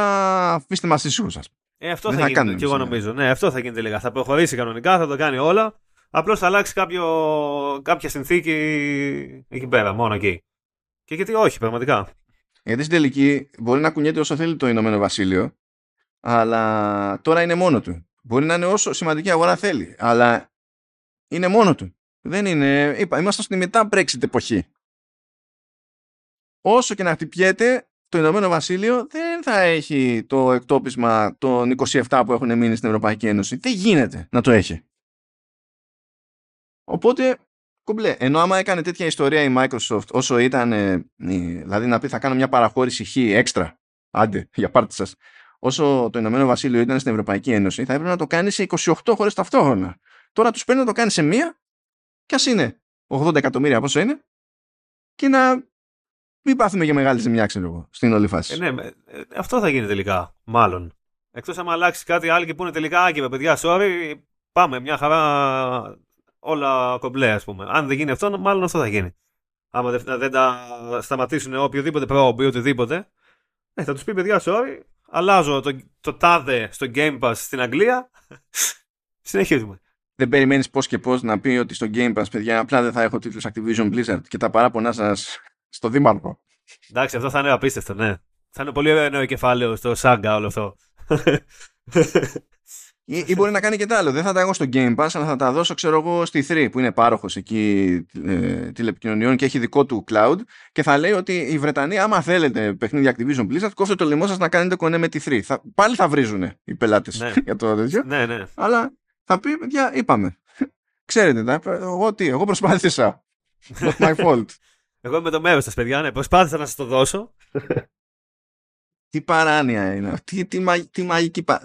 αφήστε μας ήσυχους σας. Ε, αυτό Δεν θα, θα γίνει κάνουν και εγώ εμείς, νομίζω. Ναι, αυτό θα γίνει τελικά. Θα προχωρήσει κανονικά, θα το κάνει όλα. Απλώς θα αλλάξει κάποιο, κάποια συνθήκη εκεί πέρα, μόνο εκεί. Και γιατί όχι, πραγματικά. Γιατί στην τελική μπορεί να κουνιέται όσο θέλει το Ηνωμένο Βασίλειο, αλλά τώρα είναι μόνο του. Μπορεί να είναι όσο σημαντική αγορά θέλει, αλλά είναι μόνο του. Δεν είναι, είπα, είμαστε στην μετά Brexit εποχή. Όσο και να χτυπιέται, το Ηνωμένο Βασίλειο δεν θα έχει το εκτόπισμα των 27 που έχουν μείνει στην Ευρωπαϊκή Ένωση. Δεν γίνεται να το έχει. Οπότε, κομπλέ, ενώ άμα έκανε τέτοια ιστορία η Microsoft όσο ήταν, ε, δηλαδή να πει θα κάνω μια παραχώρηση χ έξτρα, άντε, για πάρτι σας, όσο το Ηνωμένο Βασίλειο ήταν στην Ευρωπαϊκή Ένωση, θα έπρεπε να το κάνει σε 28 χώρες ταυτόχρονα. Τώρα τους παίρνει να το κάνει σε μία, και ας είναι 80 εκατομμύρια πόσο είναι, και να μην πάθουμε για μεγάλη ζημιά, ξέρω εγώ, στην όλη φάση. Ε, ναι, ε, αυτό θα γίνει τελικά, μάλλον. Εκτός άμα αλλάξει κάτι άλλο και πούνε τελικά, «Α, και παιδιά, sorry, πάμε μια χαρά όλα κομπλέ, ας πούμε. Αν δεν γίνει αυτό, μάλλον αυτό θα γίνει. Άμα δεν, δεν τα σταματήσουν οποιοδήποτε πρόβλημα ή οτιδήποτε, ε, θα τους πει παιδιά, sorry, αλλάζω το, το τάδε στο Game Pass στην Αγγλία. Συνεχίζουμε. δεν περιμένεις πώς και πώς να πει ότι στο Game Pass, παιδιά, απλά δεν θα έχω τίτλους Activision Blizzard και τα παράπονά σας στο δήμαρχο. Εντάξει, αυτό θα είναι απίστευτο, ναι. Θα είναι πολύ ωραίο κεφάλαιο στο Saga όλο αυτό. Ή, ή μπορεί να κάνει και τα άλλο. Δεν θα τα έχω στο Game Pass, αλλά θα τα δώσω, ξέρω εγώ, στη 3 που είναι πάροχος εκεί ε, τηλεπικοινωνιών και έχει δικό του cloud και θα λέει ότι οι Βρετανοί, άμα θέλετε παιχνίδια Activision Blizzard, κόφτε το λαιμό σας να κάνετε κονέ με τη 3. Θα, πάλι θα βρίζουν οι πελάτες Ναι. για το τέτοιο. ναι, ναι. Αλλά θα πει, παιδιά, είπαμε. Ξέρετε, τα, εγώ τι, εγώ προσπάθησα. Not my fault. Εγώ είμαι με το μέρος σας, παιδιά. Ναι, προσπάθησα να σας το δώσω. τι παράνοια είναι αυτή, τι, τι, μα- τι μαγική πα...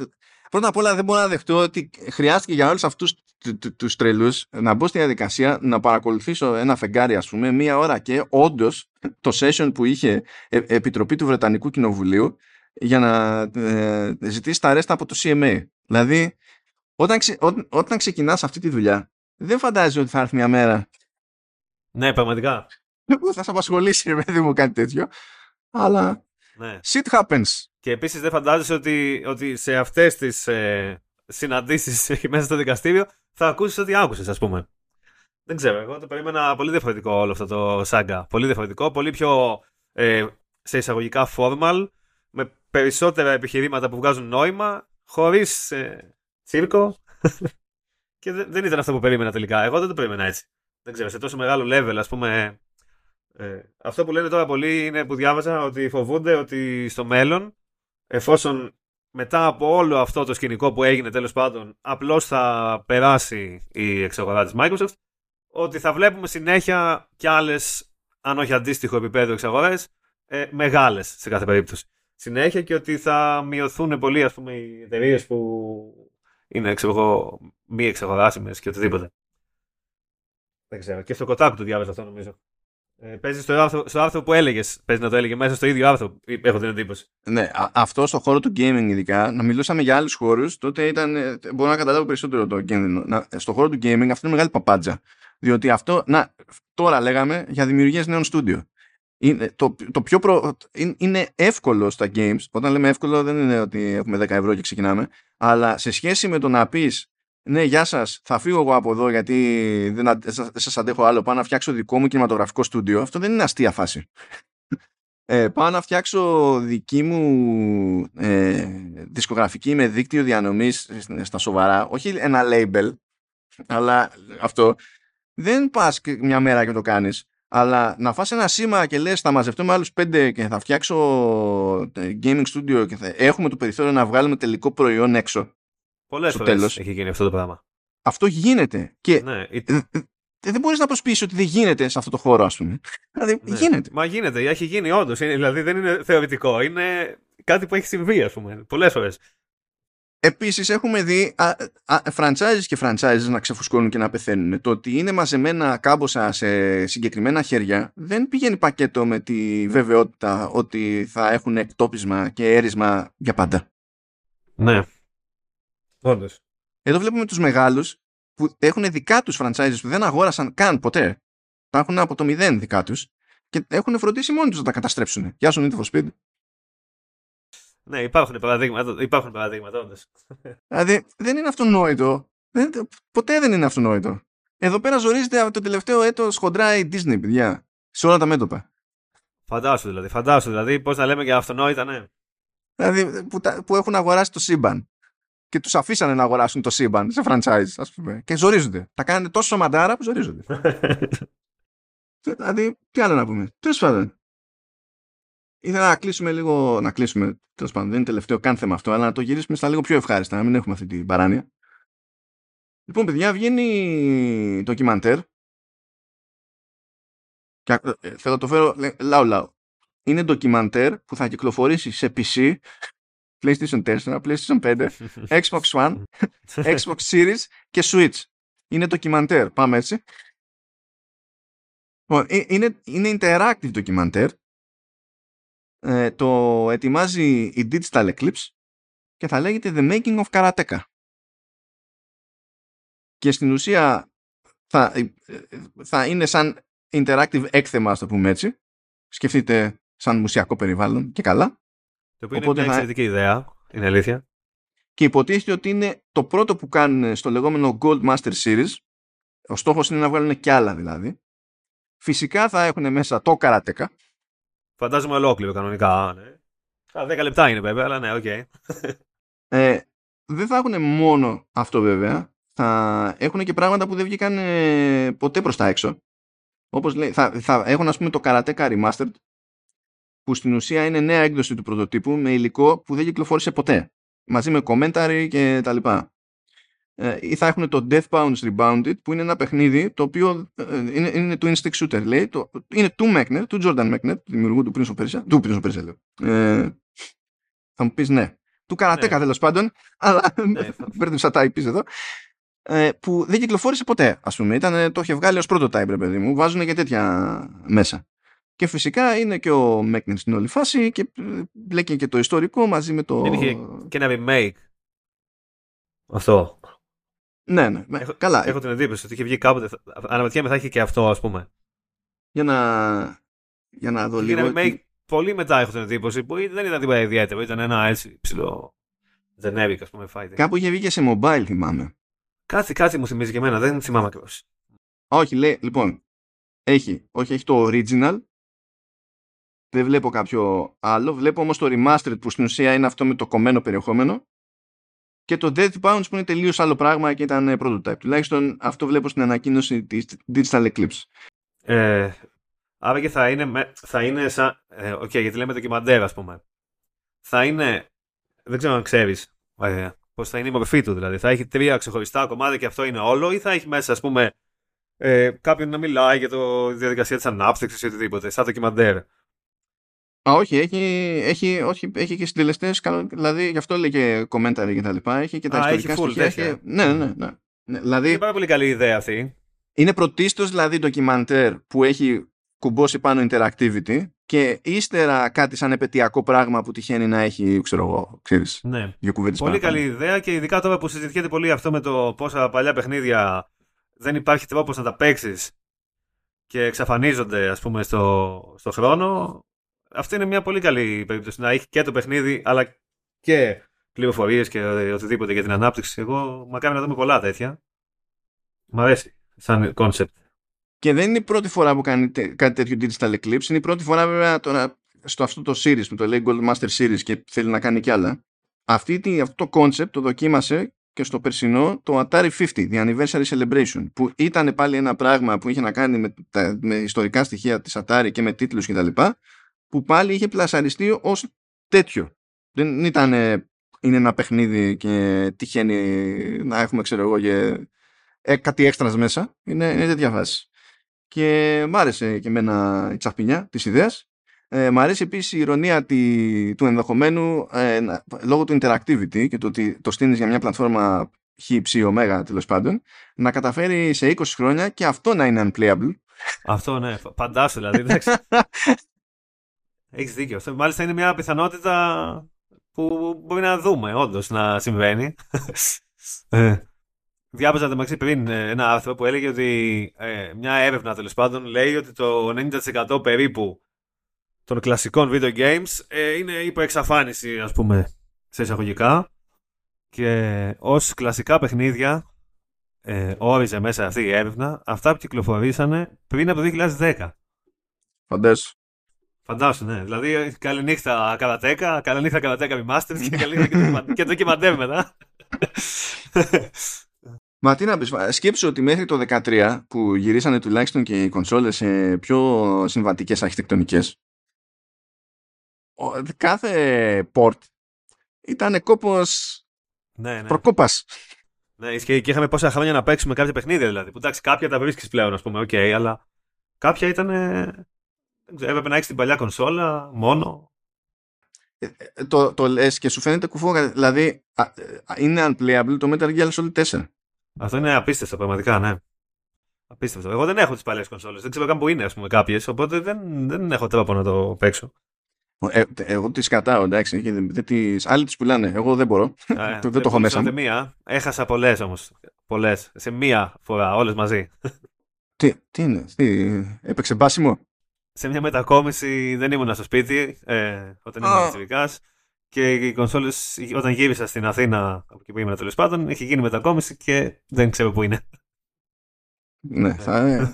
Πρώτα απ' όλα δεν μπορώ να δεχτώ ότι χρειάστηκε για όλους αυτούς του- του- τους τρελούς να μπω στη διαδικασία να παρακολουθήσω ένα φεγγάρι ας πούμε μία ώρα και όντως το session που είχε ε, Επιτροπή του Βρετανικού Κοινοβουλίου για να ε, ζητήσει τα ρέστα από το CMA. Δηλαδή όταν, ξε, ό, όταν ξεκινάς αυτή τη δουλειά δεν φαντάζεσαι ότι θα έρθει μια μέρα Ναι, πραγματικά. που θα σε απασχολήσει ρε παιδί μου κάτι τέτοιο αλλά Ναι. shit happens. Και επίσης δεν φαντάζεσαι ότι, ότι σε αυτές τις ε, συναντήσεις μέσα στο δικαστήριο θα ακούσεις ό,τι άκουσες, ας πούμε. Δεν ξέρω. Εγώ το περίμενα πολύ διαφορετικό όλο αυτό το σάγκα. Πολύ διαφορετικό. Πολύ πιο ε, σε εισαγωγικά formal. Με περισσότερα επιχειρήματα που βγάζουν νόημα. Χωρίς ε, τσίρκο. και δεν, δεν ήταν αυτό που περίμενα τελικά. Εγώ δεν το περίμενα έτσι. Δεν ξέρω. Σε τόσο μεγάλο level, ας πούμε. Ε, αυτό που λένε τώρα πολλοί είναι που διάβαζα ότι φοβούνται ότι στο μέλλον εφόσον μετά από όλο αυτό το σκηνικό που έγινε τέλος πάντων απλώς θα περάσει η εξαγορά της Microsoft ότι θα βλέπουμε συνέχεια και άλλες αν όχι αντίστοιχο επίπεδο εξαγορές ε, μεγάλες σε κάθε περίπτωση. Συνέχεια και ότι θα μειωθούν πολύ ας πούμε οι εταιρείες που είναι ξέρω εγώ μη εξαγοράσιμες και οτιδήποτε. Δεν ξέρω. Και στο Kotaku το διάβαζα αυτό νομίζω ε, παίζεις στο άρθρο, στο άρθρο που έλεγες. Παίζει να το έλεγε μέσα στο ίδιο άρθρο. Έχω την εντύπωση. Ναι, α- αυτό στο χώρο του gaming ειδικά, να μιλούσαμε για άλλους χώρους, τότε ήταν. ε, Μπορώ να καταλάβω περισσότερο το κίνδυνο. Να, στο χώρο του gaming αυτό είναι μεγάλη παπάντζα. Διότι αυτό. Να, τώρα λέγαμε για δημιουργίες νέων στούντιο. Είναι, το, το πιο προ, είναι, είναι εύκολο στα games. Όταν λέμε εύκολο, δεν είναι ότι έχουμε 10 ευρώ και ξεκινάμε. Αλλά σε σχέση με το να πεις ναι, γεια σας, θα φύγω εγώ από εδώ γιατί δεν, αν- δεν σας αντέχω άλλο. Πάω να φτιάξω δικό μου κινηματογραφικό στούντιο. Αυτό δεν είναι αστεία φάση. Ε, πάω να φτιάξω δική μου ε, δισκογραφική με δίκτυο διανομής στα σοβαρά, όχι ένα label, αλλά αυτό δεν πας και μια μέρα και το κάνεις, αλλά να φας ένα σήμα και λες θα μαζευτώ με άλλους πέντε και θα φτιάξω ε, gaming studio και θα έχουμε το περιθώριο να βγάλουμε τελικό προϊόν έξω. Πολλές Στο φορές τέλος. έχει γίνει αυτό το πράγμα. Αυτό γίνεται και Ναι, η- ε, ε, δεν μπορείς να προσπίσεις ότι δεν γίνεται σε αυτό το χώρο ας πούμε. Δηλαδή ναι. γίνεται. Μα γίνεται, έχει γίνει όντως. Δηλαδή δεν είναι θεωρητικό. Είναι κάτι που έχει συμβεί, ας πούμε. Πολλές φορές. Επίσης έχουμε δει α, α, franchises και franchises να ξεφουσκώνουν και να πεθαίνουν. Το ότι είναι μαζεμένα κάμποσα σε συγκεκριμένα χέρια δεν πηγαίνει πακέτο με τη βεβαιότητα ότι θα έχουν εκτόπισμα και έρισμα για πάντα. Ναι. Όντως. Εδώ βλέπουμε τους μεγάλους που έχουν δικά τους franchises που δεν αγόρασαν καν ποτέ. Τα έχουν από το μηδέν δικά τους και έχουν φροντίσει μόνοι τους να τα καταστρέψουν. Γεια σου Need for Speed. Ναι, υπάρχουν παραδείγματα, υπάρχουν παραδείγματα όντως. Δηλαδή δεν είναι αυτονόητο. Δεν, ποτέ δεν είναι αυτονόητο. Εδώ πέρα ζορίζεται από το τελευταίο έτος χοντρά η Disney, παιδιά. Σε όλα τα μέτωπα. Φαντάσου δηλαδή, φαντάσου δηλαδή, πώς να λέμε και αυτονόητα, ναι. Δηλαδή που, τα, που έχουν αγοράσει το σύμπαν και τους αφήσανε να αγοράσουν το σύμπαν σε franchise, ας πούμε. Και ζορίζονται. Τα κάνανε τόσο μαντάρα που ζορίζονται. δηλαδή, τι άλλο να πούμε. Τέλος πάντων. Ήθελα να κλείσουμε λίγο, να κλείσουμε, τέλος πάντων, δεν είναι τελευταίο καν θέμα αυτό, αλλά να το γυρίσουμε στα λίγο πιο ευχάριστα, να μην έχουμε αυτή την παράνοια. Λοιπόν, παιδιά, βγαίνει ντοκιμαντέρ. Και ε, θέλω να το φέρω λαού λαού. Είναι ντοκιμαντέρ που θα κυκλοφορήσει σε PC, PlayStation 4, PlayStation 5, Xbox One, Xbox Series και Switch. Είναι ντοκιμαντέρ. Πάμε έτσι. Λοιπόν, ε, είναι, είναι interactive ντοκιμαντέρ. Ε, το ετοιμάζει η Digital Eclipse και θα λέγεται The Making of Karateka και στην ουσία θα, ε, θα είναι σαν interactive έκθεμα, ας το πούμε έτσι. Σκεφτείτε σαν μουσιακό περιβάλλον και καλά. Το οποίο Οπότε είναι μια εξαιρετική ιδέα, είναι αλήθεια. Και υποτίθεται ότι είναι το πρώτο που κάνουν στο λεγόμενο Gold Master Series. Ο στόχος είναι να βγάλουν και άλλα δηλαδή. Φυσικά θα έχουν μέσα το Karateka. Φαντάζομαι ολόκληρο κανονικά. Ναι. 10 λεπτά είναι βέβαια, αλλά ναι, OK. Okay. Ε, δεν θα έχουν μόνο αυτό βέβαια θα έχουν και πράγματα που δεν βγήκαν ε, ποτέ προς τα έξω. Όπως λέει, θα, θα έχουν ας πούμε το Karateka Remastered που στην ουσία είναι νέα έκδοση του πρωτοτύπου με υλικό που δεν κυκλοφόρησε ποτέ. Μαζί με commentary και τα λοιπά. Ε, ή θα έχουν το Death Bounce Rebounded που είναι ένα παιχνίδι το οποίο ε, είναι, είναι του Instinct Shooter λέει. Το, είναι του Mechner, του Jordan Mechner, του δημιουργού του Prince of Persia. Του Prince of Persia λέω. Ε, θα μου πεις ναι. Του Karateka ναι. τέλος πάντων, αλλά ναι, μπέρδεψα τα IPs εδώ ε, που δεν κυκλοφόρησε ποτέ, ας πούμε. Ήταν, το είχε βγάλει ως πρώτο type, παιδί μου. Βάζουν και τέτοια μέσα. Και φυσικά είναι και ο Μέκνιν στην όλη φάση και μπλέκει και το ιστορικό μαζί με το... Δεν είχε και ένα remake. Αυτό. Ναι, ναι. Έχω, Καλά. Έχω την εντύπωση ότι είχε βγει κάποτε. Αναρωτιέμαι θα είχε και αυτό, ας πούμε. Για να, για να δω λίγο. Ένα remake πολύ μετά έχω την εντύπωση που δεν ήταν τίποτα ιδιαίτερο. Ήταν ένα έτσι ψηλό. Generic, ας πούμε, fighting. Κάπου είχε βγει και σε mobile, θυμάμαι. Κάτι, κάτι μου θυμίζει και εμένα, δεν θυμάμαι ακριβώς. Όχι, λέει, λοιπόν, έχει, όχι, έχει το original, δεν βλέπω κάποιο άλλο, βλέπω όμως το remastered που στην ουσία είναι αυτό με το κομμένο περιεχόμενο και το Death Bounce που είναι τελείως άλλο πράγμα και ήταν prototype. Τουλάχιστον αυτό βλέπω στην ανακοίνωση της Digital Eclipse. Ε, άρα και θα είναι, θα είναι σαν, ε, okay, γιατί λέμε ντοκιμαντέρ ας πούμε. Θα είναι, δεν ξέρω αν ξέρεις, ε, Πώς θα είναι η μορφή του, δηλαδή. Θα έχει τρία ξεχωριστά κομμάτια και αυτό είναι όλο, ή θα έχει μέσα, ας πούμε, ε, κάποιον να μιλάει για το, τη διαδικασία της ανάπτυξης ή οτιδήποτε, σαν ντοκιμαντέρ. Α, όχι, έχει, έχει, όχι, έχει και συντελεστές, δηλαδή γι' αυτό λέει και commentary και τα λοιπά. Έχει και τα Α, ιστορικά έχει στοιχεία. Έχει... Ναι, ναι, ναι, ναι. Δηλαδή, είναι πάρα πολύ καλή ιδέα αυτή. Είναι πρωτίστως δηλαδή ντοκιμαντέρ που έχει κουμπώσει πάνω interactivity και ύστερα κάτι σαν επαιτειακό πράγμα που τυχαίνει να έχει, ξέρω εγώ, ξέρεις, ναι. δύο κουβέντες Πολύ καλή ιδέα και ειδικά τώρα που συζητιέται πολύ αυτό με το πόσα παλιά παιχνίδια δεν υπάρχει τρόπος να τα παίξεις και εξαφανίζονται ας πούμε στο, στο χρόνο αυτή είναι μια πολύ καλή περίπτωση να έχει και το παιχνίδι αλλά και πληροφορίες και οτιδήποτε για την ανάπτυξη εγώ μακάρι να δούμε πολλά τέτοια Μ' αρέσει σαν κόνσεπτ και δεν είναι η πρώτη φορά που κάνει κάτι τέτοιο Digital Eclipse. Είναι η πρώτη φορά βέβαια τώρα στο αυτό το series που το λέει Gold Master Series και θέλει να κάνει κι άλλα. Αυτή, αυτό το concept το δοκίμασε και στο περσινό το Atari 50, The Anniversary Celebration, που ήταν πάλι ένα πράγμα που είχε να κάνει με, τα, με ιστορικά στοιχεία της Atari και με τίτλους κτλ. Που πάλι είχε πλασαριστεί ως τέτοιο. Δεν ήταν είναι ένα παιχνίδι και τυχαίνει να έχουμε ξέρω εγώ και, ε, κάτι έξτρας μέσα. Είναι, είναι τέτοια φάση και μ' άρεσε και εμένα η τσαχπινιά της ιδέας. Ε, μ' αρέσει επίσης η ηρωνία τη, του ενδεχομένου ε, λόγω του interactivity και το ότι το στείνεις για μια πλατφόρμα χ, ψ, ω, τέλος πάντων, να καταφέρει σε 20 χρόνια και αυτό να είναι unplayable. Αυτό ναι, φαντάσου δηλαδή. Έχεις δίκιο. Αυτό μάλιστα είναι μια πιθανότητα που μπορεί να δούμε όντως να συμβαίνει. Ε, Διάβαζα το μεταξύ πριν ε, ένα άρθρο που έλεγε ότι ε, μια έρευνα τέλος πάντων λέει ότι το 90% περίπου των κλασικών video games ε, είναι υποεξαφάνιση ας πούμε σε εισαγωγικά και ως κλασικά παιχνίδια ε, όριζε μέσα αυτή η έρευνα αυτά που κυκλοφορήσανε πριν από το 2010. Φαντάσου. Φαντάσου, ναι. Δηλαδή, καληνύχτα Καρατέκα, καληνύχτα Καρατέκα Masters και καληνύχτα και το κυμαντεύει μετά. Μα τι να πεις, σκέψου ότι μέχρι το 2013 που γυρίσανε τουλάχιστον και οι κονσόλες σε πιο συμβατικές αρχιτεκτονικές κάθε port ήταν κόπος ναι, ναι. προκόπας. Ναι, και, και είχαμε πόσα χρόνια να παίξουμε κάποια παιχνίδια δηλαδή. Που εντάξει, κάποια τα βρίσκεις πλέον, ας πούμε, OK, okay, αλλά κάποια ήταν. Έπρεπε να έχεις την παλιά κονσόλα μόνο. Ε, ε, το, το λες και σου φαίνεται κουφό. Δηλαδή, α, είναι unplayable το Metal Gear Solid 4. Αυτό είναι απίστευτο, πραγματικά, ναι. Απίστευτο. Εγώ δεν έχω τις παλιές κονσόλες. Δεν ξέρω καν που είναι, ας πούμε, κάποιες. Οπότε δεν, δεν έχω τρόπο να το παίξω. Ε, εγώ τις κρατάω, εντάξει. Δεν τις... Άλλοι τις πουλάνε. Εγώ δεν μπορώ. Ε, δεν, δεν το έχω μέσα. Σε μία. Έχασα πολλές όμως. Πολλές. Σε μία φορά, όλες μαζί. Τι, τι είναι, τι, έπαιξε μπάσιμο; Σε μια μετακόμιση δεν ήμουν στο σπίτι ε, όταν ήμουν oh. και οι κονσόλες, όταν γύρισα στην Αθήνα, από εκεί που ήμουν τέλος πάντων, είχε γίνει μετακόμιση και δεν ξέρω πού είναι. Ναι, θα.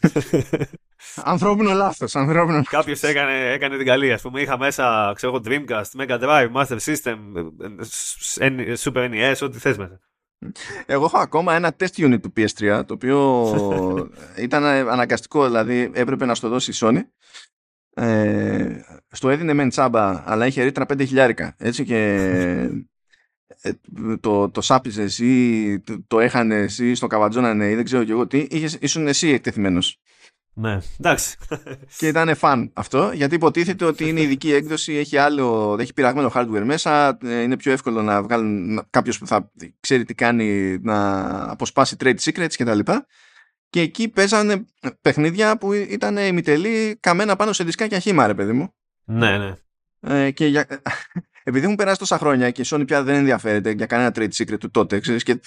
Ανθρώπινο λάθος. Ανθρώπινο... Κάποιος έκανε, έκανε την καλή. Α πούμε, είχα μέσα ξέρω, Dreamcast, Mega Drive, Master System, Super NES, ό,τι θες μέσα. Εγώ έχω ακόμα ένα test unit του PS3 το οποίο ήταν αναγκαστικό, δηλαδή έπρεπε να στο δώσει η Sony. Ε, στο έδινε μεν τσάμπα, αλλά είχε ρήτρα 5 χιλιάρικα. Έτσι και ε, το, το σάπιζες ή το, το έχανες ή στο καβατζόνανε ή δεν ξέρω και εγώ τι, είχες, ήσουν εσύ εκτεθειμένος. Ναι, εντάξει. Και ήταν φαν αυτό, γιατί υποτίθεται ότι είναι ειδική έκδοση, έχει, άλλο, έχει πειραγμένο hardware μέσα, ε, είναι πιο εύκολο να βγάλουν κάποιος που θα ξέρει τι κάνει να αποσπάσει trade secrets κτλ. Και, και εκεί παίζανε παιχνίδια που ήταν ημιτελή καμένα πάνω σε δισκάκια χήμα, ρε παιδί μου. Ναι, ναι. Ε, και για, επειδή έχουν περάσει τόσα χρόνια και η Sony πια δεν ενδιαφέρεται για κανένα trade secret του τότε ξέρεις, και,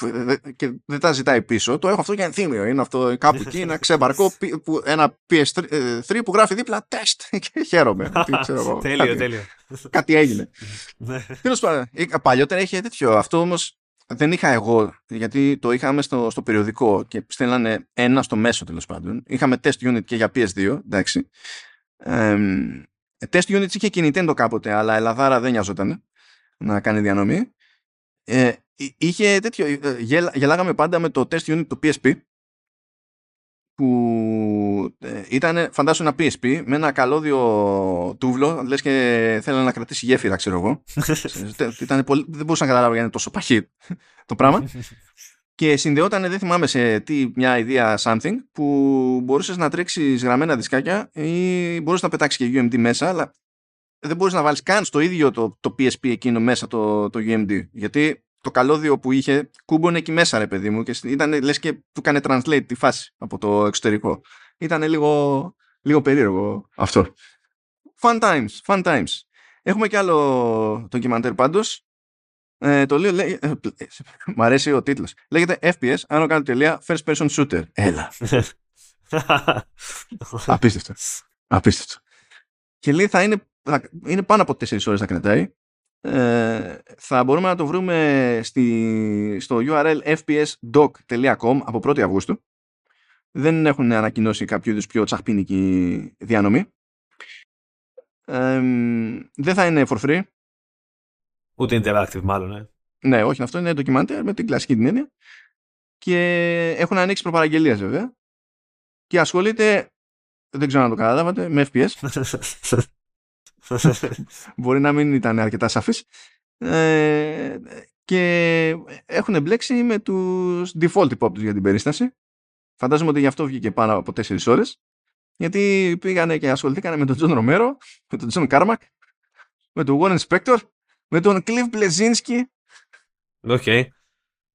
και δεν τα ζητάει πίσω, το έχω αυτό για ενθύμιο. Είναι αυτό κάπου εκεί, ένα ξεμπαρκό, που, ένα PS3 ες, που γράφει δίπλα τεστ και χαίρομαι. ξέρω, τέλειο, κάτι, τέλειο. Κάτι έγινε. Ναι. Τέλος πάντων, παλιότερα είχε τέτοιο. Αυτό όμως δεν είχα εγώ, γιατί το είχαμε στο, στο περιοδικό και στέλνανε ένα στο μέσο τέλος πάντων. Είχαμε test unit και για PS2, εντάξει. Test units είχε και Nintendo κάποτε, αλλά η Λαδάρα δεν νοιαζόταν να κάνει διανομή. Ε, είχε τέτοιο, ε, γελάγαμε πάντα με το test unit του PSP που ε, ήταν φαντάσου ένα PSP με ένα καλώδιο τούβλο λες και θέλει να κρατήσει γέφυρα ξέρω εγώ ήταν πολύ, δεν μπορούσα να καταλάβω γιατί είναι τόσο παχύ το πράγμα και συνδεόταν, δεν θυμάμαι σε τι, μια ιδέα something που μπορούσες να τρέξεις γραμμένα δισκάκια ή μπορούσες να πετάξεις και UMD μέσα αλλά δεν μπορείς να βάλεις καν στο ίδιο το, το PSP εκείνο μέσα το, το UMD γιατί το καλώδιο που είχε κούμπονε εκεί μέσα ρε παιδί μου και ήταν λες και του έκανε translate τη φάση από το εξωτερικό. Ήταν λίγο, λίγο περίεργο αυτό. Fun times, fun times. Έχουμε και άλλο ντοκιμαντέρ πάντως ε, το λέω, λέει, ε, μ' αρέσει ο τίτλος. Λέγεται FPS, άνω κάτω τελεία, first person shooter. Έλα. Απίστευτο. Απίστευτο. Και λέει θα είναι, θα, είναι πάνω από 4 ώρες θα κρατάει. Ε, θα μπορούμε να το βρούμε στη, στο URL fpsdoc.com από 1η Αυγούστου. Δεν έχουν ανακοινώσει κάποιο είδους πιο τσαχπίνικη διανομή. Ε, δεν θα είναι for free. Ούτε interactive μάλλον, ε. Ναι, όχι, αυτό είναι ντοκιμαντέρ με την κλασική την έννοια. Και έχουν ανοίξει προπαραγγελίες βέβαια. Και ασχολείται, δεν ξέρω αν το καταλάβατε, με FPS. Μπορεί να μην ήταν αρκετά σαφής. Ε, και έχουν μπλέξει με τους default υπόπτους για την περίσταση. Φαντάζομαι ότι γι' αυτό βγήκε πάνω από 4 ώρες. Γιατί πήγανε και ασχοληθήκανε με τον Τζον Ρομέρο, με τον Τζον Κάρμακ, με τον Warren Spector με τον Κλειφ Μπλεζίνσκι okay.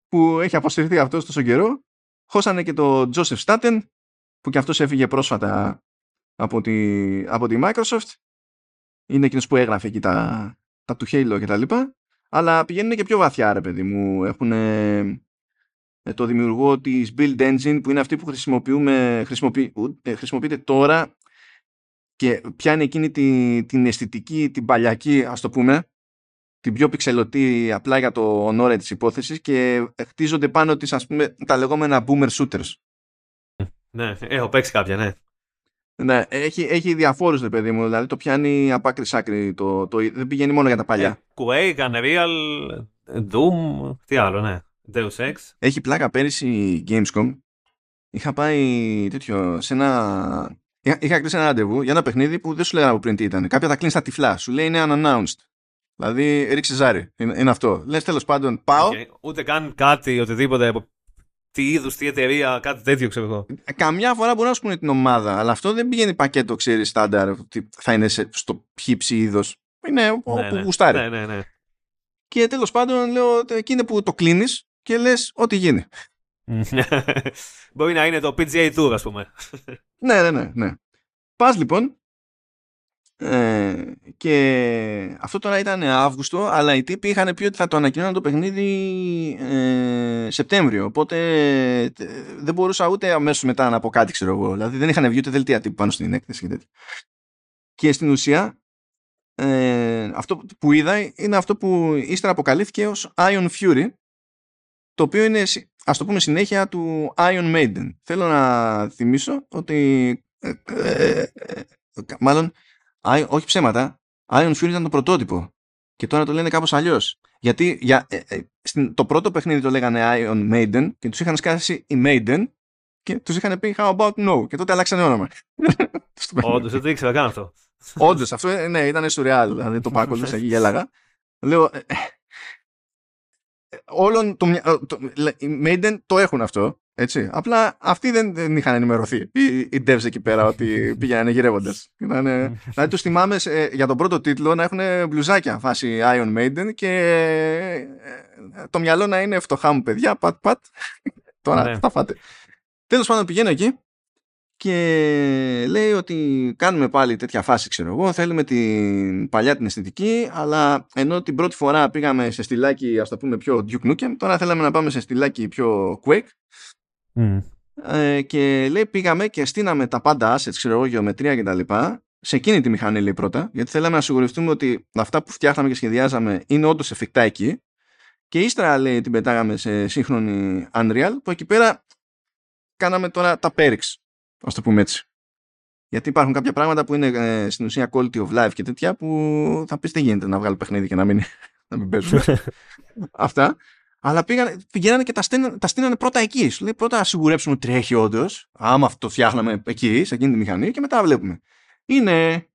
που έχει αποσυρθεί αυτός τόσο καιρό χώσανε και τον Τζόσεφ Στάτεν που και αυτός έφυγε πρόσφατα από τη, από τη Microsoft. Είναι εκείνος που έγραφε εκεί τα, τα του Halo και τα λοιπά. Αλλά πηγαίνουν και πιο βαθιά ρε παιδί μου. Έχουν ε, το δημιουργό της Build Engine που είναι αυτή που χρησιμοποιούμε χρησιμοποιεί, ε, χρησιμοποιείται τώρα και πιάνει εκείνη την, την αισθητική, την παλιακή, ας το πούμε, την πιο πιξελωτή απλά για το ονόρε της υπόθεσης και χτίζονται πάνω της, ας πούμε, τα λεγόμενα boomer shooters. Ναι, έχω παίξει κάποια, ναι. Ναι, έχει, έχει διαφόρους, ρε παιδί μου, δηλαδή το πιάνει από άκρη σ' άκρη, το, το, δεν πηγαίνει μόνο για τα παλιά. Ε, Quake, Unreal, Doom, τι άλλο, ναι. Deus Ex. Έχει πλάκα πέρυσι η Gamescom. Είχα πάει τέτοιο σε ένα. Είχα, είχα κλείσει ένα ραντεβού για ένα παιχνίδι που δεν σου λέγανε από πριν τι ήταν. Κάποια τα κλείνει στα τυφλά. Σου λέει είναι unannounced. Δηλαδή ρίξει ζάρι. Είναι, είναι αυτό. Λες τέλος πάντων πάω. Okay. Ούτε καν κάτι, οτιδήποτε από τι είδους, τι εταιρεία, κάτι τέτοιο ξέρω εγώ. Ε, καμιά φορά μπορεί να σου πούνε την ομάδα, αλλά αυτό δεν πηγαίνει πακέτο, ξέρεις, στάνταρ, ότι θα είναι σε, στο χύψη είδος. Είναι όπου ναι, ναι. γουστάρει. Ναι, ναι, ναι. Και τέλος πάντων λέω, εκείνη που το κλείνεις και λες ό,τι γίνει. Μπορεί να είναι το PGA Tour, ας πούμε. ναι, ναι, ναι. ναι. Πας λοιπόν. Ε, και αυτό τώρα ήταν Αύγουστο, αλλά οι τύποι είχαν πει ότι θα το ανακοινώνουν το παιχνίδι ε, Σεπτέμβριο. Οπότε δεν μπορούσα ούτε αμέσω μετά να πω κάτι, ξέρω εγώ. Δηλαδή δεν είχαν βγει ούτε δελτία τύπου πάνω στην έκθεση και τέτοια. Και στην ουσία, ε, αυτό που είδα είναι αυτό που ύστερα αποκαλύφθηκε ως Ion Fury, το οποίο είναι ας το πούμε συνέχεια του Iron Maiden. Θέλω να θυμίσω ότι ε, ε, ε, μάλλον όχι ψέματα Iron Fury ήταν το πρωτότυπο και τώρα το λένε κάπως αλλιώς. Γιατί για, το πρώτο παιχνίδι το λέγανε Iron Maiden και τους είχαν σκάσει η Maiden και τους είχαν πει How about no και τότε αλλάξανε όνομα. Όντως, δεν το ήξερα καν αυτό. Όντως, αυτό ναι, ήταν σουρεάλ, δηλαδή το πάκολουσα και γέλαγα. Λέω, όλων το, το, οι Maiden το έχουν αυτό. Έτσι. Απλά αυτοί δεν, δεν είχαν ενημερωθεί. Οι, οι devs εκεί πέρα ότι πήγαιναν γυρεύοντας. δηλαδή τους θυμάμαι σε, για τον πρώτο τίτλο να έχουν μπλουζάκια φάση Iron Maiden και ε, το μυαλό να είναι φτωχά μου παιδιά. Πατ, πατ. Τώρα ναι. θα φάτε. Τέλος πάντων πηγαίνω εκεί και λέει ότι κάνουμε πάλι τέτοια φάση ξέρω εγώ θέλουμε την παλιά την αισθητική αλλά ενώ την πρώτη φορά πήγαμε σε στυλάκι ας το πούμε πιο Duke Nukem τώρα θέλαμε να πάμε σε στυλάκι πιο Quake mm. ε, και λέει πήγαμε και στείναμε τα πάντα assets ξέρω εγώ γεωμετρία και τα λοιπά σε εκείνη τη μηχανή λέει πρώτα γιατί θέλαμε να σιγουριστούμε ότι αυτά που φτιάχναμε και σχεδιάζαμε είναι όντως εφικτά εκεί και ύστερα λέει την πετάγαμε σε σύγχρονη Unreal που εκεί πέρα κάναμε τώρα τα perks ας το πούμε έτσι. Γιατί υπάρχουν κάποια πράγματα που είναι ε, στην ουσία quality of life και τέτοια που θα πεις δεν γίνεται να βγάλει παιχνίδι και να μην, να μην παίζουν. Αυτά. Αλλά πήγαν, πηγαίνανε και τα, στείνανε, τα στείνανε πρώτα εκεί. Σου λέει πρώτα να σιγουρέψουμε ότι τρέχει όντως. Άμα αυτό το φτιάχναμε εκεί, σε εκείνη τη μηχανή και μετά βλέπουμε. Είναι.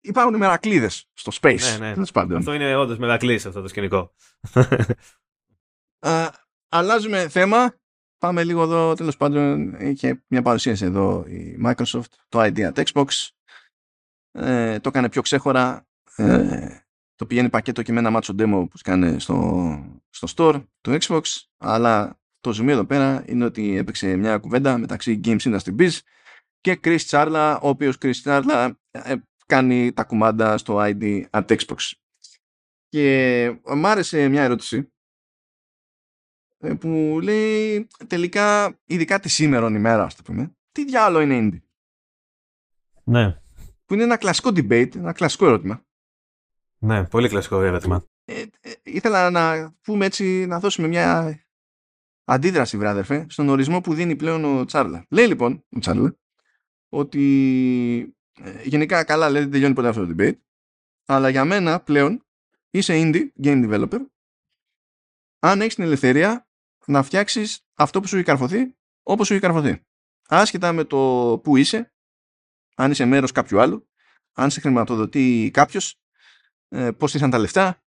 Υπάρχουν μερακλείδες στο space. Ναι, ναι. Αυτό είναι όντως μερακλή αυτό το σκηνικό. αλλάζουμε θέμα Πάμε λίγο εδώ, τέλος πάντων, είχε μια παρουσίαση εδώ η Microsoft, το idea Xbox, ε, το έκανε πιο ξέχωρα, ε, το πηγαίνει πακέτο και με ένα μάτσο demo που έκανε στο, στο store του Xbox, αλλά το ζουμί εδώ πέρα είναι ότι έπαιξε μια κουβέντα μεταξύ Games Industry Biz και Chris Charla, ο οποίος Chris Charla ε, κάνει τα κουμάντα στο ID at Xbox. Και μ' άρεσε μια ερώτηση ε, που λέει τελικά, ειδικά τη σήμερα ημέρα, ας το πούμε, τι διάλογο είναι indie; Ναι. Που είναι ένα κλασικό debate, ένα κλασικό ερώτημα. Ναι, πολύ κλασικό ερώτημα. Ε, ε, ήθελα να πούμε έτσι, να δώσουμε μια αντίδραση, βράδερφε, στον ορισμό που δίνει πλέον ο Τσάρλα. Λέει λοιπόν ο Τσάρλα ότι ε, γενικά καλά λέει δεν τελειώνει ποτέ αυτό το debate, αλλά για μένα πλέον είσαι indie game developer αν έχεις την ελευθερία να φτιάξεις αυτό που σου έχει καρφωθεί όπως σου έχει καρφωθεί. Άσχετα με το που είσαι, αν είσαι μέρος κάποιου άλλου, αν σε χρηματοδοτεί κάποιος, ε, πώς ήρθαν τα λεφτά,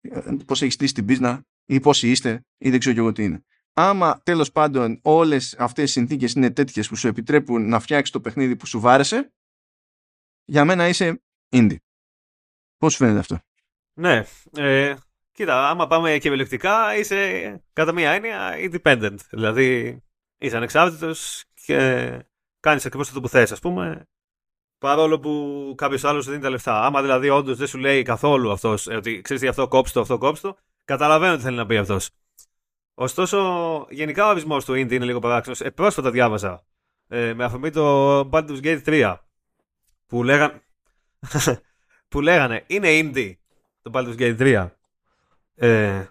ε, πώς έχεις στήσει την πίσνα ή πόσοι είστε ή δεν ξέρω και εγώ τι είναι. Άμα τέλος πάντων όλες αυτές οι συνθήκες είναι τέτοιες που σου επιτρέπουν να φτιάξεις το παιχνίδι που σου βάρεσε, για μένα είσαι indie. Πώς σου φαίνεται αυτό; Ναι, ε, Κοίτα, άμα πάμε και επιλεκτικά, είσαι κατά μία έννοια independent. Δηλαδή, είσαι ανεξάρτητος και κάνεις ακριβώς αυτό που θες, ας πούμε. Παρόλο που κάποιος άλλος σου δίνει τα λεφτά. Άμα δηλαδή όντως δεν σου λέει καθόλου αυτός ε, ότι ξέρεις τι αυτό κόψει αυτό κόψει το, καταλαβαίνω τι θέλει να πει αυτός. Ωστόσο, γενικά ο ορισμός του indie είναι λίγο παράξενος. Ε, πρόσφατα διάβαζα ε, με αφορμή το Baldur's Gate 3 που λέγανε, που λέγανε είναι indie το Baldur's Gate 3 ε,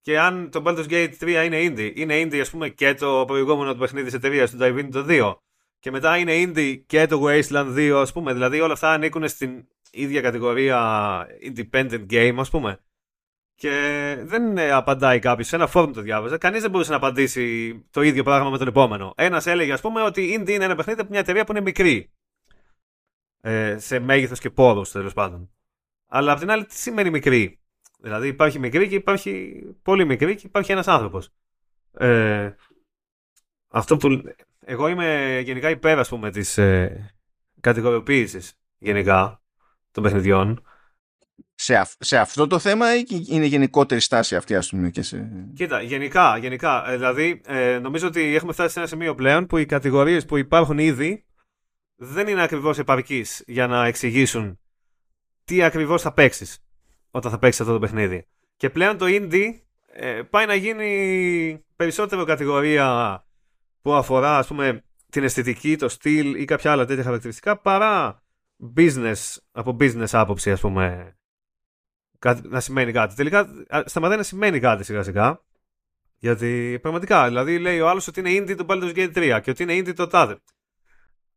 και αν το Baldur's Gate 3 είναι indie, είναι indie ας πούμε και το προηγούμενο του παιχνίδι της εταιρείας του Divinity το 2 και μετά είναι indie και το Wasteland 2 ας πούμε, δηλαδή όλα αυτά ανήκουν στην ίδια κατηγορία independent game ας πούμε και δεν απαντάει κάποιος. Σε ένα φόρουμ το διάβαζα. Κανείς δεν μπορούσε να απαντήσει το ίδιο πράγμα με τον επόμενο. Ένας έλεγε, ας πούμε, ότι indie είναι ένα παιχνίδι από μια εταιρεία που είναι μικρή. Ε, σε μέγεθος και πόρους τέλος πάντων. Αλλά απ' την άλλη, τι σημαίνει μικρή; Δηλαδή υπάρχει μικρή και υπάρχει πολύ μικρή και υπάρχει ένας άνθρωπος. Ε, αυτό που. Εγώ είμαι γενικά υπέρ, ας πούμε, της ε, κατηγοριοποίησης γενικά των παιχνιδιών. Σε, σε αυτό το θέμα ή είναι γενικότερη στάση αυτή, ας πούμε, και σε... Κοίτα, γενικά, γενικά. Ε, δηλαδή, ε, νομίζω ότι έχουμε φτάσει σε ένα σημείο πλέον που οι κατηγορίες που υπάρχουν ήδη δεν είναι ακριβώς επαρκείς για να εξηγήσουν τι ακριβώς θα παίξεις όταν θα παίξεις αυτό το παιχνίδι. Και πλέον το indie ε, πάει να γίνει περισσότερο κατηγορία που αφορά ας πούμε την αισθητική, το στυλ ή κάποια άλλα τέτοια χαρακτηριστικά παρά business, από business άποψη ας πούμε. Να σημαίνει κάτι. Τελικά σταματάει να σημαίνει κάτι σιγά σιγά. Γιατί πραγματικά δηλαδή λέει ο άλλος ότι είναι indie το Baldur's Gate 3 και ότι είναι indie το τάδε.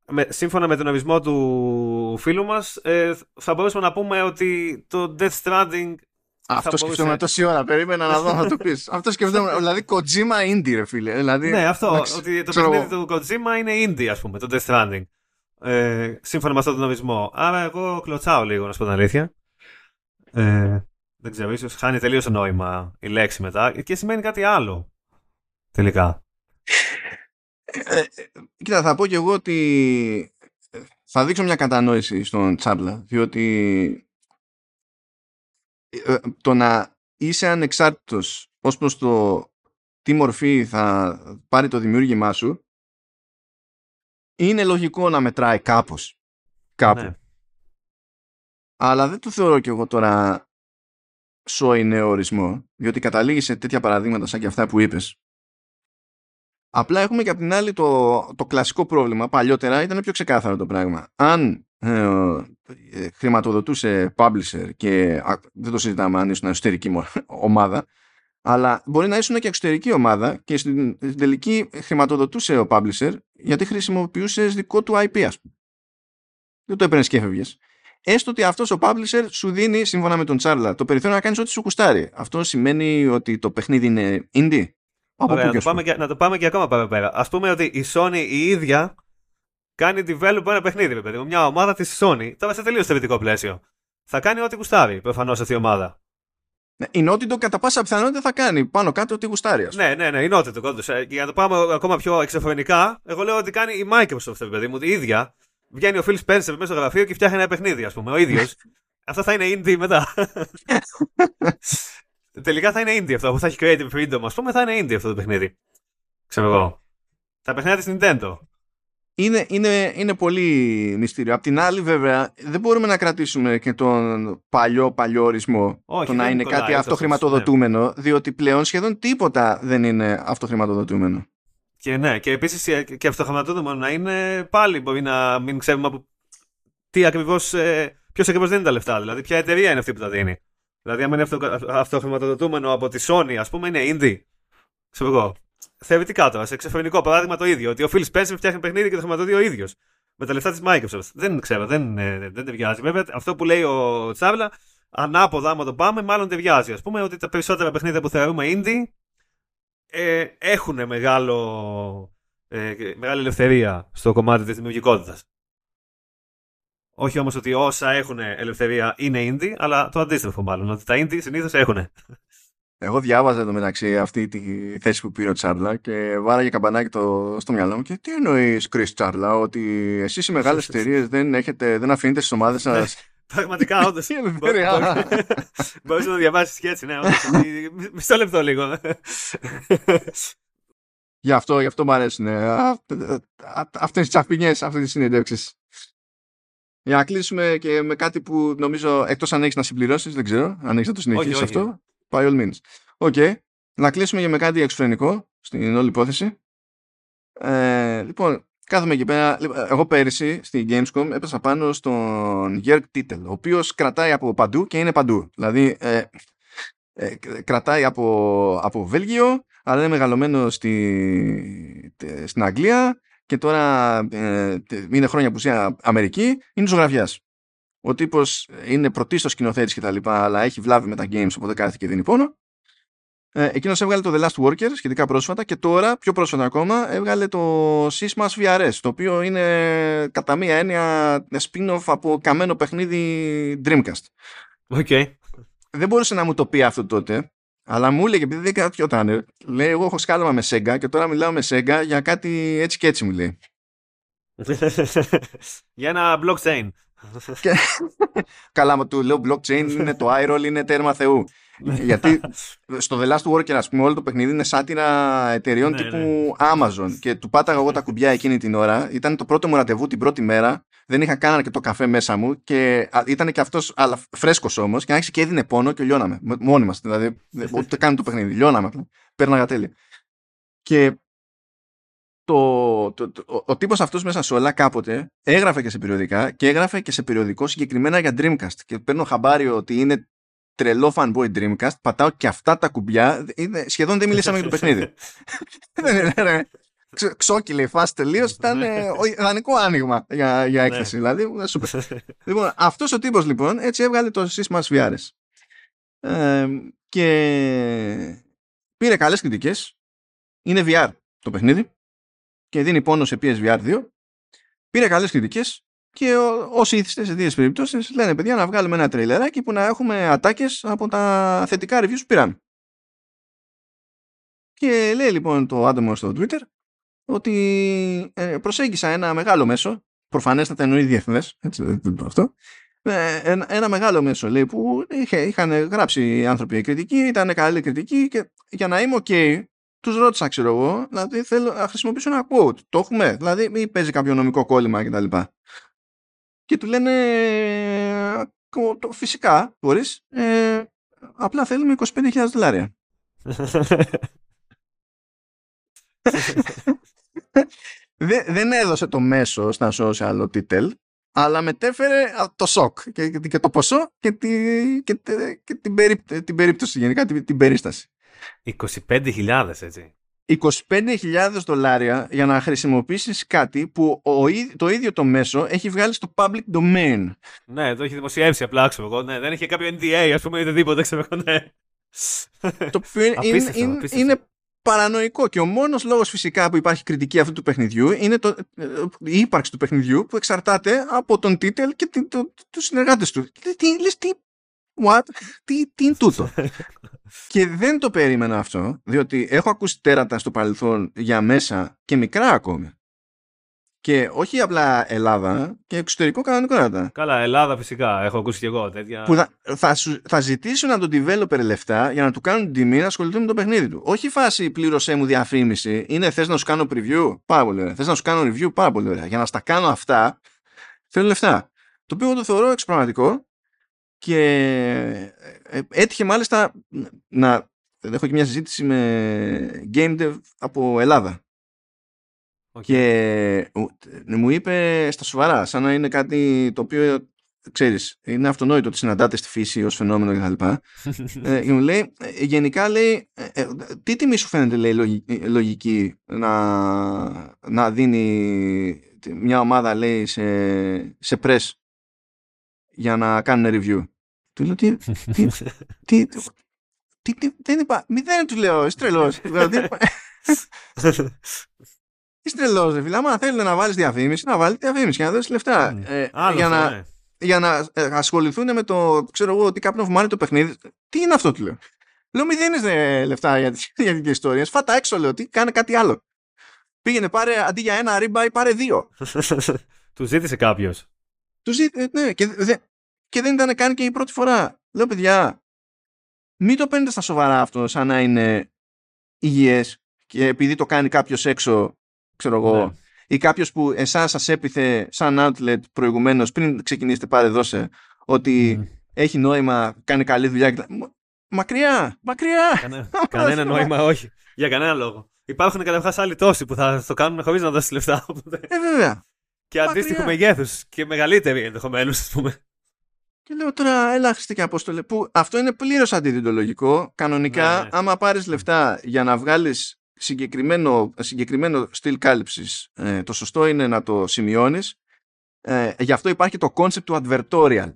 Με, σύμφωνα με τον ορισμό του φίλου μας ε, θα μπορούσαμε να πούμε ότι το Death Stranding αυτό μπορούσε... σκεφτόμουν τόση ώρα. Περίμενα να δω να το πεις. αυτό σκεφτόμουν. Δηλαδή, Kojima indie, ρε φίλε. Δηλαδή, ναι, αυτό. ότι το παιχνίδι του Kojima είναι indie, ας πούμε, το Death Stranding. Ε, σύμφωνα με αυτόν τον ορισμό. Άρα, εγώ κλωτσάω λίγο, να σου πω την αλήθεια. Ε, δεν ξέρω, ίσως χάνει τελείως το νόημα η λέξη μετά και σημαίνει κάτι άλλο. Τελικά. Ε, ε, κοίτα, θα πω και εγώ ότι ε, θα δείξω μια κατανόηση στον Τσάμπλα, διότι το να είσαι ανεξάρτητος ως προς το τι μορφή θα πάρει το δημιούργημά σου είναι λογικό να μετράει κάπως κάπου. Ναι. Αλλά δεν το θεωρώ και εγώ τώρα σόι νέο ορισμό, διότι καταλήγεις σε τέτοια παραδείγματα σαν και αυτά που είπες Απλά έχουμε και απ' την άλλη το, το κλασικό πρόβλημα. Παλιότερα ήταν πιο ξεκάθαρο το πράγμα. Αν ε, ε χρηματοδοτούσε publisher και δεν το συζητάμε αν ήσουν εσωτερική ομάδα, αλλά μπορεί να ήσουν και εξωτερική ομάδα και στην, τελική χρηματοδοτούσε ο publisher γιατί χρησιμοποιούσες δικό του IP, ας πούμε. Δεν το έπαιρνες και έφευγες. Έστω ότι αυτός ο publisher σου δίνει, σύμφωνα με τον Τσάρλα, το περιθώριο να κάνεις ό,τι σου κουστάρει. Αυτό σημαίνει ότι το παιχνίδι είναι indie; Ωραία, να, το πάμε και, να το πάμε και ακόμα παραπέρα. Α πούμε ότι η Sony η ίδια κάνει develop ένα παιχνίδι, παιδί μου. Μια ομάδα της Sony. Τώρα σε τελείω θεωρητικό πλαίσιο. Θα κάνει ό,τι γουστάρει προφανώς αυτή η ομάδα. Ναι, η Naughty κατά πάσα πιθανότητα θα κάνει πάνω κάτω ό,τι γουστάρει. Ναι, ναι, ναι, η Naughty Dog. Και για να το πάμε ακόμα πιο εξωφρενικά, εγώ λέω ότι κάνει η Microsoft, παιδί μου, η ίδια. Βγαίνει ο Phil Spencer μέσα στο γραφείο και φτιάχνει ένα παιχνίδι, ας πούμε, ο ίδιος. Αυτό θα είναι indie μετά. Τελικά θα είναι indie αυτό που θα έχει creative freedom, ας πούμε, θα είναι indie αυτό το παιχνίδι. Ξέρω εγώ. Τα παιχνίδια της Nintendo. Είναι, είναι, είναι πολύ μυστήριο. Απ' την άλλη, βέβαια, δεν μπορούμε να κρατήσουμε και τον παλιό παλιό ορισμό. Όχι, το να είναι κάτι αυτοχρηματοδοτούμενο, ναι. διότι πλέον σχεδόν τίποτα δεν είναι αυτοχρηματοδοτούμενο. Και ναι, και επίσης και αυτοχρηματοδοτούμενο να είναι πάλι μπορεί να μην ξέρουμε από τι ακριβώς. Ε, Ποιος ακριβώς δίνει τα λεφτά, δηλαδή ποια εταιρεία είναι αυτή που τα δίνει. Δηλαδή, αν είναι αυτο, αυτοχρηματοδοτούμενο από τη Sony, ας πούμε, είναι indie. Ξέρω εγώ. Θεωρητικά τώρα, σε εξωφρενικό παράδειγμα το ίδιο. Ότι ο Phil Spencer φτιάχνει παιχνίδι και το χρηματοδοτεί ο ίδιος. Με τα λεφτά της Microsoft. Δεν ξέρω, δεν, ε, δεν ταιριάζει. Βέβαια, αυτό που λέει ο Τσάβλα, ανάποδα, άμα το πάμε, μάλλον ταιριάζει. Α πούμε ότι τα περισσότερα παιχνίδια που θεωρούμε indie ε, έχουν μεγάλο, ε, μεγάλη ελευθερία στο κομμάτι της δημιουργικότητας. Όχι όμως ότι όσα έχουν ελευθερία είναι indie, αλλά το αντίστοιχο μάλλον. Ότι τα indie συνήθως έχουν. Εγώ διάβαζα εδώ μεταξύ αυτή τη θέση που πήρε ο Τσάρλα και βάραγε καμπανάκι το, στο μυαλό μου και τι εννοείς, Κρι Τσάρλα, ότι εσείς οι μεγάλες εταιρείες δεν, δεν αφήνετε στις ομάδες σας. Ναι, πραγματικά, όντως. Μπορεί να το διαβάσεις και έτσι, ναι. Μισό λεπτό λίγο. Γι' αυτό, γι' αυτό μου αρέσουν αυτές τις τσαπινιέ, αυτές τις συνεντεύξεις. Για να κλείσουμε και με κάτι που νομίζω εκτός αν έχεις να συμπληρώσεις, δεν ξέρω, αν έχεις να το συνεχίσεις αυτό, by all means. OK. Okay. Να κλείσουμε και με κάτι εξωφρενικό στην όλη υπόθεση. Ε, λοιπόν, Κάθομαι εκεί πέρα. Λοιπόν, εγώ πέρυσι στη Gamescom έπεσα πάνω στον Jörg Tittel, ο οποίος κρατάει από παντού και είναι παντού. Δηλαδή, ε, ε, κρατάει από, από Βέλγιο, αλλά είναι μεγαλωμένο στη, στην Αγγλία και τώρα ε, είναι χρόνια που ζει Αμερική. Είναι ζωγραφιάς. Ο τύπος είναι πρωτίστως σκηνοθέτης κτλ. Αλλά έχει βλάβει με τα games, οπότε κάθεται και δίνει πόνο. Ε, εκείνος έβγαλε το The Last Worker σχετικά πρόσφατα και τώρα, πιο πρόσφατα ακόμα, έβγαλε το Sysmas VRS, το οποίο είναι κατά μία έννοια spin-off από καμένο παιχνίδι Dreamcast. Okay. Δεν μπορούσε να μου το πει αυτό τότε, αλλά μου έλεγε, επειδή δεν κρατιόταν, λέει, εγώ έχω σκάλωμα με Sega και τώρα μιλάω με Sega για κάτι έτσι και έτσι μου λέει. για ένα blockchain. Καλά, μου του λέω blockchain είναι το iRoll, είναι τέρμα θεού. Γιατί στο The Last Worker, ας πούμε, όλο το παιχνίδι είναι σάτυρα εταιριών ναι, τύπου ναι. Amazon. Και του πάταγα εγώ τα κουμπιά εκείνη την ώρα. Ήταν το πρώτο μου ραντεβού την πρώτη μέρα. Δεν είχα καν και το καφέ μέσα μου. Και ήταν και αυτός, αλλά φρέσκος όμως. Και άρχισε και έδινε πόνο και λιώναμε. Μόνοι μας. Δηλαδή, ούτε καν το παιχνίδι. Λιώναμε. Πέρναγα τέλεια. Και το, το, το, ο τύπος αυτός μέσα σε όλα κάποτε έγραφε και σε περιοδικά και έγραφε και σε περιοδικό συγκεκριμένα για Dreamcast και παίρνω χαμπάριο ότι είναι τρελό fanboy Dreamcast, πατάω και αυτά τα κουμπιά, είναι, σχεδόν δεν μιλήσαμε για το παιχνίδι. Ξόκυλε φάση τελείως. Ήταν ε, ιδανικό άνοιγμα για, για ναι. έκθεση. δηλαδή, σούπερ. λοιπόν, αυτός ο τύπος λοιπόν έτσι έβγαλε το σύστημα VR. Ε, και πήρε καλές κριτικές. Είναι VR το παιχνίδι και δίνει πόνο σε PSVR 2. Πήρε καλές κριτικές και όσοι ήθιστε σε δύο περιπτώσεις λένε παιδιά να βγάλουμε ένα τρέιλεράκι που να έχουμε ατάκες από τα θετικά reviews που πήραμε. Και λέει λοιπόν το άτομο στο Twitter ότι ε, προσέγγισα ένα μεγάλο μέσο, προφανέστατα εννοεί διεθνές, έτσι δεν το αυτό, ε, ένα, ένα, μεγάλο μέσο λέει που είχε, είχαν γράψει οι άνθρωποι κριτική, ήταν καλή κριτική και για να είμαι ok τους ρώτησα, ξέρω εγώ, δηλαδή θέλω να χρησιμοποιήσω ένα quote. Το έχουμε, δηλαδή μην παίζει κάποιο νομικό κόλλημα κτλ και του λένε φυσικά μπορείς ε, απλά θέλουμε 25.000 δολάρια δεν, έδωσε το μέσο στα social ο Τίτελ αλλά μετέφερε το σοκ και, και, το ποσό και, τη, και, και την, την περίπτωση γενικά την, την περίσταση 25.000 έτσι 25.000 δολάρια για να χρησιμοποιήσεις κάτι που ο, το ίδιο το μέσο έχει βγάλει στο public domain. Ναι, το έχει δημοσιεύσει απλά, ξέρω εγώ. Ναι, δεν έχει κάποιο NDA, ας πούμε, ή οτιδήποτε, ξέρω εγώ, ναι. Το οποίο είναι, είναι, είναι παρανοϊκό και ο μόνος λόγος φυσικά που υπάρχει κριτική αυτού του παιχνιδιού είναι το, η ύπαρξη του παιχνιδιού που εξαρτάται από τον τίτελ και του το, το, συνεργάτες του. Τι, λες, τι, what, τι, τι είναι τούτο; και δεν το περίμενα αυτό, διότι έχω ακούσει τέρατα στο παρελθόν για μέσα και μικρά ακόμη. Και όχι απλά Ελλάδα και εξωτερικό κανονικό Καλά, Ελλάδα φυσικά. Έχω ακούσει και εγώ τέτοια. Που θα, θα, θα ζητήσουν από τον developer λεφτά για να του κάνουν τιμή να ασχοληθούν με το παιχνίδι του. Όχι φάση πλήρωσέ μου διαφήμιση. Είναι θες να σου κάνω preview. Πάρα πολύ ωραία. Θες να σου κάνω review. Πάρα πολύ ωραία. Για να στα κάνω αυτά θέλω λεφτά. Το οποίο το θεωρώ εξωπραγματικό και ε, έτυχε μάλιστα να έχω και μια συζήτηση με game dev από Ελλάδα. Και μου είπε στα σοβαρά σαν να είναι κάτι το οποίο ξέρεις είναι αυτονόητο ότι συναντάτε στη φύση ως φαινόμενο κτλ ε, και μου λέει ε, γενικά λέει τι τιμή σου φαίνεται λέει λογική να, να δίνει μια ομάδα λέει σε, σε press; Για να κάνουν review του λέω τι. τι, τι, τι, τι δεν είπα. Μηδέν του λέω. Είσαι τρελός. Δηλαδή, είσαι τρελός, ρε φίλε. Άμα θέλει να βάλεις διαφήμιση, να βάλει διαφήμιση και να δώσεις λεφτά. Ε, για, να, ναι. για να ε, ασχοληθούν με το, ξέρω εγώ, τι κάποιο μάρει το παιχνίδι. Τι είναι αυτό, του λέω. Λέω, μη δίνει λεφτά για, για τέτοιε ιστορίες. Φάτα έξω, λέω, τι κάνε κάτι άλλο. Πήγαινε, πάρε αντί για ένα ρίμπα, πάρε δύο. του ζήτησε κάποιος. Τους ζήτησε, ναι, και και δεν ήταν καν και η πρώτη φορά. Λέω, παιδιά, μην το παίρνετε στα σοβαρά αυτό σαν να είναι υγιές και επειδή το κάνει κάποιος έξω, ξέρω εγώ, ναι. ή κάποιος που εσάς σας έπιθε σαν outlet προηγουμένως πριν ξεκινήσετε πάρε δώσε ότι mm. έχει νόημα, κάνει καλή δουλειά. Μακριά, μακριά. κανένα νόημα, όχι. Για κανένα λόγο. υπάρχουν καταρχάς άλλοι τόσοι που θα το κάνουν χωρίς να δώσεις λεφτά. Ε, βέβαια. Και αντίστοιχο μεγέθους και μεγαλύτεροι ενδεχομένως, ας πούμε. Και λέω τώρα, έλα Χριστέ και Απόστολε, που αυτό είναι πλήρως αντιδυντολογικό. Κανονικά, Ναι, ναι. άμα πάρεις λεφτά για να βγάλεις συγκεκριμένο, συγκεκριμένο στυλ κάλυψης, ε, το σωστό είναι να το σημειώνεις. Ε, γι' αυτό υπάρχει το concept του advertorial.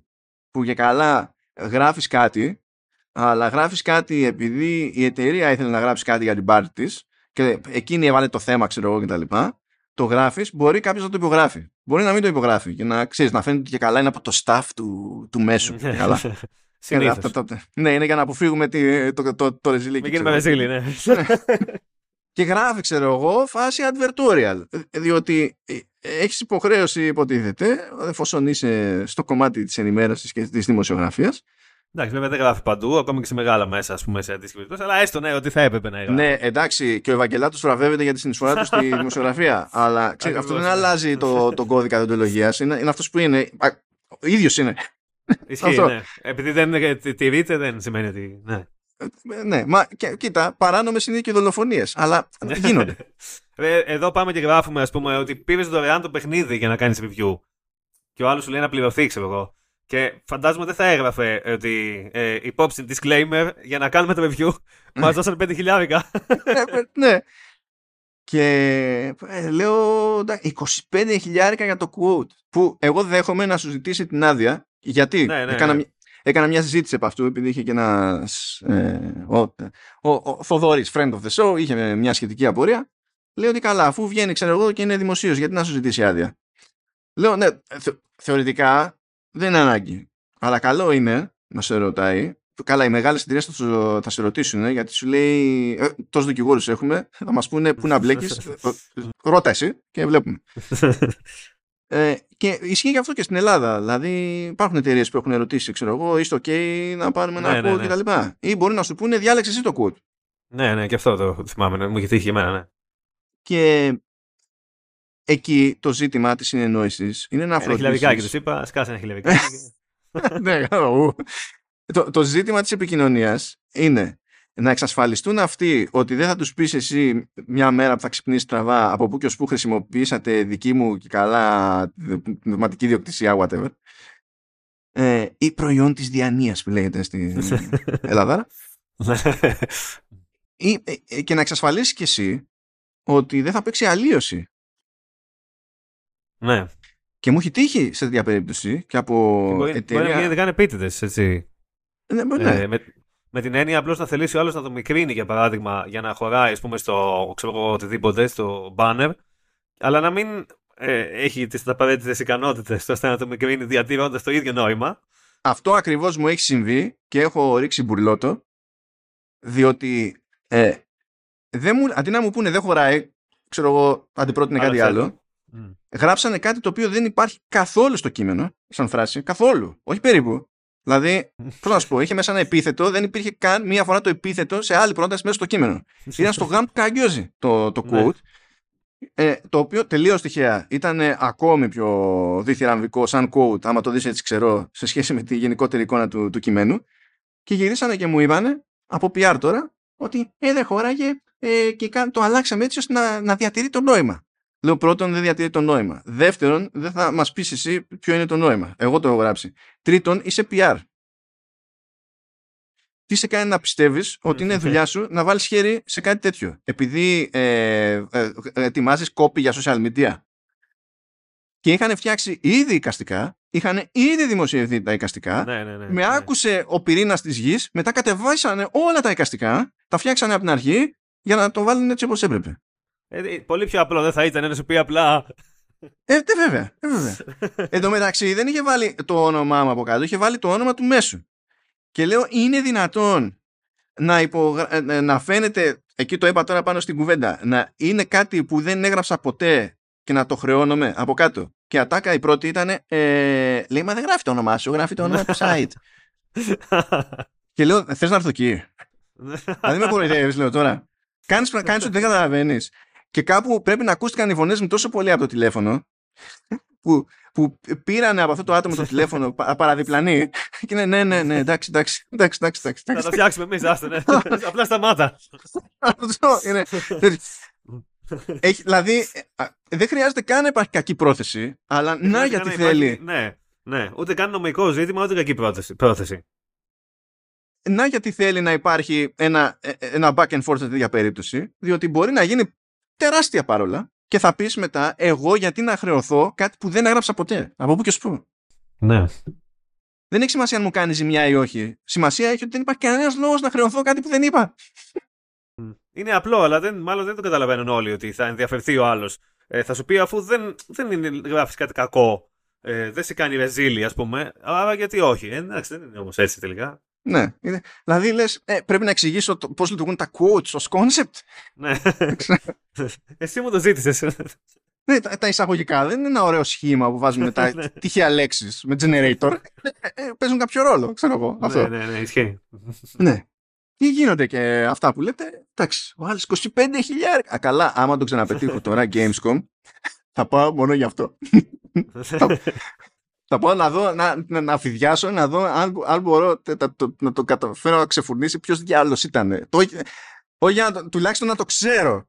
Που για καλά γράφεις κάτι, αλλά γράφεις κάτι επειδή η εταιρεία ήθελε να γράψει κάτι για την πάρτη της και εκείνη έβαλε το θέμα, ξέρω εγώ κτλ. Το γράφεις, μπορεί κάποιος να το υπογράφει. Μπορεί να μην το υπογράφει και να ξέρεις, να φαίνεται ότι και καλά είναι από το staff του, του μέσου. Και καλά. Ε, Συνήθως. αυτό το- ναι, είναι για να αποφύγουμε τη, το, το, το, το ρεζιλίκι. Μην γίνουμε ξέρω. ρεζίλοι, ναι. Και γράφει, ξέρω εγώ, φάση advertorial. Ε, Διότι έχεις υποχρέωση, υποτίθεται, εφόσον είσαι στο κομμάτι της ενημέρωσης και της δημοσιογραφίας. Εντάξει, βέβαια δεν γράφει παντού, ακόμη και σε μεγάλα μέσα, ας πούμε, σε αντίστοιχη περίπτωση. Αλλά έστω ναι, ότι θα έπρεπε να γράφει. Ναι, εντάξει, και ο Ευαγγελάτος βραβεύεται για τη συνεισφορά του στη δημοσιογραφία. αλλά ξέρεις, αυτό Ακριβώς, δεν ναι. αλλάζει το, τον κώδικα διοντολογίας. Είναι, είναι αυτός που είναι. Α, Ο ίδιος είναι. Ισχύει, αυτό. ναι. Επειδή δεν ε, τη- τηρείται, δεν σημαίνει ότι. Ναι. Ε, Ναι, μα και, κοίτα, παράνομες είναι και δολοφονίες. Αλλά γίνονται. Ε, Εδώ πάμε και γράφουμε, ας πούμε, ότι πήρες δωρεάν το παιχνίδι για να κάνεις review. Και ο άλλος σου λέει να πληρωθεί, ξέρω εγώ. Και φαντάζομαι δεν θα έγραφε ότι ε, υπόψη disclaimer για να κάνουμε το review μας δώσανε 5 χιλιάρικα. Ε, ε, ναι. Και ε, λέω εντάξει, 25 χιλιάρικα για το quote. Που εγώ δέχομαι να σου ζητήσει την άδεια. Γιατί; Ναι, ναι, έκανα, ναι. μια- έκανα μια συζήτηση από αυτού, επειδή είχε και ένας. Ε, ο, ο, ο Θοδόρης, friend of the show, είχε μια σχετική απορία. Λέω ότι καλά, αφού βγαίνει, ξέρω εγώ, και είναι δημοσίως, γιατί να σου ζητήσει άδεια. Λέω, ναι, θε- θεωρητικά δεν είναι ανάγκη. Αλλά καλό είναι να σε ρωτάει. Καλά, οι μεγάλες εταιρείες θα, σου- θα σε ρωτήσουν, ε, γιατί σου λέει. Ε, τόσους δικηγόρους έχουμε, θα μας πούνε πού να μπλέκεις. Ρώτα εσύ και βλέπουμε. Ε, και ισχύει και αυτό και στην Ελλάδα. Δηλαδή, υπάρχουν εταιρείες που έχουν ερωτήσει, ξέρω εγώ, είστε OK να πάρουμε ένα Ναι, ναι, quote ναι. κτλ. Ή μπορεί να σου πούνε, διάλεξε εσύ το quote. ναι, ναι, και αυτό το θυμάμαι. ναι, Μου είχε τύχει και εμένα, ναι. Και εκεί το ζήτημα της συνεννόησης είναι να Ένα χιλιαρικάκι φροντίσει. τους είπα, σκάσε ένα χιλιαρικάκι. ναι, ου. το, το ζήτημα της επικοινωνίας είναι να εξασφαλιστούν αυτοί ότι δεν θα τους πεις εσύ μια μέρα που θα ξυπνήσεις τραβά από πού και ως πού χρησιμοποιήσατε δική μου και καλά πνευματική διοκτησία, whatever. Ε, ή προϊόν της διανοίας που λέγεται στην Ελλάδα. Ή, ε, ε, και να εξασφαλίσεις και εσύ ότι δεν θα παίξει αλλίωση. Ναι. Και μου έχει τύχει σε τέτοια περίπτωση και από Μπορεί, μπορεί να εταιρεία... γίνεται καν επίτηδες, έτσι. Ναι, ναι. Ε, με, με την έννοια απλώς να θελήσει ο άλλος να το μικρύνει, για παράδειγμα, για να χωράει, ας πούμε, στο ξέρω εγώ, οτιδήποτε, στο banner, αλλά να μην ε, έχει τις απαραίτητες ικανότητες ώστε να το μικρύνει διατηρώντας το ίδιο νόημα. Αυτό ακριβώς μου έχει συμβεί και έχω ρίξει μπουρλότο διότι ε, δεν μου, αντί να μου πούνε δεν χωράει ξέρω εγώ αντιπρότεινε Άλλο κάτι θέλει. Άλλο γράψανε κάτι το οποίο δεν υπάρχει καθόλου στο κείμενο σαν φράση, καθόλου, όχι περίπου δηλαδή, πώς να σου πω, είχε μέσα ένα επίθετο δεν υπήρχε καν μία φορά το επίθετο σε άλλη πρόταση μέσα στο κείμενο ήταν στο γάμ καγκιόζη το, το Ναι. quote ε, το οποίο τελείως τυχαία ήταν ακόμη πιο διθυραμβικό σαν quote, άμα το δεις έτσι ξερό, σε σχέση με τη γενικότερη εικόνα του, του κειμένου. Και γυρίσανε και μου είπανε, από PR τώρα, ότι ε, δεν χώραγε ε, και κα- το αλλάξαμε έτσι ώστε να, να διατηρεί το νόημα. Λέω πρώτον, δεν διατηρεί το νόημα. Δεύτερον, δεν θα μας πεις εσύ ποιο είναι το νόημα. Εγώ το έχω γράψει. Τρίτον, είσαι PR. Τι σε κάνει να πιστεύεις ότι είναι δουλειά σου να βάλεις χέρι σε κάτι τέτοιο; Επειδή ε, ε, ε, ετοιμάζεις κόπη για social media. Και είχαν φτιάξει ήδη εικαστικά, είχαν ήδη δημοσιευθεί τα εικαστικά. ναι, ναι, ναι, με ναι. άκουσε ο πυρήνας της γης, μετά κατεβάσανε όλα τα εικαστικά, τα φτιάξανε από την αρχή για να το βάλουν έτσι όπως έπρεπε. Ε, πολύ πιο απλό δεν θα ήταν να σου πει απλά. Ε, δε, βέβαια. Ε, βέβαια. Εν τω μεταξύ δεν είχε βάλει το όνομά μου από κάτω, είχε βάλει το όνομα του μέσου. Και λέω, είναι δυνατόν να, υπογρα... ε, ε, να φαίνεται, εκεί το είπα τώρα πάνω στην κουβέντα, να είναι κάτι που δεν έγραψα ποτέ και να το χρεώνομαι από κάτω. Και η ατάκα η πρώτη ήταν, ε, λέει, μα δεν γράφει το όνομά σου, γράφει το όνομα του site. και λέω, θες να έρθω εκεί. δηλαδή με κοροϊδεύεις, λέω τώρα. Κάνεις, κάνεις ότι δεν καταλαβαίνεις. Και κάπου πρέπει να ακούστηκαν οι φωνές μου τόσο πολύ από το τηλέφωνο που, που πήρανε από αυτό το άτομο το τηλέφωνο πα- παραδιπλανή Και ναι, ναι, ναι, ναι, εντάξει, εντάξει, εντάξει, εντάξει, εντάξει. Θα το φτιάξουμε εμείς, άστε, ναι. Απλά σταμάτα. Αυτό είναι. Έχει, δηλαδή, ε, δεν χρειάζεται καν να υπάρχει κακή πρόθεση, αλλά να γιατί θέλει. Ναι, ναι. Ούτε καν νομικό ζήτημα, ούτε κακή πρόθεση. πρόθεση. Να γιατί θέλει να υπάρχει ένα, ε, ένα back and forth σε τέτοια περίπτωση, διότι μπορεί να γίνει τεράστια παρόλα και θα πεις μετά εγώ γιατί να χρεωθώ κάτι που δεν έγραψα ποτέ; Από πού και σου Ναι. Δεν έχει σημασία αν μου κάνει ζημιά ή όχι. Σημασία έχει ότι δεν υπάρχει κανένας λόγος να χρεωθώ κάτι που δεν είπα. Είναι απλό, αλλά δεν, μάλλον δεν το καταλαβαίνουν όλοι ότι θα ενδιαφερθεί ο άλλος. Ε, θα σου πει αφού δεν, δεν γράφεις κάτι κακό, ε, δεν σε κάνει ρεζίλη, ας πούμε. Άρα γιατί όχι. Ε, εντάξει, δεν είναι όμως έτσι τελικά. Ναι. Είναι, δηλαδή λες, ε, πρέπει να εξηγήσω πώς λειτουργούν τα quotes ως concept. Ναι. Εσύ μου το ζήτησες. Ναι, τα, τα, εισαγωγικά δεν είναι ένα ωραίο σχήμα που βάζουμε μετά ναι. τυχαία λέξεις με generator. Ε, ε, παίζουν κάποιο ρόλο, ξέρω εγώ. Ναι, αυτό. Ναι, ναι, ναι, ισχύει. ναι. Τι γίνονται και αυτά που λέτε. Εντάξει, ο άλλος 25 χιλιάρια. Καλά, άμα το ξαναπετύχω τώρα Gamescom, θα πάω μόνο γι' αυτό. θα πάω να δω, να, να, να αφηδιάσω, να δω αν, αν μπορώ το, το, να το καταφέρω να ξεφουρνήσει ποιος διάλογος ήταν. Το, όχι για να, τουλάχιστον να το ξέρω.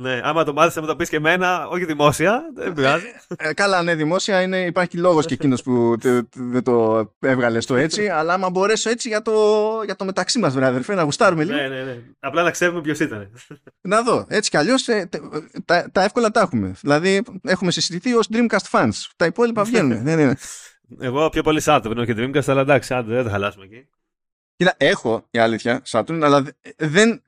Ναι, άμα το μάθεις, θα μου το πεις και εμένα, όχι δημόσια. Δεν πειράζει. Ε, ε, καλά, ναι, δημόσια είναι, υπάρχει λόγος και εκείνος που δεν το έβγαλε στο έτσι. αλλά άμα μπορέσω έτσι για το, για το μεταξύ μας, βέβαια, αδερφέ, να γουστάρουμε λίγο. Ναι, ναι, ναι. Απλά να ξέρουμε ποιος ήταν. Να δω. Έτσι κι αλλιώς ε, τα, τα εύκολα τα έχουμε. Δηλαδή, έχουμε συζητηθεί ως Dreamcast fans. Τα υπόλοιπα βγαίνουν. ναι, ναι. Εγώ πιο πολύ Saturn, όχι Dreamcast, αλλά εντάξει, άντε, δεν θα χαλάσουμε εκεί. Κοίτα, έχω η αλήθεια Saturn, αλλά δεν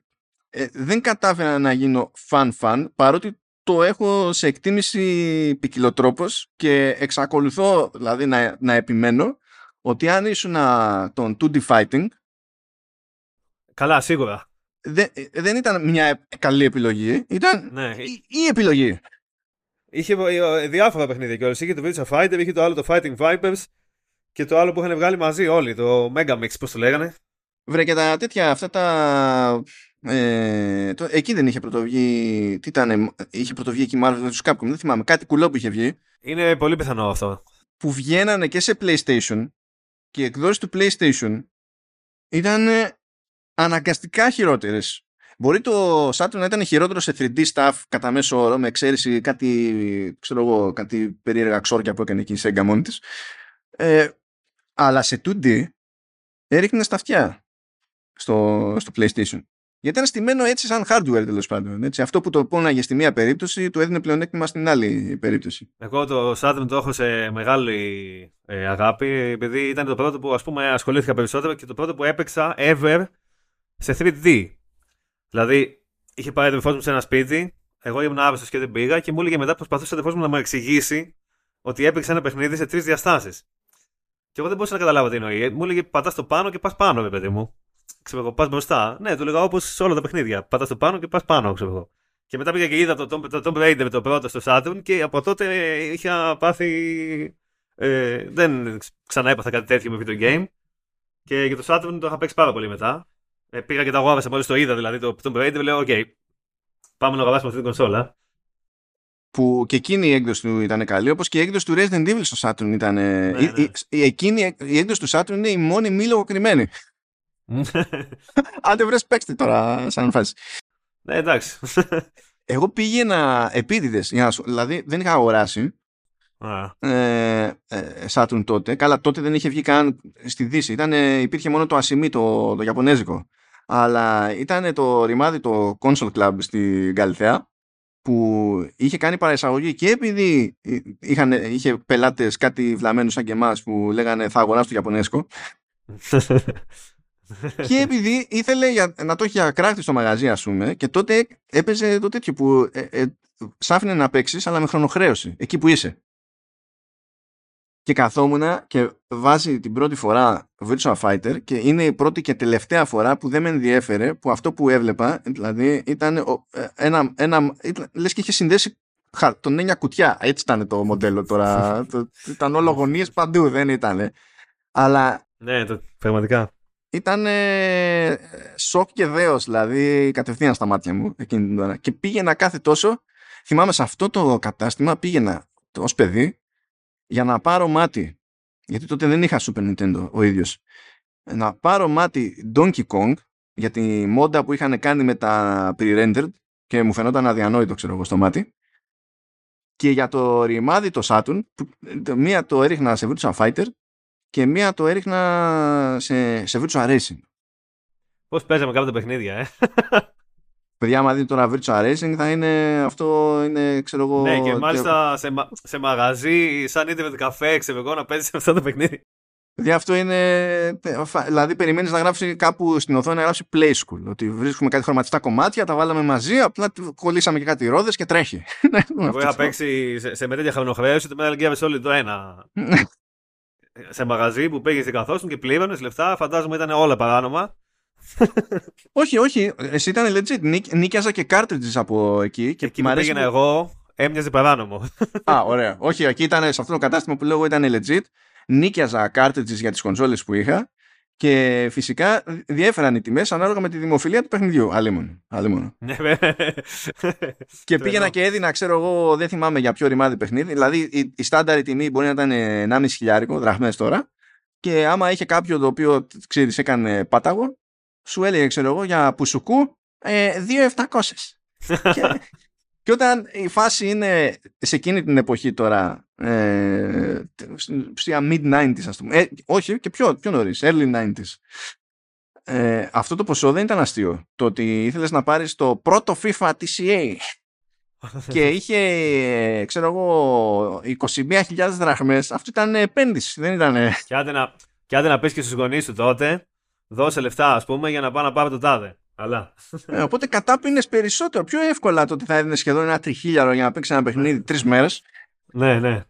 ε, δεν κατάφερα να γίνω fan-fan παρότι το έχω σε εκτίμηση ποικιλοτρόπως και εξακολουθώ δηλαδή να, να επιμένω ότι αν ήσουν τον 2D fighting Καλά, σίγουρα. Δεν, δεν ήταν μια καλή επιλογή, ήταν ναι. η, η επιλογή. Είχε διάφορα παιχνίδια κιόλας. Είχε το Virtua Fighter, είχε το άλλο το Fighting Vipers και το άλλο που είχαν βγάλει μαζί όλοι, το Mega Mix, πώς το λέγανε. Βρε και τα τέτοια, αυτά τα ε, το, εκεί δεν είχε πρωτοβγεί. Τι ήταν, είχε πρωτοβγεί εκεί μάλλον τους Capcom. Δεν θυμάμαι. Κάτι κουλό που είχε βγει. Είναι πολύ πιθανό αυτό. Που βγαίνανε και σε PlayStation και οι εκδόσεις του PlayStation ήταν αναγκαστικά χειρότερες. Μπορεί το Saturn να ήταν χειρότερο σε 3D stuff κατά μέσο όρο, με εξαίρεση κάτι, ξέρω εγώ, κάτι περίεργα ξόρια που έκανε εκεί η Sega μόνη της. Ε, αλλά σε 2D έριχνε στα αυτιά στο, στο PlayStation. Γιατί ήταν στημένο έτσι σαν hardware τέλος πάντων. Έτσι. Αυτό που το πόναγε στη μία περίπτωση του έδινε πλεονέκτημα στην άλλη περίπτωση. Εγώ το Saturn το έχω σε μεγάλη ε, αγάπη επειδή ήταν το πρώτο που ας πούμε ασχολήθηκα περισσότερο και το πρώτο που έπαιξα ever σε 3D. Δηλαδή είχε πάει το μου σε ένα σπίτι, εγώ ήμουν άβεσο και δεν πήγα και μου έλεγε μετά προσπαθούσε ο μου να μου εξηγήσει ότι έπαιξε ένα παιχνίδι σε τρεις διαστάσεις. Και εγώ δεν μπορούσα να καταλάβω τι εννοεί. Μου έλεγε πατάς το πάνω και πας πάνω, παιδί μου ξέρω εγώ, πας μπροστά. Ναι, του λέγα όπως σε όλα τα παιχνίδια. Πατάς το πάνω και πας πάνω, ξέρω εγώ. Και μετά πήγα και είδα το, το, το Tomb Raider το πρώτο στο Saturn και από τότε είχα πάθει. Ε, δεν ξανά έπαθα κάτι τέτοιο με video game. Και για το Saturn το είχα παίξει πάρα πολύ μετά. Ε, πήγα και τα αγόρασα μόλις το είδα δηλαδή το Tomb Raider. Λέω, OK, πάμε να αγοράσουμε αυτή την κονσόλα. Που και εκείνη η έκδοση του ήταν καλή, όπως και η έκδοση του Resident Evil στο Saturn ήταν. Ναι, ναι. Η, η, εκείνη, η έκδοση του Saturn είναι η μόνη μη λογοκριμένη. Αν δεν βρες παίξτε τώρα σαν φάση. Ναι, εντάξει. Εγώ πήγαινα επίτηδες, δηλαδή δεν είχα αγοράσει ε, ε, Saturn τότε. Καλά, τότε δεν είχε βγει καν στη Δύση. Ήτανε, υπήρχε μόνο το ασημί, το, το Ιαπωνέζικο. Αλλά ήταν το ρημάδι το Console Club στη Γκαλιθέα που είχε κάνει παραεισαγωγή και επειδή είχαν, είχε πελάτες κάτι βλαμμένους σαν και εμάς που λέγανε θα αγοράσω το Ιαπωνέζικο και επειδή ήθελε για, να το έχει για κράκτη στο μαγαζί, ας πούμε, και τότε έπαιζε το τέτοιο που ε, ε, σ' άφηνε να παίξεις, αλλά με χρονοχρέωση, εκεί που είσαι. Και καθόμουν και βάζει την πρώτη φορά Virtual Fighter και είναι η πρώτη και τελευταία φορά που δεν με ενδιέφερε που αυτό που έβλεπα, δηλαδή ήταν ε, ένα, ένα ήταν, λες και είχε συνδέσει τον έννοια κουτιά. Έτσι ήταν το μοντέλο τώρα. ήταν όλο γωνίες παντού, δεν ήταν. Αλλά... Ναι, το, πραγματικά ήταν σοκ και δέος, δηλαδή κατευθείαν στα μάτια μου εκείνη την ώρα. Και πήγαινα κάθε τόσο, θυμάμαι σε αυτό το κατάστημα πήγαινα ως παιδί για να πάρω μάτι. Γιατί τότε δεν είχα Super Nintendo ο ίδιος, να πάρω μάτι Donkey Kong για τη μόντα που είχαν κάνει με τα pre-rendered και μου φαινόταν αδιανόητο ξέρω εγώ στο μάτι. Και για το ρημάδι το Saturn που μία το έριχνα σε Virtua Fighter και μία το έριχνα σε, σε Virtua Racing. Πώς παίζαμε κάποια παιχνίδια, ε; Παιδιά, άμα δείτε τώρα Virtua Racing θα είναι αυτό, είναι ξέρω εγώ... Ναι, και μάλιστα σε, σε μαγαζί, σαν είτε με καφέ, ξέρω εγώ, να παίζεις αυτό το παιχνίδι. Δηλαδή αυτό είναι. Δηλαδή, περιμένεις να γράψει κάπου στην οθόνη να γράψει Play School. Ότι βρίσκουμε κάτι χρωματιστά κομμάτια, τα βάλαμε μαζί, απλά κολλήσαμε και κάτι ρόδες και τρέχει. Εγώ είχα παίξει σε, σε τέτοια χρονοχρέωση το Metal Gear Solid το ένα. Σε μαγαζί που πήγε καθόσουν και πλήρωνες λεφτά, φαντάζομαι ήταν όλα παράνομα. όχι, όχι. Εσύ ήταν legit. νίκιαζα και cartridges από εκεί. Και εκεί που πήγαινα εγώ, έμοιαζε παράνομο. Α, ωραία. Όχι, εκεί ήταν σε αυτό το κατάστημα που λέω ήταν legit νίκιαζα cartridges για τις κονσόλες που είχα και φυσικά διέφεραν οι τιμές ανάλογα με τη δημοφιλία του παιχνιδιού. Αλλήμον. Ναι, και πήγαινα και έδινα, ξέρω εγώ, δεν θυμάμαι για ποιο ρημάδι παιχνίδι. Δηλαδή η, η στάνταρη τιμή μπορεί να ήταν 1,5 χιλιάρικο, δραχμές τώρα. Και άμα είχε κάποιο το οποίο, ξέρεις, έκανε πάταγο, σου έλεγε, ξέρω εγώ, για πουσουκού, ε, 2.700. και, και όταν η φάση είναι σε εκείνη την εποχή τώρα, ε, στα mid-90s ας πούμε, ε, όχι και πιο, πιο νωρίς, early 90s, ε, αυτό το ποσό δεν ήταν αστείο. Το ότι ήθελες να πάρεις το πρώτο FIFA TCA και είχε, ξέρω εγώ, 21.000 δραχμές, αυτό ήταν επένδυση, δεν ήταν... Και άντε να, και άντε να πεις και στους γονείς του τότε, δώσε λεφτά ας πούμε για να πάω να πάρω το τάδε. Αλλά. Ε, οπότε κατάπινες περισσότερο. Πιο εύκολα το ότι θα έδινες σχεδόν ένα τριχίλιαρο για να παίξεις ένα παιχνίδι τρεις μέρες. Ναι, ναι.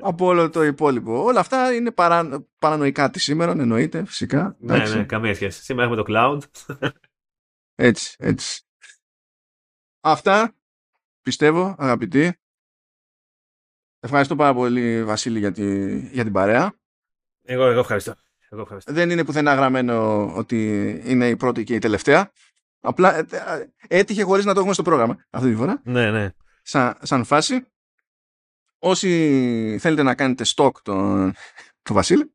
από όλο το υπόλοιπο. Όλα αυτά είναι παρα... παρανοϊκά της σήμερα, εννοείται φυσικά. Ναι, ναι, καμία σχέση. Σήμερα έχουμε το cloud. έτσι, έτσι. Αυτά πιστεύω, αγαπητοί. Ευχαριστώ πάρα πολύ, Βασίλη, για, τη... για την παρέα. Εγώ, εγώ ευχαριστώ. Δεν είναι πουθενά γραμμένο ότι είναι η πρώτη και η τελευταία. Απλά ε, ε, έτυχε χωρίς να το έχουμε στο πρόγραμμα αυτή τη φορά. Ναι, ναι. Σαν, σαν φάση. Όσοι θέλετε να κάνετε stock τον, τον Βασίλη,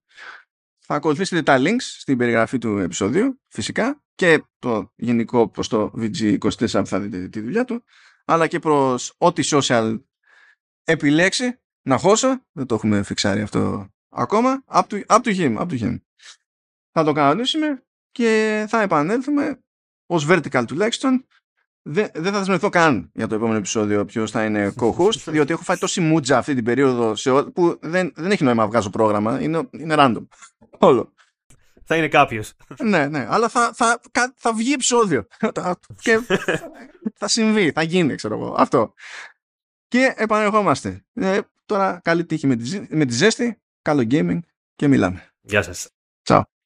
θα ακολουθήσετε τα links στην περιγραφή του επεισοδίου, φυσικά, και το γενικό προς το VG24 θα δείτε τη δουλειά του, αλλά και προς ό,τι social επιλέξει να χώσω, δεν το έχουμε φιξάρει αυτό ακόμα, up to, up to him, up to him θα το κανονίσουμε και θα επανέλθουμε ως vertical τουλάχιστον δεν, δεν θα δεσμευθώ καν για το επόμενο επεισόδιο ποιος θα είναι co-host, διότι έχω φάει τόση μούτζα αυτή την περίοδο σε που δεν, δεν έχει νόημα να βγάζω πρόγραμμα. Είναι, είναι random. Όλο. Θα είναι κάποιος. ναι, ναι, αλλά θα, θα, θα βγει επεισόδιο. και θα συμβεί, θα γίνει, ξέρω εγώ. Αυτό. Και επανερχόμαστε. Ε, τώρα καλή τύχη με τη, με τη ζέστη, καλό gaming και μιλάμε. Γεια σας. Ciao.